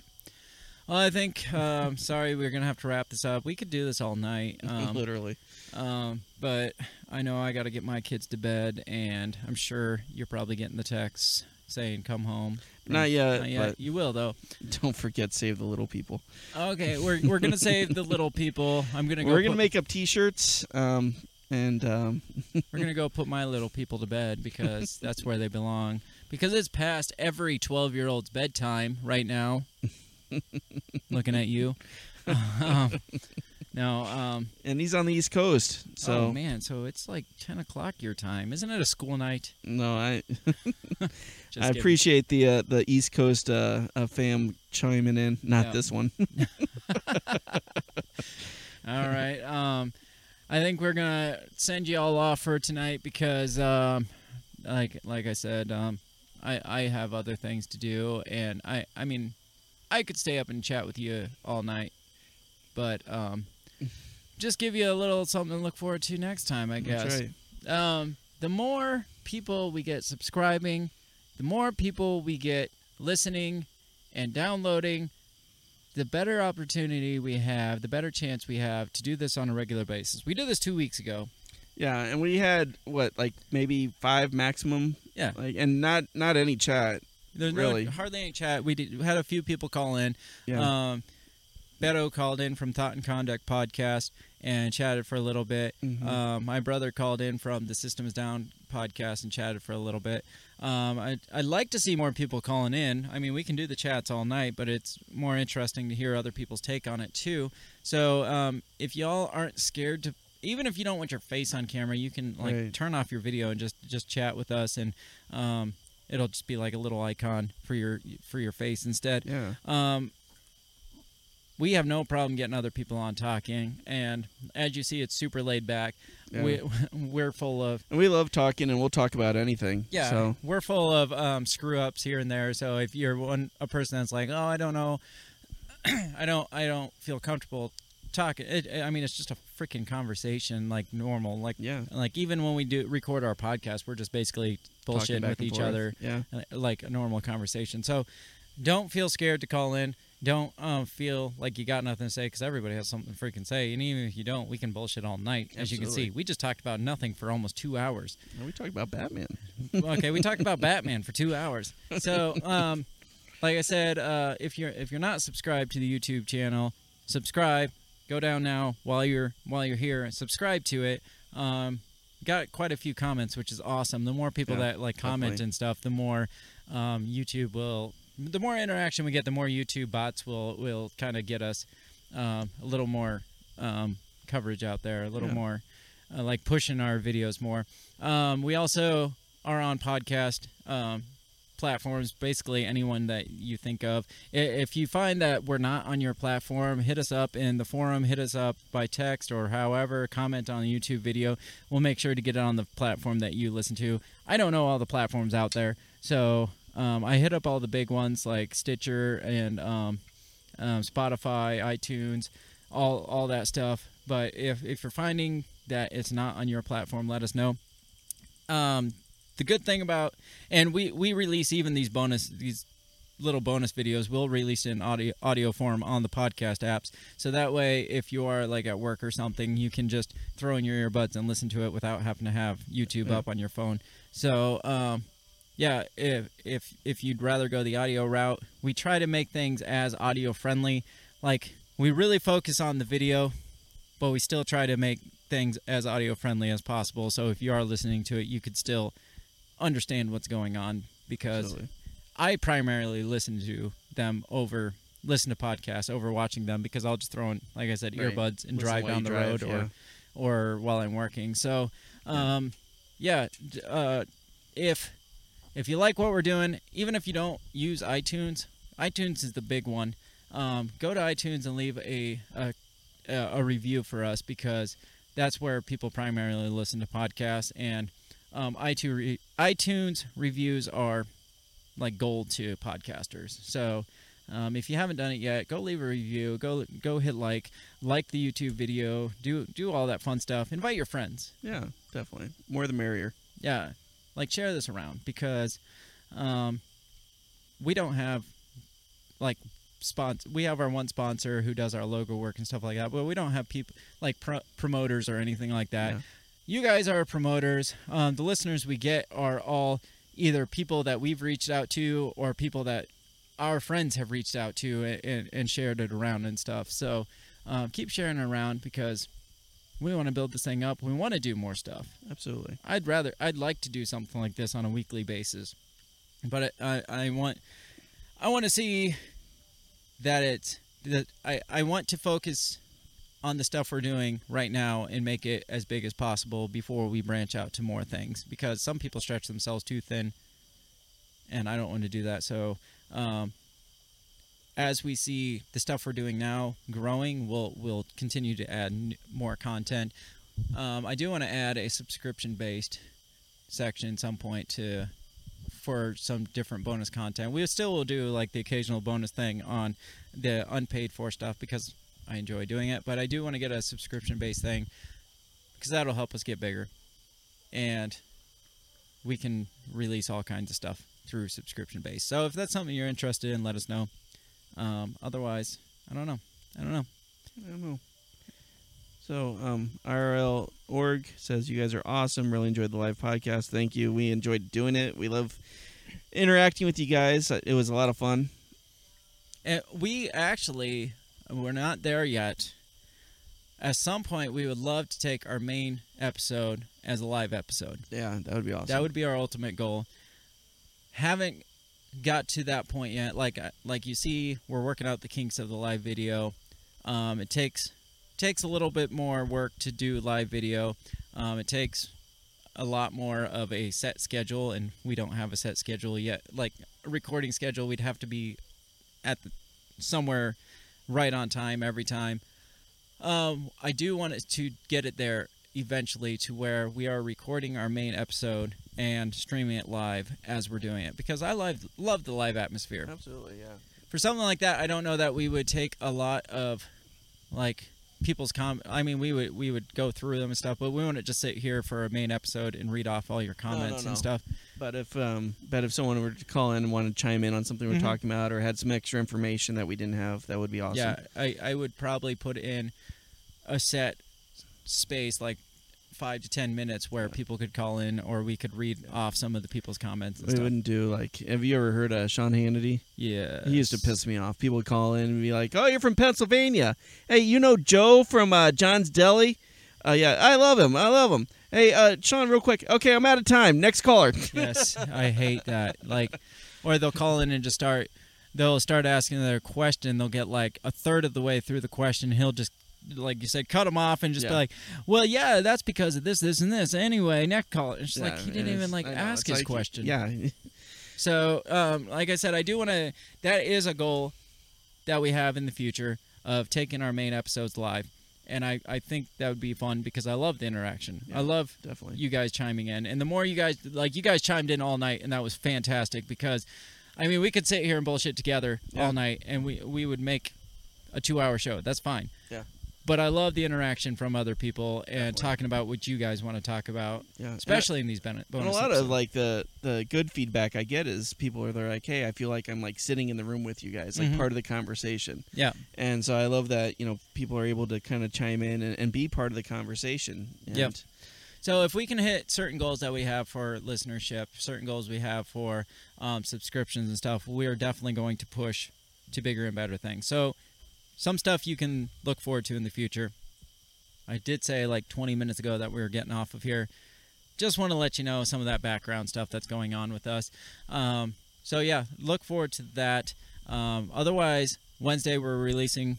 Well, I think. Um, sorry, we're gonna have to wrap this up. We could do this all night. Um, Literally. um, but I know I got to get my kids to bed, and I'm sure you're probably getting the texts saying "come home." Not yet, Not yet. but You will though. don't forget save the little people. Okay, we're we're gonna save the little people. I'm gonna go. We're gonna put- make up T-shirts, um, and um, We're gonna go put my little people to bed because that's where they belong. Because it's past every 12 year old's bedtime right now. Looking at you. um, no, um, and he's on the East Coast, so oh man, so it's like 10 o'clock your time, isn't it? A school night. no, I Just I kidding. appreciate the uh, the East Coast uh, uh, fam chiming in. Not this one. All right. Um, I think we're gonna send you all off for tonight because, um, like like I said, um, I I have other things to do, and I I mean, I could stay up and chat with you all night, but um, just give you a little something to look forward to next time, I guess. That's right. um, the more people we get subscribing, the more people we get listening and downloading, the better opportunity we have, the better chance we have to do this on a regular basis. We did this two weeks ago. Yeah, and we had what like maybe five maximum. Yeah. Like and not not any chat. There's Really? no, hardly any chat. We, did, we had a few people call in. Yeah. Um, Beto called in from Thought and Conduct podcast and chatted for a little bit. Mhm. Um, my brother called in from the Systems Down podcast and chatted for a little bit. Um, I, I'd like to see more people calling in. I mean, we can do the chats all night, but it's more interesting to hear other people's take on it too. So um, if y'all aren't scared to, even if you don't want your face on camera, you can like Right. turn off your video and just just chat with us, and um, it'll just be like a little icon for your for your face instead. yeah. Um, we have no problem getting other people on talking, and as you see, it's super laid back. Yeah. We we're full of And we love talking, and we'll talk about anything. yeah, So we're full of um, screw ups here and there. So if you're one a person that's like, oh, I don't know, I don't, I don't feel comfortable talking. It, I mean, it's just a freaking conversation, like normal. Like yeah. like even when we do record our podcast, we're just basically bullshitting with each forth. other Yeah. uh, like a normal conversation. So don't feel scared to call in. Don't um, feel like you got nothing to say because everybody has something to freaking say. And even if you don't, we can bullshit all night. As you can see, we just talked about nothing for almost two hours. And we talked about Batman. okay, we talked about Batman for two hours. So, um, like I said, uh, if you're if you're not subscribed to the YouTube channel, subscribe. Go down now while you're while you're here and subscribe to it. Um, got quite a few comments, which is awesome. The more people Yeah, that like comment definitely. and stuff, the more um, YouTube will. The more interaction we get, the more YouTube bots will will kind of get us um, a little more um, coverage out there, a little Yeah. more uh, like pushing our videos more. Um, we also are on podcast um, platforms, basically anyone that you think of. If you find that we're not on your platform, hit us up in the forum, hit us up by text or however, comment on the YouTube video. We'll make sure to get it on the platform that you listen to. I don't know all the platforms out there, so um, I hit up all the big ones like Stitcher and um, um, Spotify, iTunes, all all that stuff. But if if you're finding that it's not on your platform, let us know. Um, the good thing about and we we release even these bonus these little bonus videos we'll release in audio audio form on the podcast apps. So that way if you are like at work or something you can just throw in your earbuds and listen to it without having to have youtube Yeah. up on your phone. So um yeah if if if you'd rather go the audio route we try to make things as audio friendly. Like we really focus on the video but we still try to make things as audio friendly as possible. So if you are listening to it you could still understand what's going on because Absolutely. I primarily listen to them over listen to podcasts over watching them because I'll just throw in like I said Right. earbuds and Listen drive down the drive, road yeah. or or while I'm working. So um yeah, uh if if you like what we're doing, even if you don't use iTunes, iTunes is the big one. Um, go to iTunes and leave a, a a review for us because that's where people primarily listen to podcasts and um, iTunes re- iTunes reviews are like gold to podcasters. So um, if you haven't done it yet, go leave a review. Go go hit like, like the YouTube video. Do do all that fun stuff. Invite your friends. Yeah, definitely. More the merrier. Yeah, like share this around because um, we don't have like sponsor. We have our one sponsor who does our logo work and stuff like that, but we don't have people like pro- promoters or anything like that. Yeah. You guys are promoters. Um, the listeners we get are all either people that we've reached out to or people that our friends have reached out to and, and, and shared it around and stuff. So um, keep sharing it around because we want to build this thing up. We want to do more stuff. Absolutely. I'd rather I'd like to do something like this on a weekly basis, but I I, I want I want to see that it's that I I want to focus on the stuff we're doing right now and make it as big as possible before we branch out to more things because some people stretch themselves too thin and I don't want to do that so um as we see the stuff we're doing now growing we'll we'll continue to add n- more content um, I do want to add a subscription based section at some point to for some different bonus content. We still will do like the occasional bonus thing on the unpaid for stuff because I enjoy doing it. But I do want to get a subscription based thing because that'll help us get bigger, and we can release all kinds of stuff through subscription base. So if that's something you're interested in, let us know. Um, otherwise, I don't know. I don't know. I don't know. So, um, IRL org says you guys are awesome. Really enjoyed the live podcast. Thank you. We enjoyed doing it. We love interacting with you guys. It was a lot of fun. And we actually, we're not there yet. At some point, we would love to take our main episode as a live episode. Yeah, that would be awesome. That would be our ultimate goal. Haven't got to that point yet. Like uh, like you see, we're working out the kinks of the live video. Um, it takes takes a little bit more work to do live video. Um, it takes a lot more of a set schedule, and we don't have a set schedule yet. Like a recording schedule, we'd have to be at the, somewhere right on time every time. Um, I do want it to get it there eventually to where we are recording our main episode and streaming it live as we're doing it because I love love the live atmosphere. Absolutely, yeah. For something like that, I don't know that we would take a lot of like people's com I mean we would we would go through them and stuff, but we wouldn't just sit here for a main episode and read off all your comments no. and stuff. But if um, but if someone were to call in and want to chime in on something we're Mhm. talking about or had some extra information that we didn't have, that would be awesome. Yeah, I, I would probably put in a set space like five to ten minutes where people could call in or we could read off some of the people's comments and We stuff. wouldn't do like. Have you ever heard of Sean Hannity? Yeah. He used to piss me off. People would call in and be like, "Oh, you're from Pennsylvania. Hey, you know Joe from uh, John's Deli? Uh, yeah, I love him. I love him. Hey, uh, Sean, real quick. Okay, I'm out of time. Next caller. yes, I hate that. Like, or they'll call in and just start. They'll start asking their question. They'll get like a third of the way through the question. He'll just, like you said, cut them off and just be like, "Well, yeah, that's because of this, this, and this." Anyway, next call. It's just like he didn't even like ask it's his like- question. Yeah, So, um, like I said, I do want to. That is a goal that we have in the future of taking our main episodes live, and I I think that would be fun because I love the interaction. Yeah. I love definitely. you guys chiming in. And the more you guys like you guys chimed in all night and that was fantastic because I mean we could sit here and bullshit together Yeah. all night and we we would make a 2-hour show. That's fine. Yeah. But I love the interaction from other people and Definitely. talking about what you guys want to talk about, yeah, especially in these bonus And a lot episodes. of like the the good feedback I get is people are they're like, "Hey, I feel like I'm like sitting in the room with you guys, like Mhm. part of the conversation." Yeah. And so I love that you know people are able to kind of chime in and, and be part of the conversation. And Yep. So if we can hit certain goals that we have for listenership, certain goals we have for um, subscriptions and stuff, we are definitely going to push to bigger and better things. So some stuff you can look forward to in the future. I did say like 20 minutes ago that we were getting off of here. Just want to let you know some of that background stuff that's going on with us. Um, so yeah, look forward to that. Um, otherwise, Wednesday we're releasing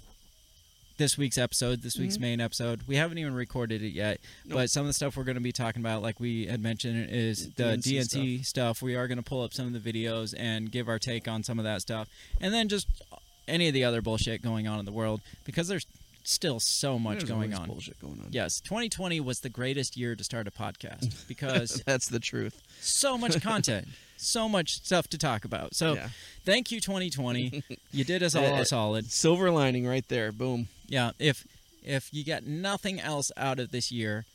this week's episode, this week's Mhm. main episode. We haven't even recorded it yet, Nope. but some of the stuff we're going to be talking about, like we had mentioned, is the DNC DNC stuff. We are going to pull up some of the videos and give our take on some of that stuff, and then just any of the other bullshit going on in the world because there's still so much There's going on. Bullshit going on. Yes, 2020 was the greatest year to start a podcast because That's the truth. so much content, so much stuff to talk about. So yeah. thank you 2020. You did us all Uh, a solid. Silver lining right there. Boom. Yeah, if if you get nothing else out of this year,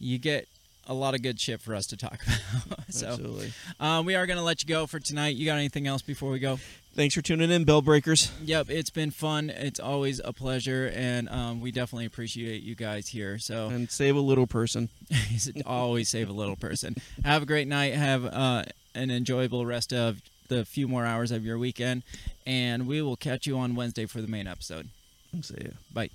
you get a lot of good shit for us to talk about. so Absolutely. um, we are going to let you go for tonight. You got anything else before we go? Thanks for tuning in, Bell Breakers. Yep, it's been fun. It's always a pleasure, and um, we definitely appreciate you guys here. So and save a little person. always save a little person. Have a great night. Have uh, an enjoyable rest of the few more hours of your weekend, and we will catch you on Wednesday for the main episode. See ya. Bye.